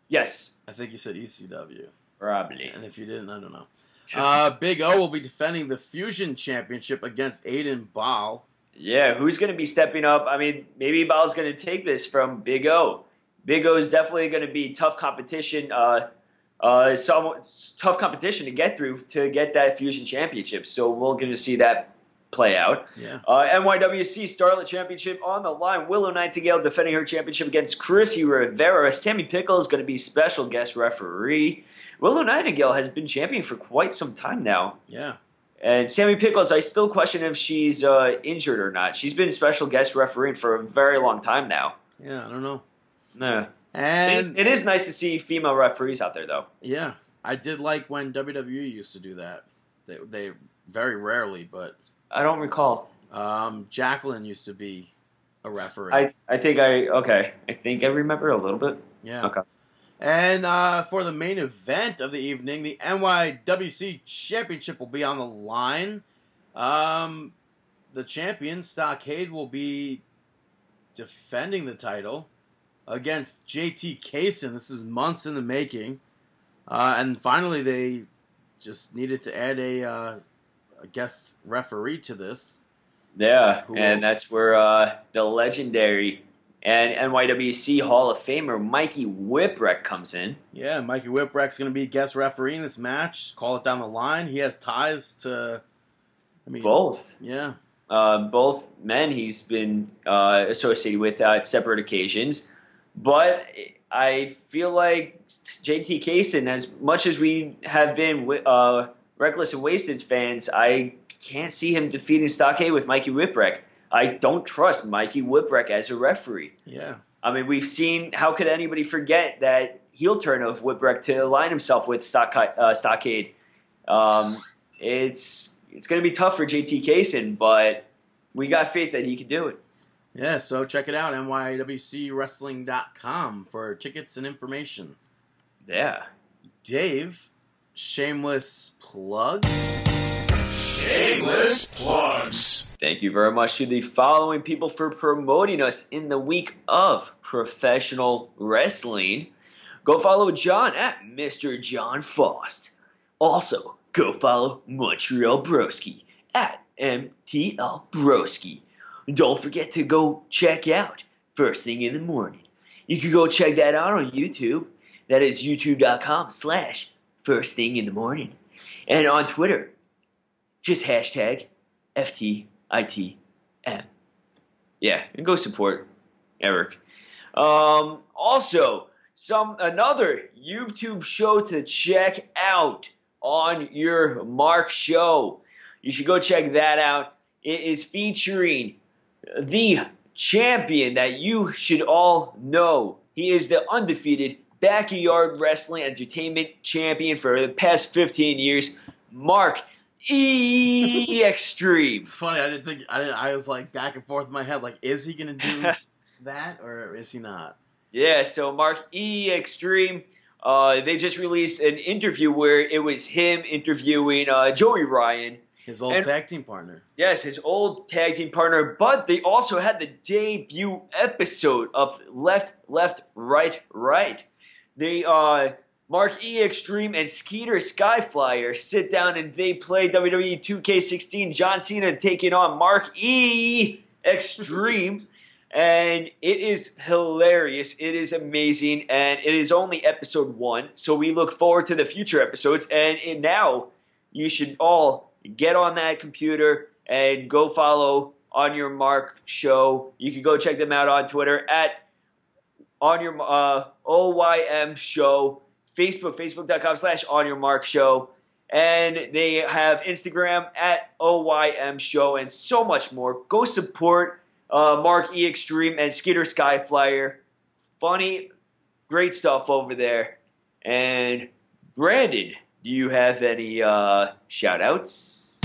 S2: Yes,
S1: I think you said ECW.
S2: probably.
S1: And if you didn't, I don't know. <laughs> Uh, Big O will be defending the Fusion Championship against Aiden Ball.
S2: Yeah, who's going to be stepping up? I mean, maybe Ball's going to take this from Big O. Big O is definitely going to be tough competition. Uh, uh, some tough competition to get through to get that Fusion Championship. So we're going to see that play out.
S1: Yeah.
S2: Uh, NYWC Starlet Championship on the line. Willow Nightingale defending her championship against Chrissy Rivera. Sammy Pickle is going to be special guest referee. Willow Nightingale has been champion for quite some time now.
S1: Yeah.
S2: And Sammy Pickles, I still question if she's uh, injured or not. She's been special guest refereeing for a very long time now.
S1: Yeah, I don't know.
S2: It
S1: And
S2: is, it is nice to see female referees out there, though.
S1: yeah, I did like when WWE used to do that. They, they very rarely, but
S2: I don't recall.
S1: um, Jacqueline used to be a referee.
S2: I, I think I okay. I think I remember a little bit.
S1: yeah.
S2: Okay.
S1: And uh, for the main event of the evening, the NYWC Championship will be on the line. Um, the champion, Stockade, will be defending the title against JT Kaysen. This is months in the making. Uh, and finally, they just needed to add a, uh, a guest referee to this.
S2: Yeah,
S1: Cool.
S2: and that's where uh, the legendary and NYWC Hall of Famer Mikey Whipwreck comes in.
S1: Yeah, Mikey Whipwreck's going to be guest referee in this match. Call it down the line. He has ties to. I mean,
S2: Both.
S1: Yeah.
S2: Uh, both men he's been uh, associated with at separate occasions. But I feel like JT Kaysen, as much as we have been uh, Reckless and Wasted fans, I can't see him defeating Stockade with Mikey Whipwreck. I don't trust Mikey Whipwreck as a referee.
S1: Yeah.
S2: I mean, we've seen, how could anybody forget that heel turn of Whipwreck to align himself with Stockade? Uh, Stockade. Um, it's it's going to be tough for JT Kaysen, but we got faith that he can do it.
S1: Yeah, so check it out, nywcwrestling.com for tickets and information.
S2: Yeah.
S1: Dave, shameless plug.
S4: Shameless plugs.
S2: Thank you very much to the following people for promoting us in the week of professional wrestling. Go follow John at Mr. John Faust. Also, go follow Montreal Broski at MTL Broski. Don't forget to go check out First Thing in the Morning. You can go check that out on YouTube. That is youtube.com slash First Thing in the Morning. And on Twitter, just hashtag FTITM. Yeah, go support Eric. Um, also, some another YouTube show to check out on your Mark show. You should go check that out. It is featuring the champion that you should all know. He is the undefeated backyard wrestling entertainment champion for the past 15 years, Mark E Extreme.
S1: It's funny. I didn't think. I, didn't, I was like back and forth in my head. Like, is he gonna do <laughs> that or is he not?
S2: Yeah, so Mark E Extreme. Uh, they just released an interview where it was him interviewing uh, Joey Ryan.
S1: His old
S2: And-
S1: tag team partner.
S2: Yes, his old tag team partner, but they also had the debut episode of Left, Left, Right, Right. They, uh, Mark E Extreme and Skeeter Skyflyer sit down and they play WWE 2K16. John Cena taking on Mark E Extreme. and it is hilarious. It is amazing, and it is only episode one. So we look forward to the future episodes. And now you should all get on that computer and go follow on your mark show. You can go check them out on Twitter at on your uh, OYM show, Facebook, facebook.com slash on your mark show. And they have Instagram at OYM show and so much more. Go support uh, Mark E Extreme and Skeeter Skyflyer. Funny, great stuff over there. And Brandon, do you have any uh, shout outs?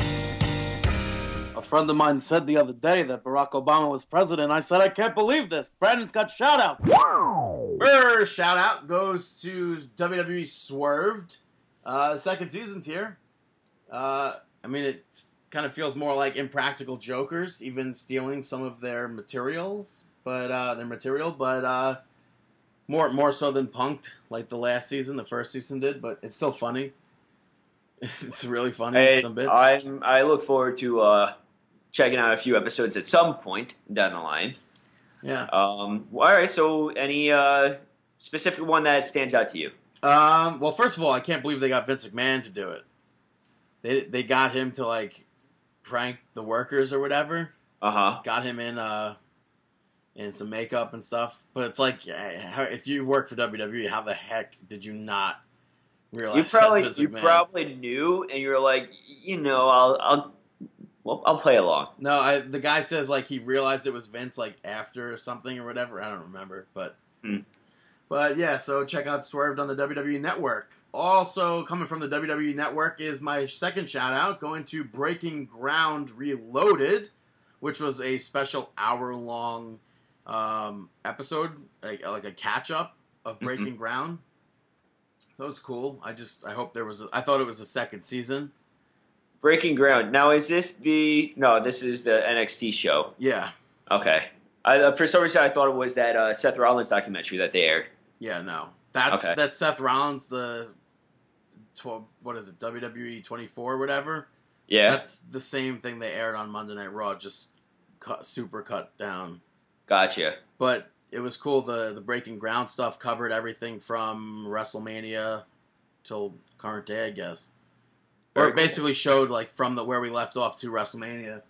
S5: A friend of mine said the other day that Barack Obama was president. I said, I can't believe this. Brandon's got shout outs.
S1: First shout out goes to WWE Swerved. Uh, the second season's here. Uh, I mean, it kind of feels more like Impractical Jokers, even stealing some of their materials, but uh, their material, but uh, more more so than Punked, like the last season, the first season did. But it's still funny. <laughs> it's really funny.
S2: Hey,
S1: some bits.
S2: I'm, I look forward to uh, checking out a few episodes at some point down the line.
S1: Yeah.
S2: Um, all right, so any uh, specific one that stands out to you?
S1: Um, well, first of all, I can't believe they got Vince McMahon to do it. They they got him to like prank the workers or whatever.
S2: Uh huh.
S1: Got him in uh in some makeup and stuff. But it's like, if you work for WWE, how the heck did you not realize?
S2: You probably you probably knew, and you're like, you know, I'll I'll well, I'll play along.
S1: no. I, the guy says like he realized it was Vince like after or something or whatever. I don't remember, but.
S2: Hmm.
S1: But yeah, so check out Swerved on the WWE Network. Also, coming from the WWE Network is my second shout out going to Breaking Ground Reloaded, which was a special hour long um, episode, like, like a catch up of Breaking Ground. So it was cool. I just I hope there was. A, I thought it was a second season.
S2: Breaking Ground. Now, is this the no? This is the NXT show.
S1: Yeah,
S2: Okay. I, uh, for some reason, I thought it was that uh, Seth Rollins documentary that they aired.
S1: yeah, no. That's
S2: Okay.
S1: that's Seth Rollins the. Tw- what is it? WWE 24 whatever.
S2: Yeah.
S1: That's the same thing they aired on Monday Night Raw, just cut, super cut down.
S2: Gotcha.
S1: But it was cool. The the breaking ground stuff covered everything from WrestleMania till current day, I guess. Or
S2: Very
S1: it
S2: cool.
S1: basically showed like from the where we left off to WrestleMania.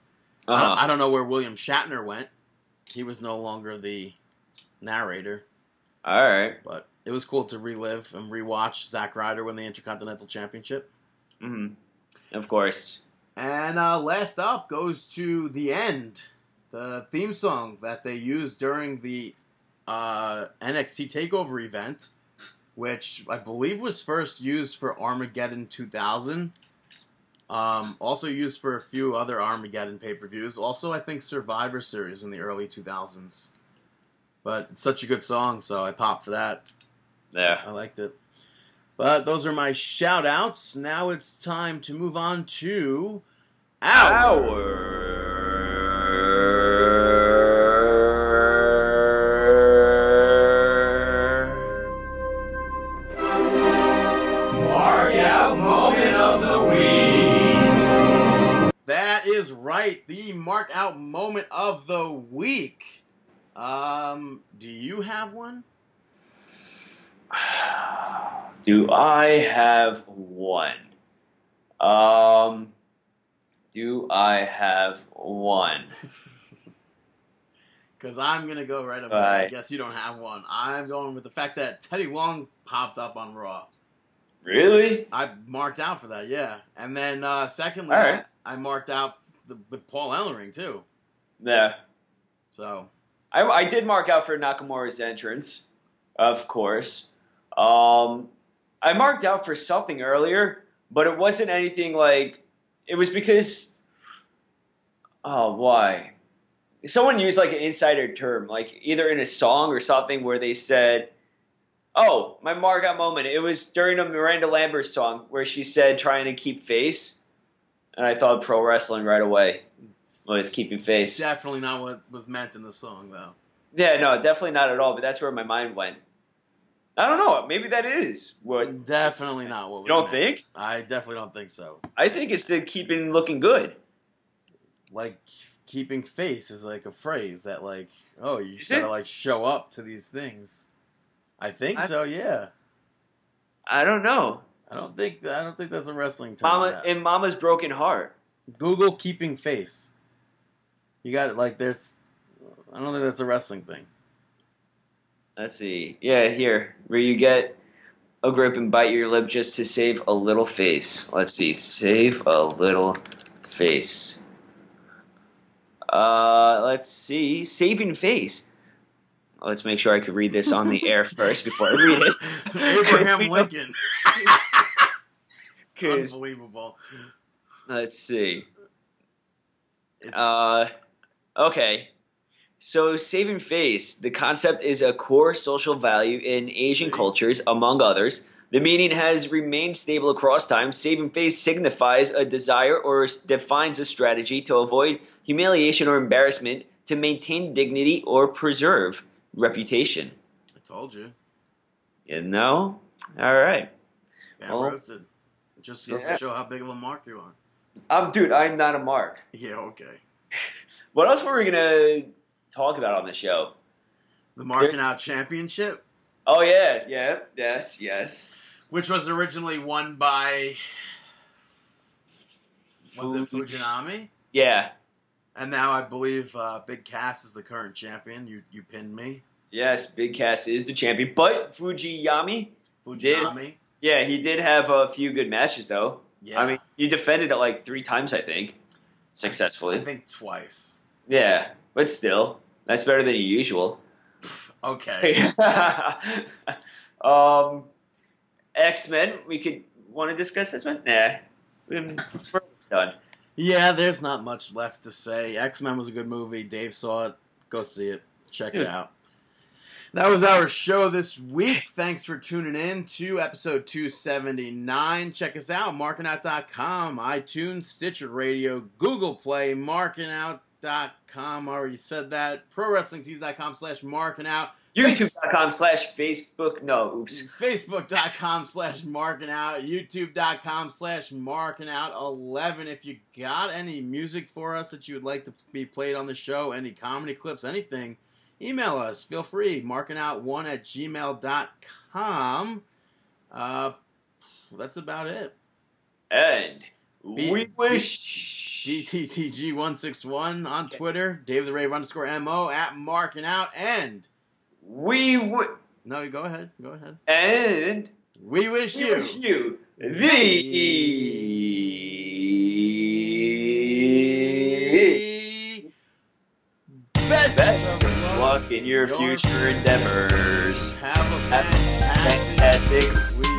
S1: I,
S2: Uh-huh.
S1: don't, I don't know where William Shatner went. He was no longer the narrator,
S2: All right.
S1: but it was cool to relive and rewatch Zack Ryder win the Intercontinental Championship.
S2: hmm Of course.
S1: And uh, last up goes to the end, the theme song that they used during the uh, NXT Takeover event, which I believe was first used for Armageddon 2000. Um, also used for a few other Armageddon pay per views. Also, I think Survivor Series in the early 2000s. But it's such a good song, so I popped for that.
S2: Yeah.
S1: I liked it. But those are my shout outs. Now it's time to move on to
S4: Mark
S1: Um, do you have one?
S2: Do I have one? Um, do I have one? <laughs>
S1: Because I'm gonna go right away. I guess you don't have one. I'm going with the fact that Teddy Long popped up on Raw.
S2: Really?
S1: I marked out for that, yeah. And then uh, secondly,
S2: Alright.
S1: I, I marked out the, with Paul Ellering too.
S2: Yeah.
S1: So
S2: I, I did mark out for Nakamura's entrance, of course. Um, I marked out for something earlier, but it wasn't anything like. It was because. Oh, why? Someone used like an insider term, like either in a song or something, where they said, "Oh, my mark out moment." It was during a Miranda Lambert song where she said, "Trying to keep face," and I thought pro wrestling right away with keeping face.
S1: definitely not what was meant in the song, though.
S2: Yeah, no, definitely not at all. But that's where my mind went. I don't know. Maybe that is what
S1: Definitely not what was
S2: you don't
S1: meant.
S2: think.
S1: I definitely don't think so.
S2: I think it's to keeping looking good.
S1: Like keeping face is like a phrase that like oh you just gotta like show up to these things. I think
S2: I-
S1: so. Yeah.
S2: I don't know.
S1: I don't think I don't think that's a wrestling term.
S2: Mama in Mama's broken heart.
S1: Google keeping face. You got it. Like there's. I don't think that's a wrestling thing.
S2: Let's see. Yeah, here where you get a grip and bite your lip just to save a little face. Let's see. Save a little face. Uh, let's see. Saving face. Let's make sure I could read this on the air <laughs> first before I read it.
S1: Abraham <laughs> Lincoln. <laughs> Unbelievable.
S2: let's see.
S1: It's,
S2: Uh, okay. So, saving face, the concept is a core social value in Asian cultures, among others. The meaning has remained stable across time. Saving face signifies a desire or defines a strategy to avoid humiliation or embarrassment, to maintain dignity or preserve reputation.
S1: I told you.
S2: You know? All right.
S1: Yeah,
S2: Well-
S1: roasted. Just goes
S2: Yeah.
S1: to show how big of a mark you are.
S2: Um, dude, I'm not a mark.
S1: Yeah, okay. <laughs>
S2: What else were we going to talk about on the show?
S1: The Marking Out Championship,
S2: Oh, yeah. Yeah. Yes. Yes.
S1: which was originally won by. Was it Fujinami?
S2: Yeah.
S1: And now I believe uh, Big Cass is the current champion. You you pinned me.
S2: Yes, Big Cass is the champion, but Fujiyami,
S1: Fujinami.
S2: yeah, he did have a few good matches though.
S1: Yeah.
S2: I mean, he defended it like three times, I think, successfully.
S1: I think twice.
S2: Yeah, but still, that's better than usual. <laughs>
S1: Okay. <laughs>
S2: um, X Men, we could want to discuss X Men. Nah, we're done.
S1: yeah, there's not much left to say. X Men was a good movie. Dave saw it. Go see it. Check it out. That was our show this week. Thanks for tuning in to episode 279. Check us out, markingout.com, iTunes, Stitcher Radio, Google Play, markingout.com. I already said that. ProWrestlingTees.com slash markingout.
S2: YouTube.com slash Facebook. No, oops.
S1: Facebook.com slash marking out, YouTube.com slash marking out 11. If you got any music for us that you would like to be played on the show, any comedy clips, anything, email us. Feel free. Marking out one at gmail.com. Uh, that's about it.
S2: And
S1: Be-
S2: we wish.
S1: DTTG161 on Twitter, Dave the Rave underscore MO at marking out, and
S2: We would.
S1: no, go ahead, go ahead.
S2: And
S1: We wish
S2: we
S1: you.
S2: wish you the
S1: best,
S2: best
S1: of
S2: luck in your
S1: Your-
S2: future endeavors. Have a
S1: fantastic
S2: fantastic
S1: week.